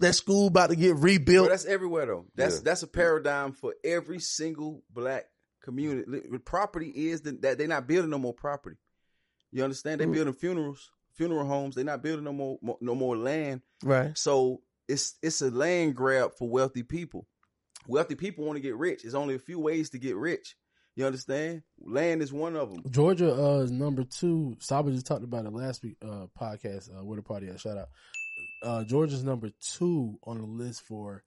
That school about to get Bro, rebuilt. that's everywhere though. That's Yeah. that's a paradigm for every single black community. Property is the, that they're not building no more property. You understand? They Mm. building funerals, funeral homes. They're not building no more no more land. right. So it's it's a land grab for wealthy people. Wealthy people want to get rich. There's only a few ways to get rich. You understand? Land is one of them. Georgia uh, is number two. Saba just talked about it last week uh, podcast. Uh, where the party at? Shout out. Uh, Georgia's number two on the list for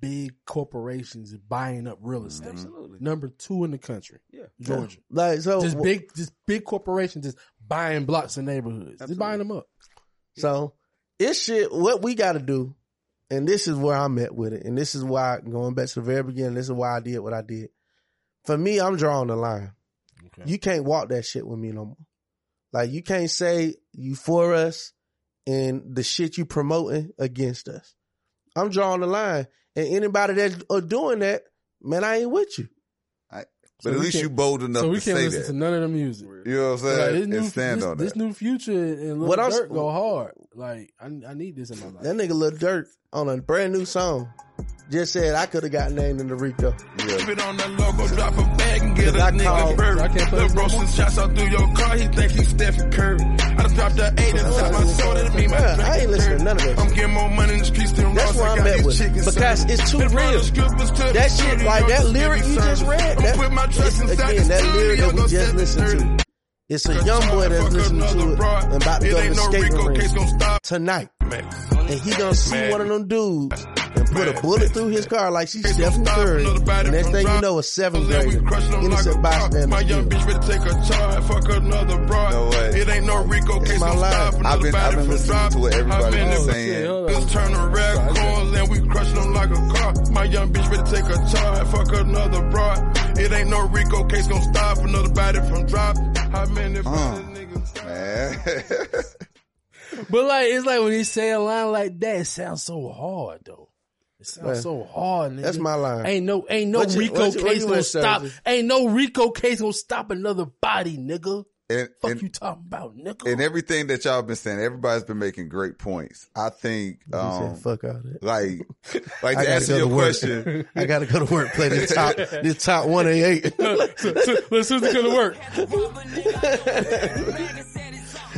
big corporations buying up real estate. Absolutely. Number two in the country. Yeah. Georgia. Like so, Just big, just big corporations just buying blocks in neighborhoods. Just buying them up. So it's shit. What we got to do, and this is where I'm at with it, and this is why going back to the very beginning. This is why I did what I did. For me, I'm drawing the line. Okay. You can't walk that shit with me no more. Like you can't say you for us and the shit you promoting against us. I'm drawing the line, and anybody that's uh, doing that, man, I ain't with you. But So at least can't- you bold enough So we to can't listen that. to none of the music. You know what I'm So, like, saying? this and new, stand this, on this new future and Lil What I'm- Durk go hard. Like I, I need this in my life. That nigga Lil Durk on a brand new song just said I could have got named in the RICO. Yeah. Put on the logo, drop a bag and get a I nigga called- bird. I can't Lil bro no some shots out through your car, he think he's Stephen Curry. I done dropped the eight inside my that'll be my drink. I ain't listening to none of that. I'm getting more money in the streets than That's I I'm at with Because it's too real. the strippers to the That shit, like that lyric you just read, that, my trust it's, again, that lyric that we just listened to. It's a young boy that's listening to it and about to It go to the skating rink tonight. Man. And he gonna see Man. one of them dudes and put a bullet through his car like she's Case Stephen gonna Curry. another body And next thing you know, a seventh grader. crush like Innocent a bystander. My young bitch better take a charge, fuck another broad. No way. It ain't no RICO case my gonna stop I've another been, I've been from listening drop. to what everybody I've been is in- shit, saying. hold on. Just turn a red corns and we crush them like a car. My young bitch better take a charge, fuck another broad. It ain't no RICO case gonna stop another body from drop. How many Uh, niggas? man. But like it's like when he say a line like that, it sounds so hard though. It sounds Man, so hard. Nigga. That's my line. Ain't no ain't no What you- RICO you- what case you gonna want, stop. Sergeant? Ain't no RICO case gonna stop another body, nigga. and, Fuck and, you talking about, nigga. and everything that y'all been saying, everybody's been making great points. I think, He um, said, fuck all that. like, like I to answer your to question, I gotta go to work, play this top, this top one and eight. Let's go to work.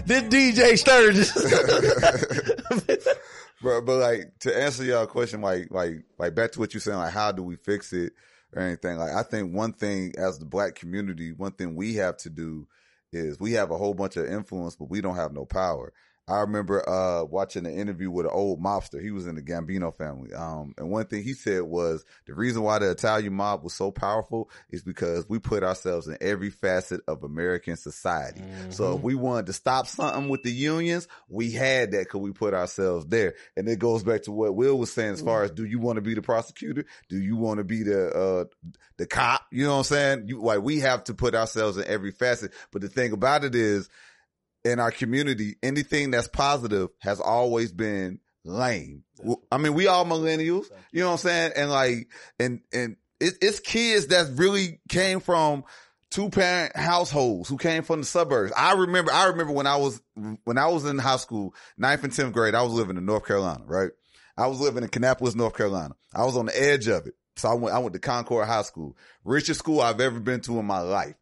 This DJ Sturgis. but but like to answer y'all question, like like like back to what you're saying, like how do we fix it or anything? Like I think one thing as the black community, one thing we have to do is we have a whole bunch of influence, but we don't have no power. I remember uh, watching an interview with an old mobster. He was in the Gambino family. Um, and one thing he said was the reason why the Italian mob was so powerful is because we put ourselves in every facet of American society. So if we wanted to stop something with the unions, we had that because we put ourselves there. And it goes back to what Will was saying as far as do you want to be the prosecutor? Do you want to be the uh, the cop? You know what I'm saying? You, like we have to put ourselves in every facet. But the thing about it is in our community, anything that's positive has always been lame. I mean, we all millennials, you know what I'm saying? And like, and, and it, it's kids that really came from two parent households who came from the suburbs. I remember, I remember when I was, when I was in high school, ninth and 10th grade, I was living in North Carolina, right? I was living in Kannapolis, North Carolina. I was on the edge of it. So I went, I went to Concord High School, richest school I've ever been to in my life.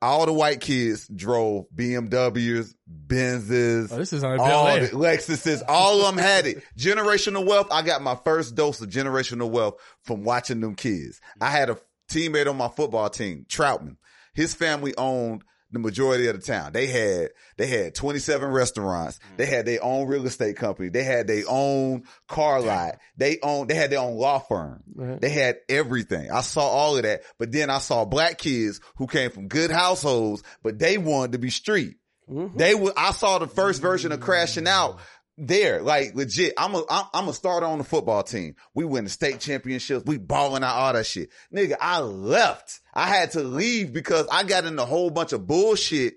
All the white kids drove BMWs, Benzes, Oh, this is all the Lexuses, all of them had it. Generational wealth. I got my first dose of generational wealth from watching them kids. I had a teammate on my football team, Troutman. His family owned the majority of the town. They had, they had 27 restaurants. Mm-hmm. They had their own real estate company. They had their own car lot. They owned, they had their own law firm. They had everything. I saw all of that. But then I saw black kids who came from good households, but they wanted to be street. Mm-hmm. They were I saw the first version of crashing out mm-hmm. There, like legit. I'm a, I'm, a starter on the football team. We win the state championships. We balling out all that shit. Nigga, I left. I had to leave because I got in a whole bunch of bullshit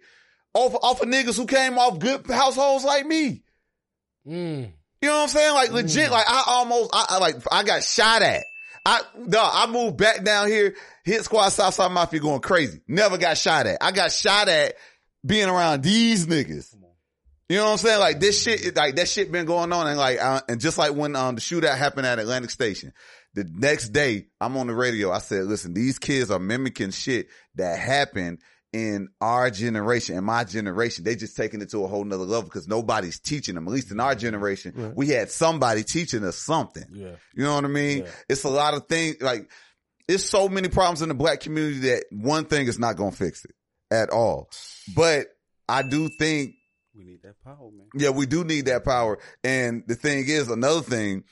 off, off of niggas who came off good households like me. Mm. You know what I'm saying? Like legit, like I almost, I, I like, I got shot at. I, no, I moved back down here, hit squad Southside Mafia going crazy. Never got shot at. I got shot at being around these niggas. You know what I'm saying? Like this shit, like that shit been going on. And like, uh, and just like when, um, the shootout happened at Atlantic Station, the next day I'm on the radio. I said, listen, these kids are mimicking shit that happened in our generation, in my generation. They just taking it to a whole nother level because nobody's teaching them. At least in our generation, we had somebody teaching us something. Yeah. You know what I mean? It's a lot of things like it's so many problems in the black community that one thing is not going to fix it at all. But I do think We need that power, man. yeah, we do need that power. And the thing is, another thing,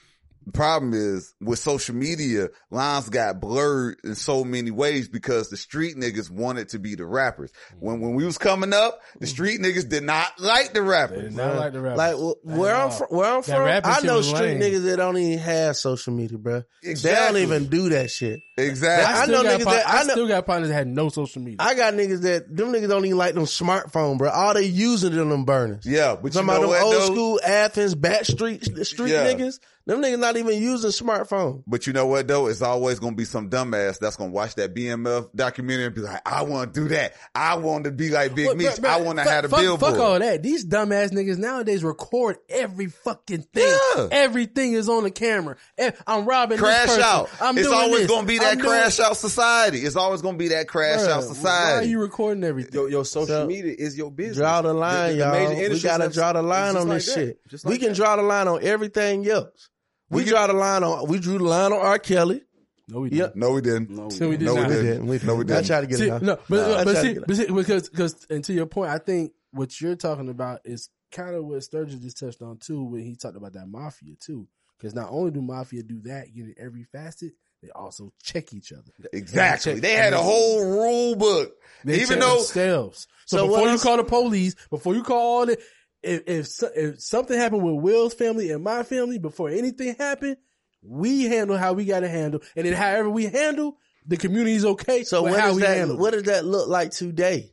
problem is with social media, lines got blurred in so many ways because the street niggas wanted to be the rappers. When when we was coming up, the mm. street niggas did not like the rappers. Not like the rappers. Like wh- where I'm from, where I'm from, I know street lame. niggas that don't even have social media, bro. They don't even do that shit. Exactly. I, I, know got niggas par- that I, I still got partners that had no social media. I got niggas that them niggas don't even like them smartphone, bro. All they using them them burners. Yeah, but you Some know of them what, old though? school Athens back street street Yeah. niggas. Them niggas not even using smartphone. But you know what though? It's always gonna be some dumbass that's gonna watch that BMF documentary and be like, I want to do that. I want to be like Big But- Meech. but- but I want to fuck- have a fuck, billboard. Fuck all that. These dumbass niggas nowadays record every fucking thing. Yeah. Everything is on the camera. Eh, I'm robbing this Crash person. out. I'm it's doing always this. gonna be that I'm doing- crash out society. It's always gonna be that crash Bruh, out society. Why are you recording everything? Your, your social So, media is your business. Draw the line, The- the major y'all. We gotta draw the line on like this that. shit. Just we can that. draw the line on everything else. We, draw the line on. We drew the line on R. Kelly. No, we didn't. no, we didn't. No, See, we did No, we not. didn't. We No, we didn't. I tried to get See, it. out. no, but, I but see, but see, because, because, and to your point, I think what you're talking about is kind of what Sturgis just touched on too, when he talked about that mafia too. Because not only do mafia do that, get in every facet, they also check each other. Exactly. check- They had a whole rule book. They Even check though themselves. So, So before you call the police, before you call all the, if, if if something happened with Will's family and my family, before anything happened, we handle how we got to handle, and then however we handle, the community's okay. So what how does we that? handle. What does that look like today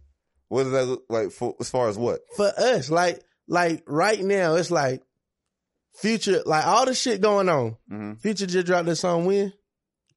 what does that look like for as far as what? for us? Like, like right now, it's like future. Like all the shit going on. Mhm. Future just dropped this song when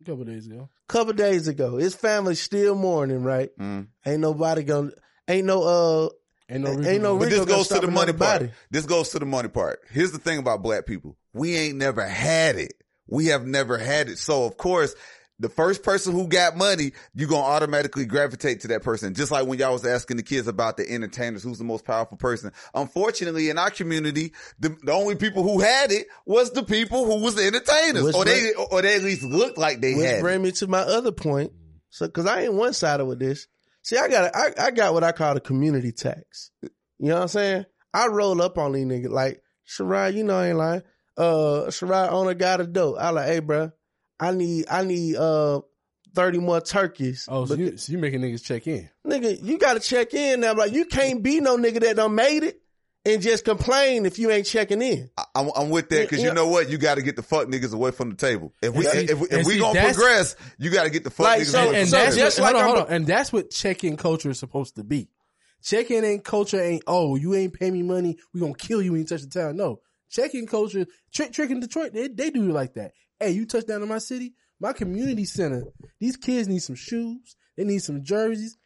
a couple days ago. couple days ago. His family still mourning, right? Mhm. Ain't nobody gonna. Ain't no. Uh. Ain't no, Ain't no. But this goes to the money part. body. This goes to the money part. Here's the thing about black people. We ain't never had it. We have never had it. So of course, the first person who got money, you gonna automatically gravitate to that person. Just like when y'all was asking the kids about the entertainers, who's the most powerful person. Unfortunately, in our community, the, the only people who had it was the people who was the entertainers, Which or they, bring- or they at least looked like they Which had. bring it. me to my other point. So, cause I ain't one sided with this. See, I got, I, I got what I call the community tax. You know what I'm saying? I roll up on these niggas like Shirai, you know I ain't lying. Uh, Shirai owner got a dope. I like, hey, bro, I need, I need, uh, thirty more turkeys. Oh, so you, so you making niggas check in? nigga, you got to check in now. Like, you can't be no nigga that done made it and just complain if you ain't checking in. I'm, I'm with that because Yeah. you know what? You got to get the fuck niggas away from the table. If we And see- if we, and if we see, gonna progress, you got to get the fuck Like, niggas so- away from and the that's table. just what, hold like on, hold on. and that's what check-in culture is supposed to be. Check-in ain't culture ain't oh you ain't pay me money we gonna kill you when you touch the town. No, check-in culture Trick Trick in Detroit they they do it like that. Hey, you touch down in my city, my community center. These kids need some shoes. They need some jerseys.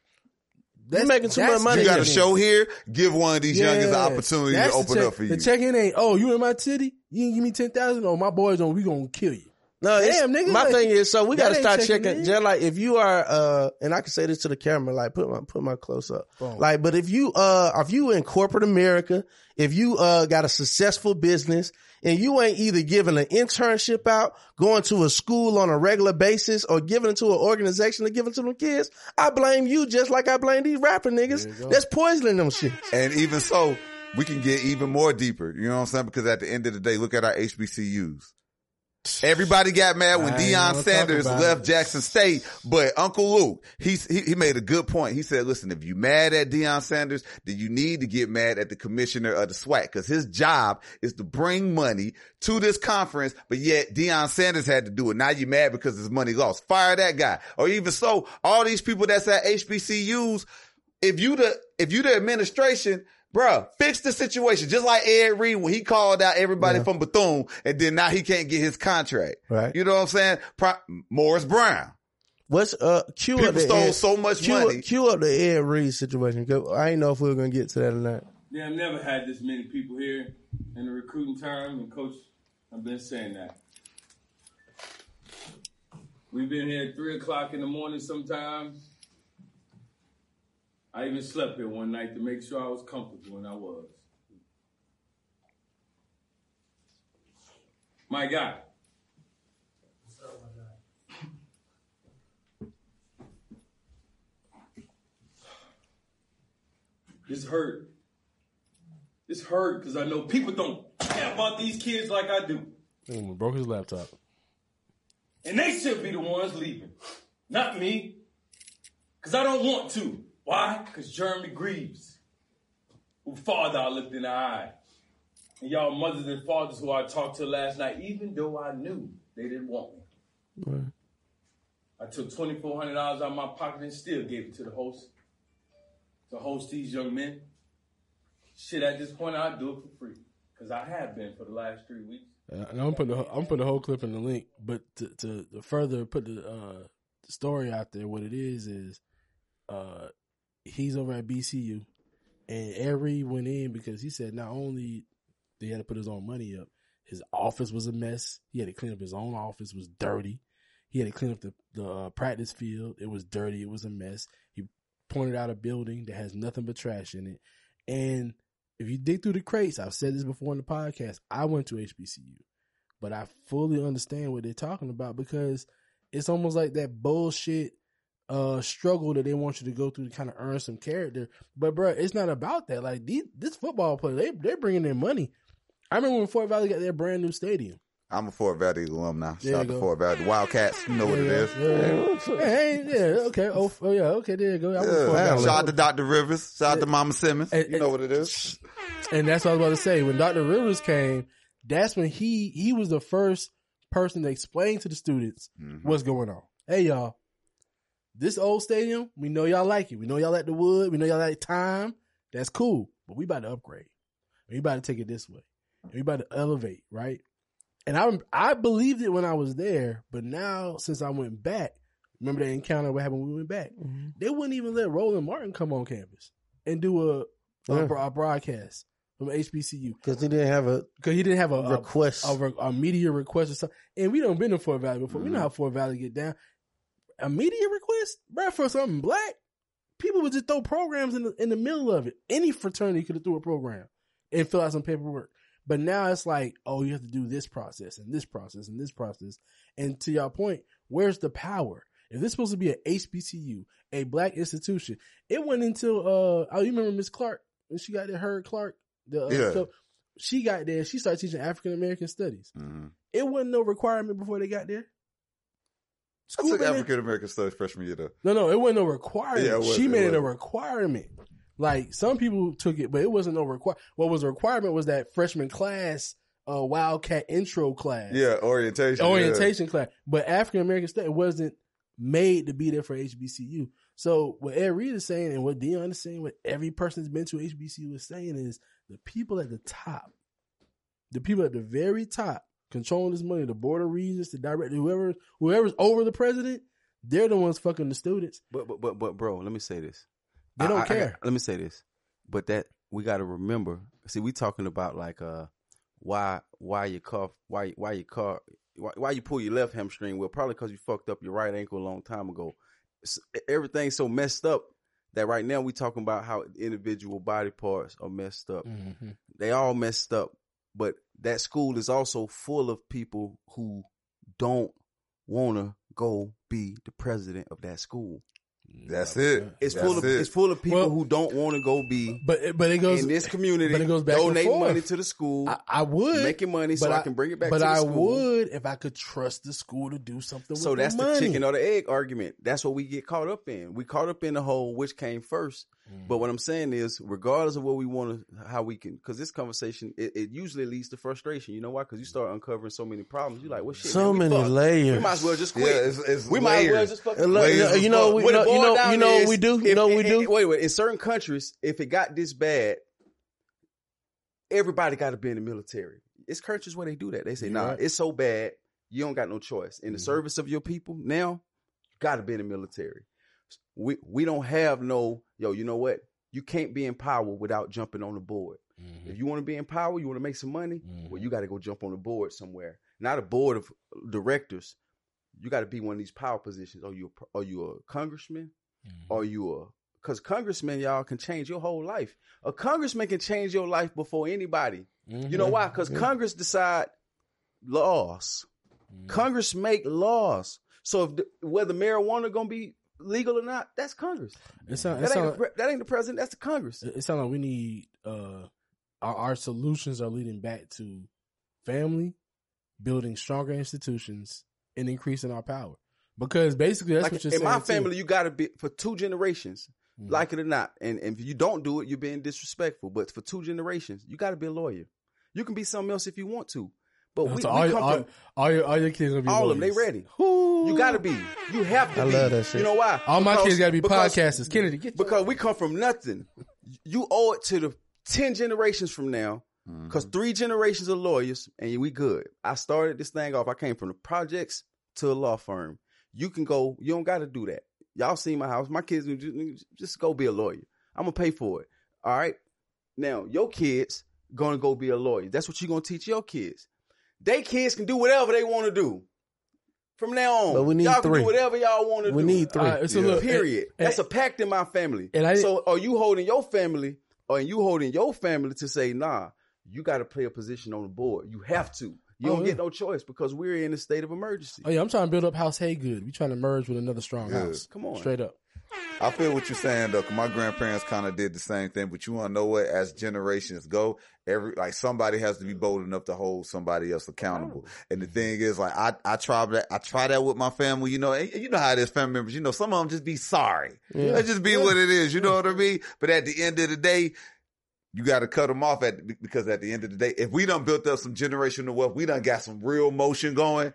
You making too much money. You got a show here. Give one of these youngins an opportunity to open check- up for you. The check-in ain't oh you in my city you ain't give me ten thousand. Oh, my boys on we gonna kill you. No, Damn, nigga, my like, thing is, so we got to start checking checking. Just like if you are, uh, and I can say this to the camera, like put my put my close up. Boom. Like, but if you, uh, if you in corporate America, if you uh got a successful business and you ain't either giving an internship out, going to a school on a regular basis, or giving it to an organization to give it to them kids, I blame you just like I blame these rapper niggas. That's poisoning them shit. And even so, we can get even more deeper. You know what I'm saying? Because at the end of the day, look at our HBCUs. Everybody got mad when I Deion Sanders left it. Jackson State, but Uncle Luke, he's, he, he made a good point. He said, listen, if you mad at Deion Sanders, then you need to get mad at the commissioner of the SWAC because his job is to bring money to this conference, but yet Deion Sanders had to do it. Now you mad because his money lost. Fire that guy. Or even so, all these people that's at HBCUs, if you the, if you the administration, Bruh, fix the situation. Just like Ed Reed when he called out everybody Yeah. from Bethune and then now he can't get his contract. Right. You know what I'm saying? Pro- Morris Brown. What's uh cue People up the stole Ed- so much cue money. Up, cue up the Ed Reed situation. 'cause I ain't know if we were gonna get to that or not. Yeah, I've never had this many people here in the recruiting time, and coach, I've been saying that. We've been here at three o'clock in the morning sometimes. I even slept here one night to make sure I was comfortable, and I was. My guy. This hurt. This hurt because I know people don't care about these kids like I do. Mm, broke his laptop. And they should be the ones leaving, not me. Because I don't want to. Why? Because Jeremy Greaves, who father I looked in the eye, and y'all mothers and fathers who I talked to last night, even though I knew they didn't want me. I took $2,400 out of my pocket and still gave it to the host to host these young men. Shit, at this point, I'd do it for free. Because I have been for the last three weeks. Uh, and I'm gonna put the I'm gonna the whole clip in the link, but to, to, to further put the uh, story out there, what it is is, uh, he's over at BCU, and Every went in because he said not only they had to put his own money up, his office was a mess. He had to clean up his own office; was dirty. He had to clean up the the uh, practice field; it was dirty. It was a mess. He pointed out a building that has nothing but trash in it, and if you dig through the crates, I've said this before in the podcast. I went to HBCU, but I fully understand what they're talking about because it's almost like that bullshit uh struggle that they want you to go through to kind of earn some character. But bro, it's not about that. Like these, this football player, they they're bringing in money. I remember when Fort Valley got their brand new stadium. I'm a Fort Valley alumni. Shout out to. Fort Valley. Wildcats, you know what it is. Yeah, yeah, yeah. Hey, yeah, okay. Oh, oh, yeah, okay. There you go. I went to Yeah. Shout out to Dr. Rivers. Shout out to Mama Simmons. you know what it is. And that's what I was about to say. When Dr. Rivers came, that's when he he was the first person to explain to the students Mm-hmm. what's going on. Hey y'all, this old stadium, we know y'all like it. We know y'all like the wood. We know y'all like time. That's cool. But we about to upgrade. We about to take it this way. We about to elevate, right? And I I believed it when I was there, but now since I went back, remember that encounter what happened when we went back? They wouldn't even let Roland Martin come on campus and do a a, Yeah. bro- a broadcast from HBCU because he didn't have a because he didn't have a a- request. a, re- a media request or something. And we don't been to Fort Valley before. We Mm-hmm. know how Fort Valley get down. A media request, bro, for something black, people would just throw programs in the in the middle of it. Any fraternity could have threw a program and fill out some paperwork. But now it's like, oh, you have to do this process and this process and this process. And to your point, where's the power? If this is supposed to be an HBCU, a black institution, it went until uh, oh, you remember Miss Clark when she got there, her Clark The, uh, Yeah. so she got there. She started teaching African American studies. Mhm. It wasn't no requirement before they got there. I took African American studies freshman year though. No, no, it wasn't a requirement. Yeah, it wasn't, she it made it a requirement. Like some people took it, but it wasn't no require. What was a requirement was that freshman class, uh, Wildcat intro class, Yeah, orientation. orientation class. But African American study wasn't made to be there for HBCU. So what Ed Reed is saying and what Deion is saying, what every person that's been to HBCU is saying is the people at the top, the people at the very top controlling this money, the board of regents, the director, whoever, whoever's over the president, they're the ones fucking the students. But but but but bro, let me say this. They don't I- I care. got- let me say this. But that we got to remember. See, we talking about like uh why why your car why why your car why, why you pull your left hamstring? Well, probably because you fucked up your right ankle a long time ago. Everything's so messed up that right now we talking about how individual body parts are messed up. Mm-hmm. They all messed up. But that school is also full of people who don't want to go be the president of that school. That's it. It's That's full of it. it's full of people Well- who don't want to go be But but it goes in this community. But it goes back and donate money to the school. I, I would making money so but I, can bring it back But to the I school. would if I could trust the school to do something. With it. So that's the, the money. chicken or the egg argument. That's what we get caught up in. We caught up in the whole which came first. Mm. But what I'm saying is, regardless of what we want to, how we can, because this conversation, it, it usually leads to frustration. You know why? Because you start uncovering so many problems. You're like, well, shit. So man, many fucked. layers. We might as well just quit. Yeah, it's- it's we might as well just fucking look, you know- you know- What you know- you know what is, we do? You know what we do? Wait, wait. In certain countries, if it got this bad, everybody got to be in the military. It's countries where they do that. They say, You're nah, right. it's so bad, you don't got no choice. In the Mm-hmm. service of your people, now, you got to be in the military. We we don't have no, yo, you know what? You can't be in power without jumping on the board. Mm-hmm. If you want to be in power, you want to make some money, well, you got to go jump on the board somewhere. Not a board of directors. You got to be one of these power positions. Are you a, are you a congressman? Mm-hmm. Are you a because congressmen y'all can change your whole life. A congressman can change your life before anybody. You know why? Because Yeah. Congress decide laws. Congress make laws. So if the, whether marijuana gonna be legal or not, that's Congress. It sound, it That ain't, sound, the, that ain't the president. That's the Congress. it sound like we need uh our, our solutions are leading back to family, building stronger institutions, and increasing our power. Because basically that's like what you're in saying. In my too. family, you got to be for two generations, Mhm. like it or not. And, and if you don't do it, you're being disrespectful. But for two generations, you got to be a lawyer. You can be something else if you want to. But we, we all, come all, from all your all your kids gonna be all of them. They ready. You got to be. You have to I be. love that shit. You know why? All my kids gotta be because- podcasters. Kennedy, get because we come from nothing. You owe it to the ten generations from now. Mm-hmm. Because three generations of lawyers and we good. I started this thing off. I came from the projects to a law firm. You can go. You don't got to do that. Y'all see my house. My kids just, just go be a lawyer. I'm gonna pay for it. All right. Now your kids gonna go be a lawyer. That's what you gonna teach your kids. They kids can do whatever they want to do. From now on, But we need y'all can do whatever y'all want to do. We need three. Uh, so look, Period. and- That's a pact in my family. And I- so are you holding your family or you holding your family to say, nah, you got to play a position on the board. You have to. You Oh, don't yeah. get no choice because we're in a state of emergency. Oh yeah, I'm trying to build up House Haygood. We trying to merge with another strong Good. house. Come on. straight up. I feel what you're saying though. 'cause my grandparents kind of did the same thing, but you want to know what? As generations go, every like somebody has to be bold enough to hold somebody else accountable. Oh. And the thing is, like I I try that I try that with my family. You know, and you know how it is, family members. You know, some of them just be sorry. Yeah. That just be what it is. You know what I mean? But at the end of the day. You got to cut them off at because at the end of the day, if we done built up some generational wealth, we done got some real motion going.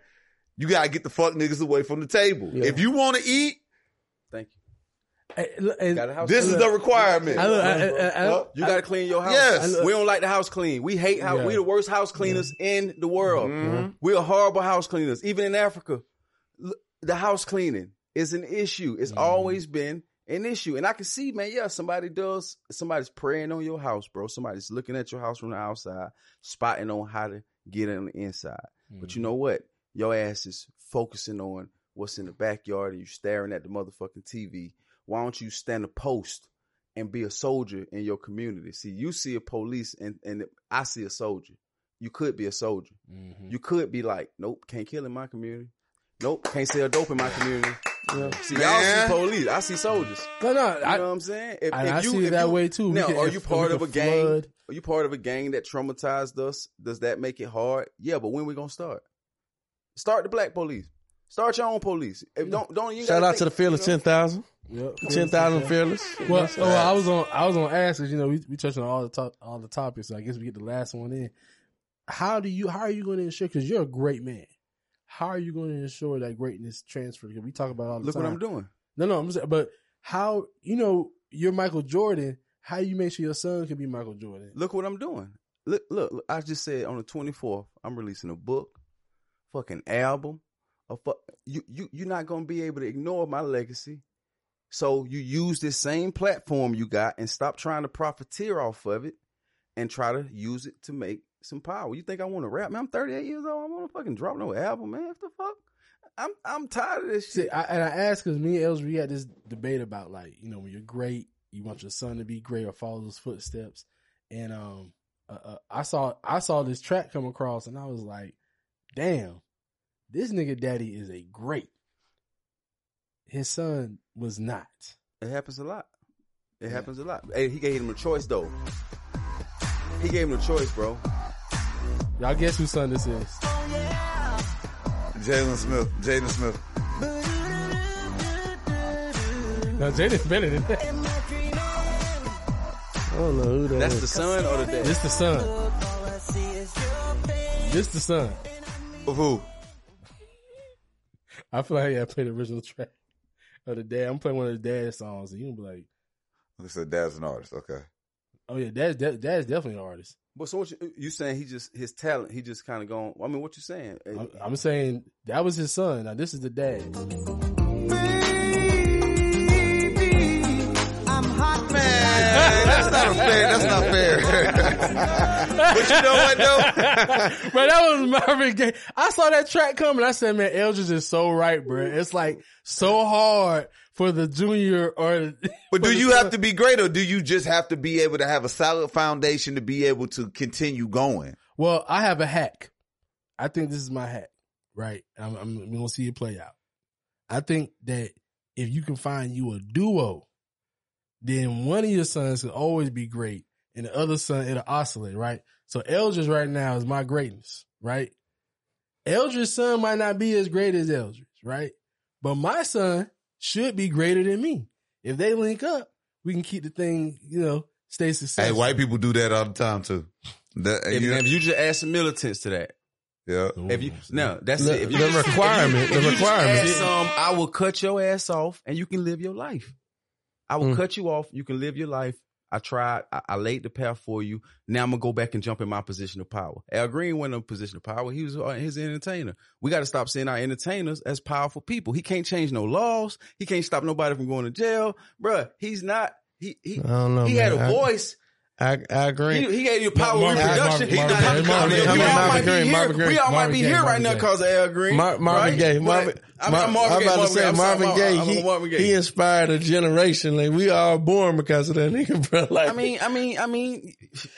You got to get the fuck niggas away from the table. Yeah. If you want to eat, Thank you. This is the requirement. I look, I, I, I, Well, you got to clean your house. Yes. we don't like the house clean. We hate how Yeah. we the worst house cleaners in the world. Mm-hmm. We're horrible house cleaners. Even in Africa, the house cleaning is an issue. It's Mm-hmm. always been an issue. And I can see, man, yeah, somebody does, somebody's praying on your house, bro. Somebody's looking at your house from the outside, spotting on how to get on the inside. But you know what? Your ass is focusing on what's in the backyard and you staring at the motherfucking TV. Why don't you stand a post and be a soldier in your community? See, you see a police and, and I see a soldier. You could be a soldier. Mhm. You could be like, nope, can't kill in my community. Nope, can't sell dope in my community. See, y'all see police. I see soldiers. No, no, You I, know what I'm saying? If, I, if I you, see it if that you- way too. Now, are you part of a can gang? flood- you part of a gang that traumatized us. Does that make it hard? Yeah, but when we gonna start? Start the black police. Start your own police. If don't don't you Shout gotta out to the think, fearless you know? ten thousand. Yep. Ten thousand fearless. Well, oh, I was on I was on ask 'cause, you know we we touched on all the top, all the topics. So I guess we get the last one in. How do you how are you going to ensure? Because you're a great man. How are you going to ensure that greatness transfers? Because we talk about all the Look time. what I'm doing. No, no, I'm saying, but how you know you're Michael Jordan? How you make sure your son can be Michael Jordan? Look what I'm doing. Look, look, look, I just said on the 24th, I'm releasing a book, fucking album. A fu- you, you, you're not gonna be able to ignore my legacy. So you use this same platform you got and stop trying to profiteer off of it, and try to use it to make some power. You think I want to rap? Man, I'm 38 years old. I want to fucking drop no album, man. What the fuck? I'm I'm tired of this shit. See, I, and I asked because me and Els, we had this debate about like you know when you're great, you want your son to be great or follow those footsteps. And um, uh, uh, I saw I saw this track come across, and I was like, damn, this nigga daddy is a great. His son was not. It happens a lot. It happens a lot. Hey, he gave him a choice though. He gave him a choice, bro. Y'all guess whose son this is? Jalen Smith. Jaden Smith. Now Jaden's better than that. I don't know who that That's is. the son or the dad? This the son. This the son. Of who? I feel like I played the original track of the dad. I'm playing one of the dad songs, and you gonna be like, They said dad's an artist. Okay. "Oh yeah, dad's that, dad's definitely an artist." But so what you, you saying? He just his talent. He just kind of gone. I mean, what you saying? I'm, I'm saying that was his son. Now this is the dad. Not fair. That's not fair. but you know what though? Bro, that was Marvin Gaye. I saw that track coming. I said, "Man, Eldridge is so right, bro. It's like so hard for the junior or." But do you have to be great, or do you just have to be able to have a solid foundation to be able to continue going? Well, I have a hack. I think this is my hack, right? I'm, I'm gonna see it play out. I think that if you can find you a duo, then one of your sons can always be great, and the other son it'll oscillate, right? So Eldridge right now is my greatness, right? Eldridge's son might not be as great as Eldridge, right? But my son should be greater than me. If they link up, we can keep the thing, you know, stay Hey, white people do that all the time too. That, If, you know- if you just add some militants to that, yeah. If you no, that's The- it. If you the just- requirement, if you- if you requirement. some, I will cut your ass off, and you can live your life. I will Mm. cut you off. You can live your life. I tried. I, I laid the path for you. Now I'm gonna go back and jump in my position of power. Al Green went in a position of power. He was uh, his entertainer. We got to stop seeing our entertainers as powerful people. He can't change no laws. He can't stop nobody from going to jail, Bruh, He's not. He he I don't know. he man. had a I- voice. I I agree. He, he gave you power Marvin- reproduction. He's not- Marvin- Marvin- we all Marvin might Gaye, be Marvin here. We all might be Gaye, here right Marvin now because of Al Green. Mar- Marvin right? Gaye, Marvin. I'm, I'm Marvin I'm about to say Marvin Gaye. I'm- I'm he, he inspired a generation. Like we all born because of that nigga, bro. Like I mean, I mean, I mean.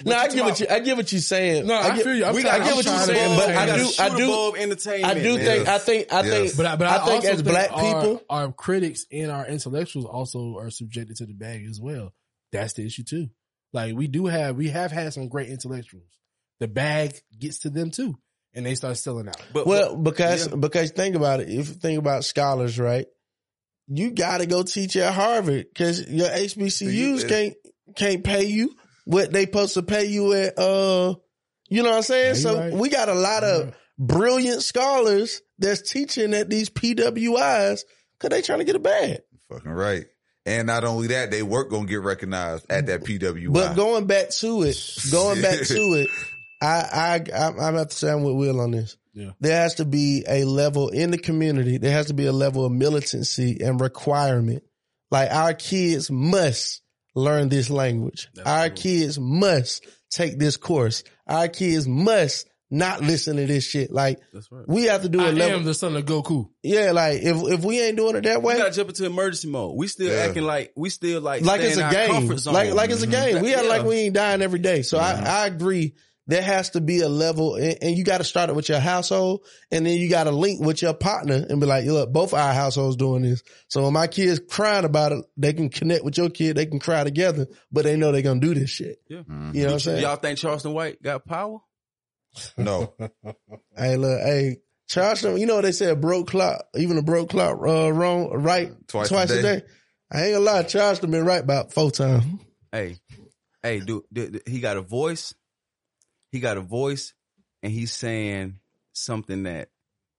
no, I get what you. I get what you're saying. No, I get, feel you. I'm we, trying- I get I'm what you're trying to saying, go but I do. Shoot I do. above. I do man. think. I think. I Yes. think. But I, but I, I, think also as think black our, people, our critics and our intellectuals also are subjected to the bag as well. That's the issue too. Like we do have, we have had some great intellectuals. The bag gets to them too, and they start selling out. But, well, because yeah. because think about it. If you think about scholars, right? You got to go teach at Harvard because your HBCUs Yeah. can't can't pay you what they supposed to pay you at. Uh, you know what I'm saying? Yeah, so right. we got a lot of Yeah. brilliant scholars that's teaching at these PWIs because they trying to get a bag. Fucking right. And not only that, they work gonna get recognized at that PWI. But going back to it, going back to it, I I I'm I'm have to say I'm with Will on this. Yeah. There has to be a level in the community. There has to be a level of militancy and requirement. Like our kids must learn this language. our kids must take this course. Our kids must not listen to this shit. Like That's right. we have to do a I level. am the son of Goku. yeah, like if if we ain't doing it that way, We gotta jump into emergency mode. We still Yeah. acting like we still like like it's a our game. comfort zone. Like like it's a mm-hmm. game. We act Yeah. like we ain't dying every day. So I, I agree there has to be a level, and, and you got to start it with your household, and then you got to link with your partner and be like, look, both our households doing this. So when my kids crying about it, they can connect with your kid, they can cry together, but they know they're gonna do this shit. Yeah. You know what I'm saying? Y'all think Charleston White got power? No. Hey, look, hey, charge them. you know what they say, a broke clock, even a broke clock, uh, wrong, right Twice twice, a a, day. day. I ain't gonna lie, charge them been right about four times. Hey, hey, dude, dude, he got a voice. He got a voice, and he's saying something that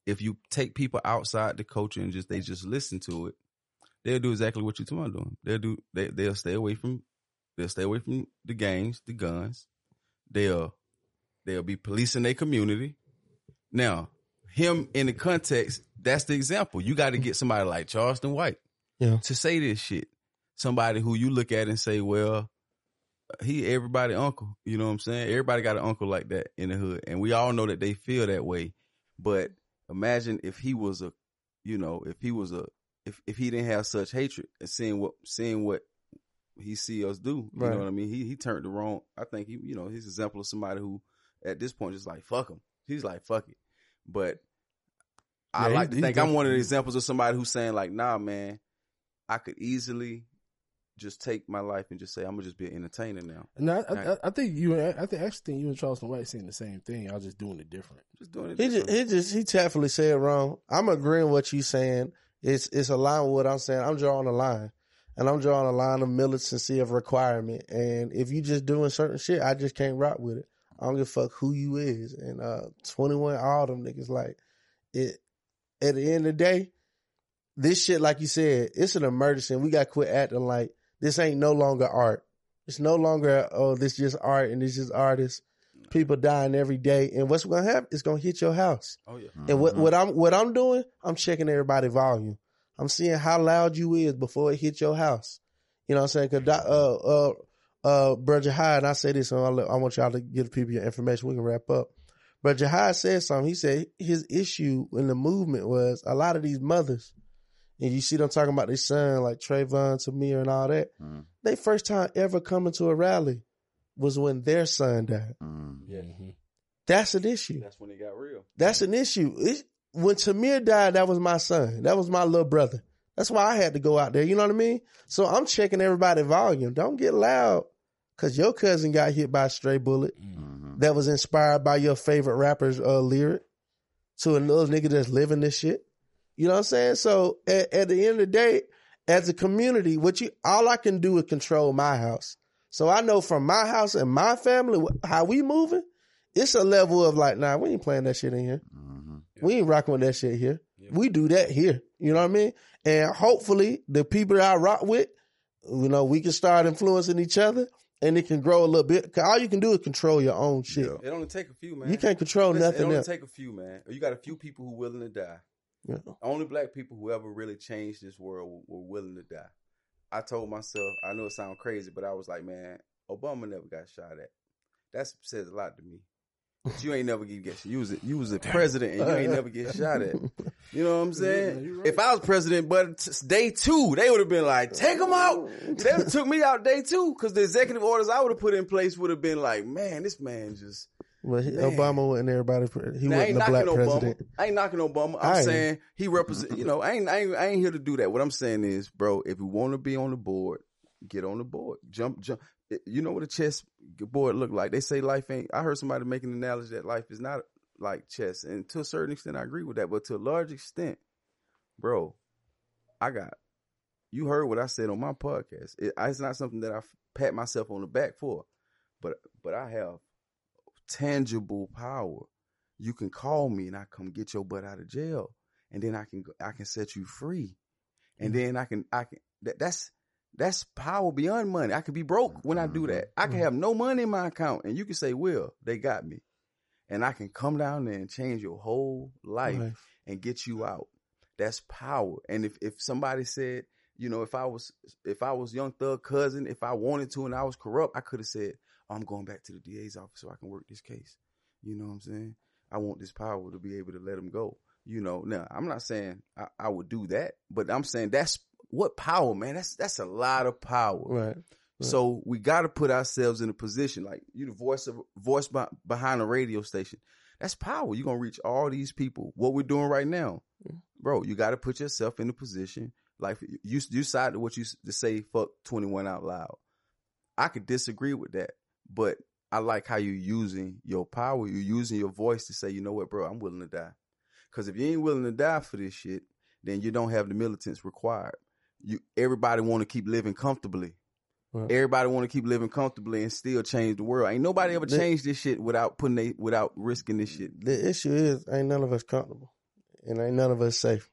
if you take people outside the culture and just they just listen to it, they'll do exactly what you're talking about doing. They'll do they they'll stay away from they'll stay away from the gangs, the guns. They'll they'll be policing their community. Now, him in the context, that's the example. You got to get somebody like Charleston White Yeah. to say this shit. Somebody who you look at and say, well, he everybody uncle. You know what I'm saying? Everybody got an uncle like that in the hood. And we all know that they feel that way. But imagine if he was a you know, if he was a if if he didn't have such hatred and seeing what seeing what he see us do. You Right. know what I mean? He he turned the wrong I think he you know, he's an example of somebody who at this point just like fuck him. He's like fuck it. But I Yeah, like he- to think I'm one of the examples of somebody who's saying like, nah, man, I could easily just take my life and just say I'm gonna just be an entertainer now. And I, I, I- I think you, and- I think actually think you and Charleston White saying the same thing. Y'all just doing it different. Just doing it. He just, he just, he tactfully said wrong. I'm agreeing what you're saying. It's, it's aligned with what I'm saying. I'm drawing a line. And I'm drawing a line of militancy of requirement. And if you just doing certain shit, I just can't rock with it. I don't give a fuck who you is. And, uh, 21, all them niggas, like, it, at the end of the day, this shit, like you said, it's an emergency and we got to quit acting like this ain't no longer art. It's no longer, oh, this just art and this just artists. People dying every day. And what's going to happen? It's going to hit your house. Oh yeah. And what, what I'm what I'm doing, I'm checking everybody volume. I'm seeing how loud you is before it hits your house. You know what I'm saying? Cause uh uh uh Brother Jahai, and I say this, and I, I want y'all to give people your information. We can wrap up. Brother Jahai said something. He said his issue in the movement was a lot of these mothers, and you see them talking about their son like Trayvon, Tamir, and all that. Mm. They first time ever coming to a rally was when their son died. Mm. Yeah. Mm-hmm. That's an issue. That's when it got real. That's an issue. It, when Tamir died, that was my son. That was my little brother. That's why I had to go out there. You know what I mean? So I'm checking everybody volume. Don't get loud because your cousin got hit by a stray bullet that was inspired by your favorite rapper's uh, lyric to another nigga that's living this shit. You know what I'm saying? So at, at the end of the day, as a community, what you all I can do is control my house. So I know from my house and my family how we moving. It's a level of like, nah, we ain't playing that shit in here. We ain't rocking with that shit here. We do that here. You know what I mean? And hopefully the people that I rock with, you know, we can start influencing each other and it can grow a little bit. all you can do is control your own shit. It only take a few, man. You can't control Listen, It nothing only else. take a few, man. You got a few people who willing to die. Yeah. Only black people who ever really changed this world were willing to die. I told myself, I know it sounds crazy, but I was like, man, Obama never got shot at. That says a lot to me. But you ain't never get get you was a, you was a president and you ain't never get shot at. You know what I'm saying? If I was president, but t- day two, they would have been like, take him out. They took me out day two because the executive orders I would have put in place would have been like, man, this man just. Well, he, Obama wasn't everybody. He Now, wasn't a black knocking president. Obama. I ain't knocking Obama. I'm I ain't. saying he represent. You know, I ain't, I ain't. I ain't here to do that. What I'm saying is, bro, if you want to be on the board, get on the board. Jump, jump. You know what a chess board look like? They say life ain't. I heard somebody making an analogy that life is not like chess, and to a certain extent, I agree with that. But to a large extent, bro, I got. You heard what I said on my podcast. It, it's not something that I pat myself on the back for, but but I have tangible power. You can call me and I come get your butt out of jail, and then I can I can set you free, and then I can I can that, that's that's power beyond money. I could be broke when I do mm-hmm. that. I can mm-hmm. have no money in my account, and you can say, "Will they got me?" And I can come down there and change your whole life Life. and get you out. That's power. And if if somebody said, you know, if I was if I was Young Thug cousin, if I wanted to and I was corrupt, I could have said, oh, I'm going back to the DA's office so I can work this case. You know what I'm saying? I want this power to be able to let him go. You know, now I'm not saying I, I would do that, but I'm saying that's what power, man. That's that's a lot of power. Right. So we got to put ourselves in a position like you, the voice of voice be- behind a radio station. That's power. You're gonna reach all these people. What we're doing right now, mm. bro. You got to put yourself in a position like you you decided what you to say. Fuck twenty one out loud. I could disagree with that, but I like how you're using your power. You're using your voice to say, you know what, bro, I'm willing to die. Because if you ain't willing to die for this shit, then you don't have the militants required. You everybody want to keep living comfortably. Everybody want to keep living comfortably and still change the world. Ain't nobody ever changed this shit without putting they without risking this shit. The issue is ain't none of us comfortable, and ain't none of us safe.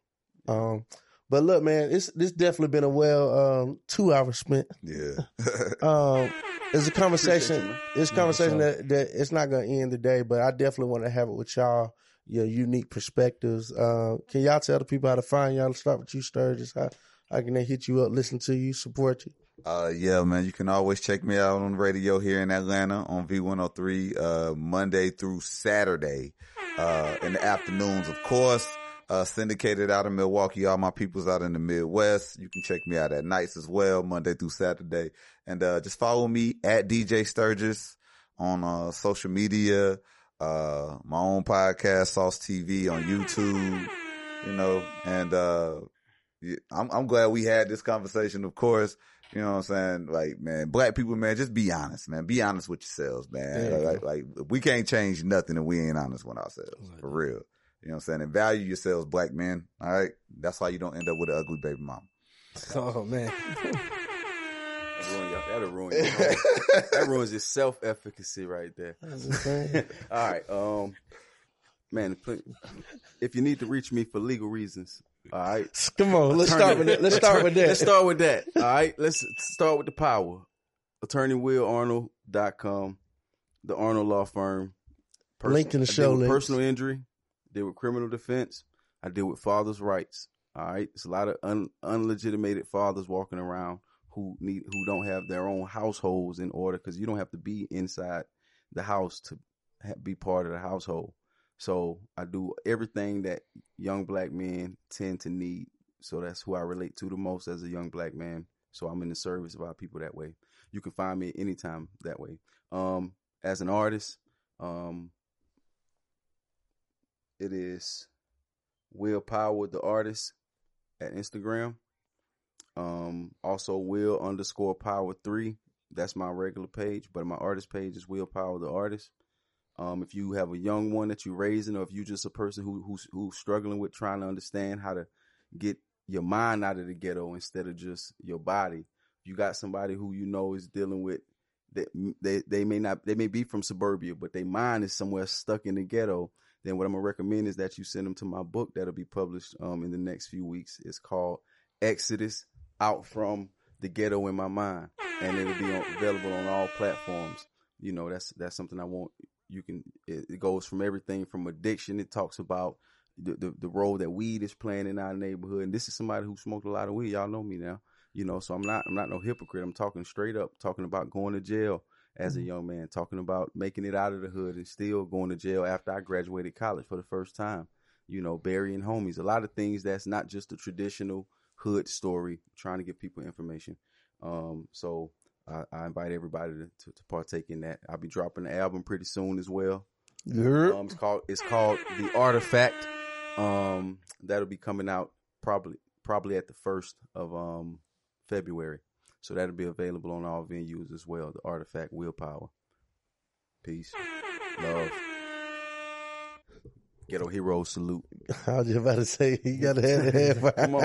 Um, but look, man, it's this definitely been a well um, two hours spent. Yeah. um, it's a conversation. Appreciate you. It's a conversation for sure. that, that it's not going to end today, but I definitely want to have it with y'all. Your unique perspectives. Uh, can y'all tell the people how to find y'all? Let's start with you, Sturgis. How how can hit you up, listen to you, support you? Uh, yeah, man. You can always check me out on the radio here in Atlanta on V103, uh, Monday through Saturday, uh, in the afternoons, of course. Uh, syndicated out of Milwaukee. All my people's out in the Midwest. You can check me out at nights as well, Monday through Saturday. And, uh, just follow me at DJ Sturgis on, uh, social media, uh, my own podcast, Sauce TV on YouTube, you know, and, uh, I'm I'm glad we had this conversation, of course. You know what I'm saying? Like, man, black people, man, just be honest, man. Be honest with yourselves, man. There you Like, like, we can't change nothing if we ain't honest with ourselves. For real. You know what I'm saying? And value yourselves, black men. All right. That's why you don't end up with an ugly baby mom. Oh man. That'll ruin your, that'll ruin your, that ruins your self efficacy right there. All right, um, man, if you need to reach me for legal reasons, all right. Come on, let's Attorney- start with that. Let's start with that. Let's start with that. All right, let's start with the power. AttorneyWillArnold.com, the Arnold Law Firm. Link in the I show deal personal injury. Deal with criminal defense. I deal with fathers' rights. All right, it's a lot of un, unlegitimated fathers walking around who need who don't have their own households in order because you don't have to be inside the house to ha- be part of the household. So I do everything that young black men tend to need. So that's who I relate to the most as a young black man. So I'm in the service of our people that way. You can find me anytime that way. Um, as an artist, um, it is Will Power the artist at Instagram. Um, also Will underscore Power three. That's my regular page, but my artist page is Will Power the artist. Um, if you have a young one that you're raising, or if you're just a person who who's who's struggling with trying to understand how to get your mind out of the ghetto instead of just your body, you got somebody who you know is dealing with that they they may not they may be from suburbia, but their mind is somewhere stuck in the ghetto. Then what I'm gonna recommend is that you send them to my book that'll be published um in the next few weeks. It's called Exodus Out from the Ghetto in My Mind, and it'll be on, available on all platforms. You know that's that's something I want. You can it, it goes from everything from addiction. It talks about the, the the role that weed is playing in our neighborhood. And this is somebody who smoked a lot of weed. Y'all know me now. You know, so I'm not I'm not no hypocrite. I'm talking straight up, talking about going to jail as a young man, talking about making it out of the hood and still going to jail after I graduated college for the first time. You know, burying homies. A lot of things that's not just a traditional hood story, trying to give people information. Um, so I, I invite everybody to, to, to partake in that. I'll be dropping the album pretty soon as well. Yep. Um, it's called it's called The Artifact. Um, that'll be coming out probably probably at the first of um February. So that'll be available on all venues as well. The Artifact Willpower. Peace. Love. Ghetto Heroes salute. I was just about to say you gotta have the half part. Come on.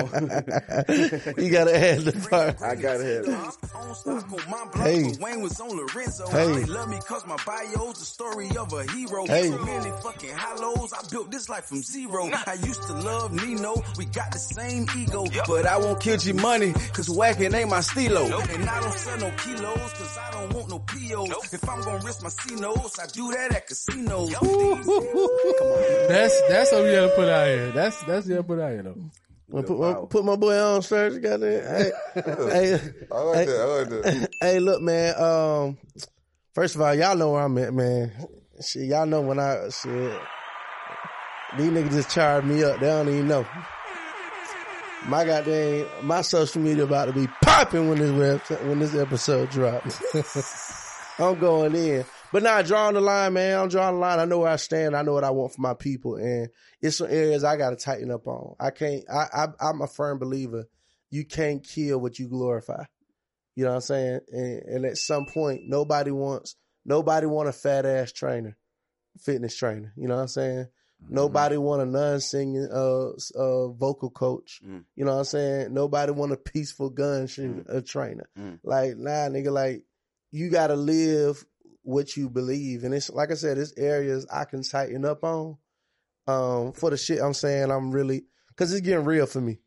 you gotta have the part. I gotta have it. Hey. Wayne was on Lorenzo. Hey. They love me cause my bio's the story of a hero. Hey. So many fucking hollows. I built this life from zero. I used to love Nino. We got the same ego. But I won't kill your money, cause whacking ain't my stilo. And I don't sell no kilos cause I don't want no POs. If I'm gonna risk my C notes, I do that at casinos. That's that's what we gotta put out here. That's that's what we gotta put out here though. Well, put, my, put my boy on, sir. Got Hey, hey, I like hey, that. I like that. hey, look, man. Um, first of all, y'all know where I'm at, man. Shit, y'all know when I shit. These niggas just charged me up. They don't even know. My goddamn, my social media about to be popping when this web, when this episode drops. I'm going in. But now drawing the line, man. I'm drawing the line. I know where I stand. I know what I want for my people, and it's some areas I got to tighten up on. I can't. I, I I'm a firm believer. You can't kill what you glorify. You know what I'm saying? And, and at some point, nobody wants nobody want a fat ass trainer, fitness trainer. You know what I'm saying? Nobody want a non singing uh uh vocal coach. You know what I'm saying? Nobody want a peaceful gun shooting a trainer. Like nah, nigga. Like you got to live what you believe, and it's like I said, it's areas I can tighten up on. Um, for the shit I'm saying, I'm really because it's getting real for me.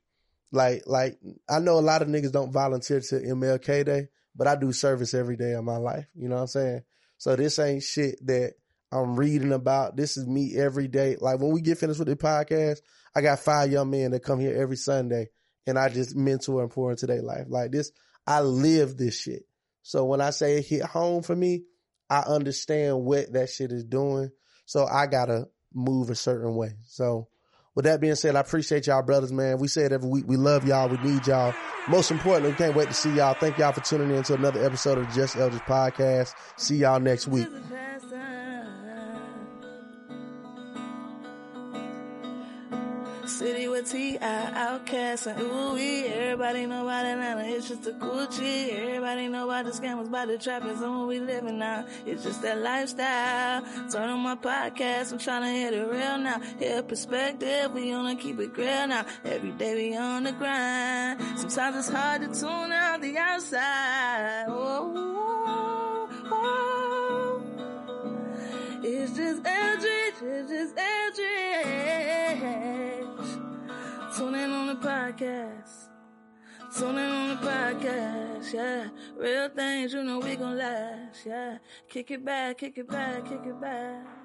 Like, like I know a lot of niggas don't volunteer to MLK Day, but I do service every day of my life. You know what I'm saying? So this ain't shit that I'm reading about. This is me every day. Like when we get finished with the podcast, I got five young men that come here every Sunday, and I just mentor and pour into their life. Like this, I live this shit. So when I say it hit home for me, I understand what that shit is doing. So I gotta move a certain way. So with that being said, I appreciate y'all brothers, man. We say it every week. We love y'all. We need y'all. Most importantly, we can't wait to see y'all. Thank y'all for tuning in to another episode of the Just Elders podcast. See y'all next week. City with T.I. OutKast and ooh. Everybody know about Atlanta, it's just a Gucci. Everybody know about the scammers, about the trappers, and what we living now. It's just that lifestyle. Turn on my podcast, I'm trying to hit it real now. Hear perspective, we wanna keep it real now. Every day we on the grind. Sometimes it's hard to tune out the outside. Oh, oh, oh. It's just Eldridge, it's just Eldridge. Tune in on the podcast. Tune in on the podcast, yeah. Real things, you know we gon' last, yeah. Kick it back, kick it back, kick it back.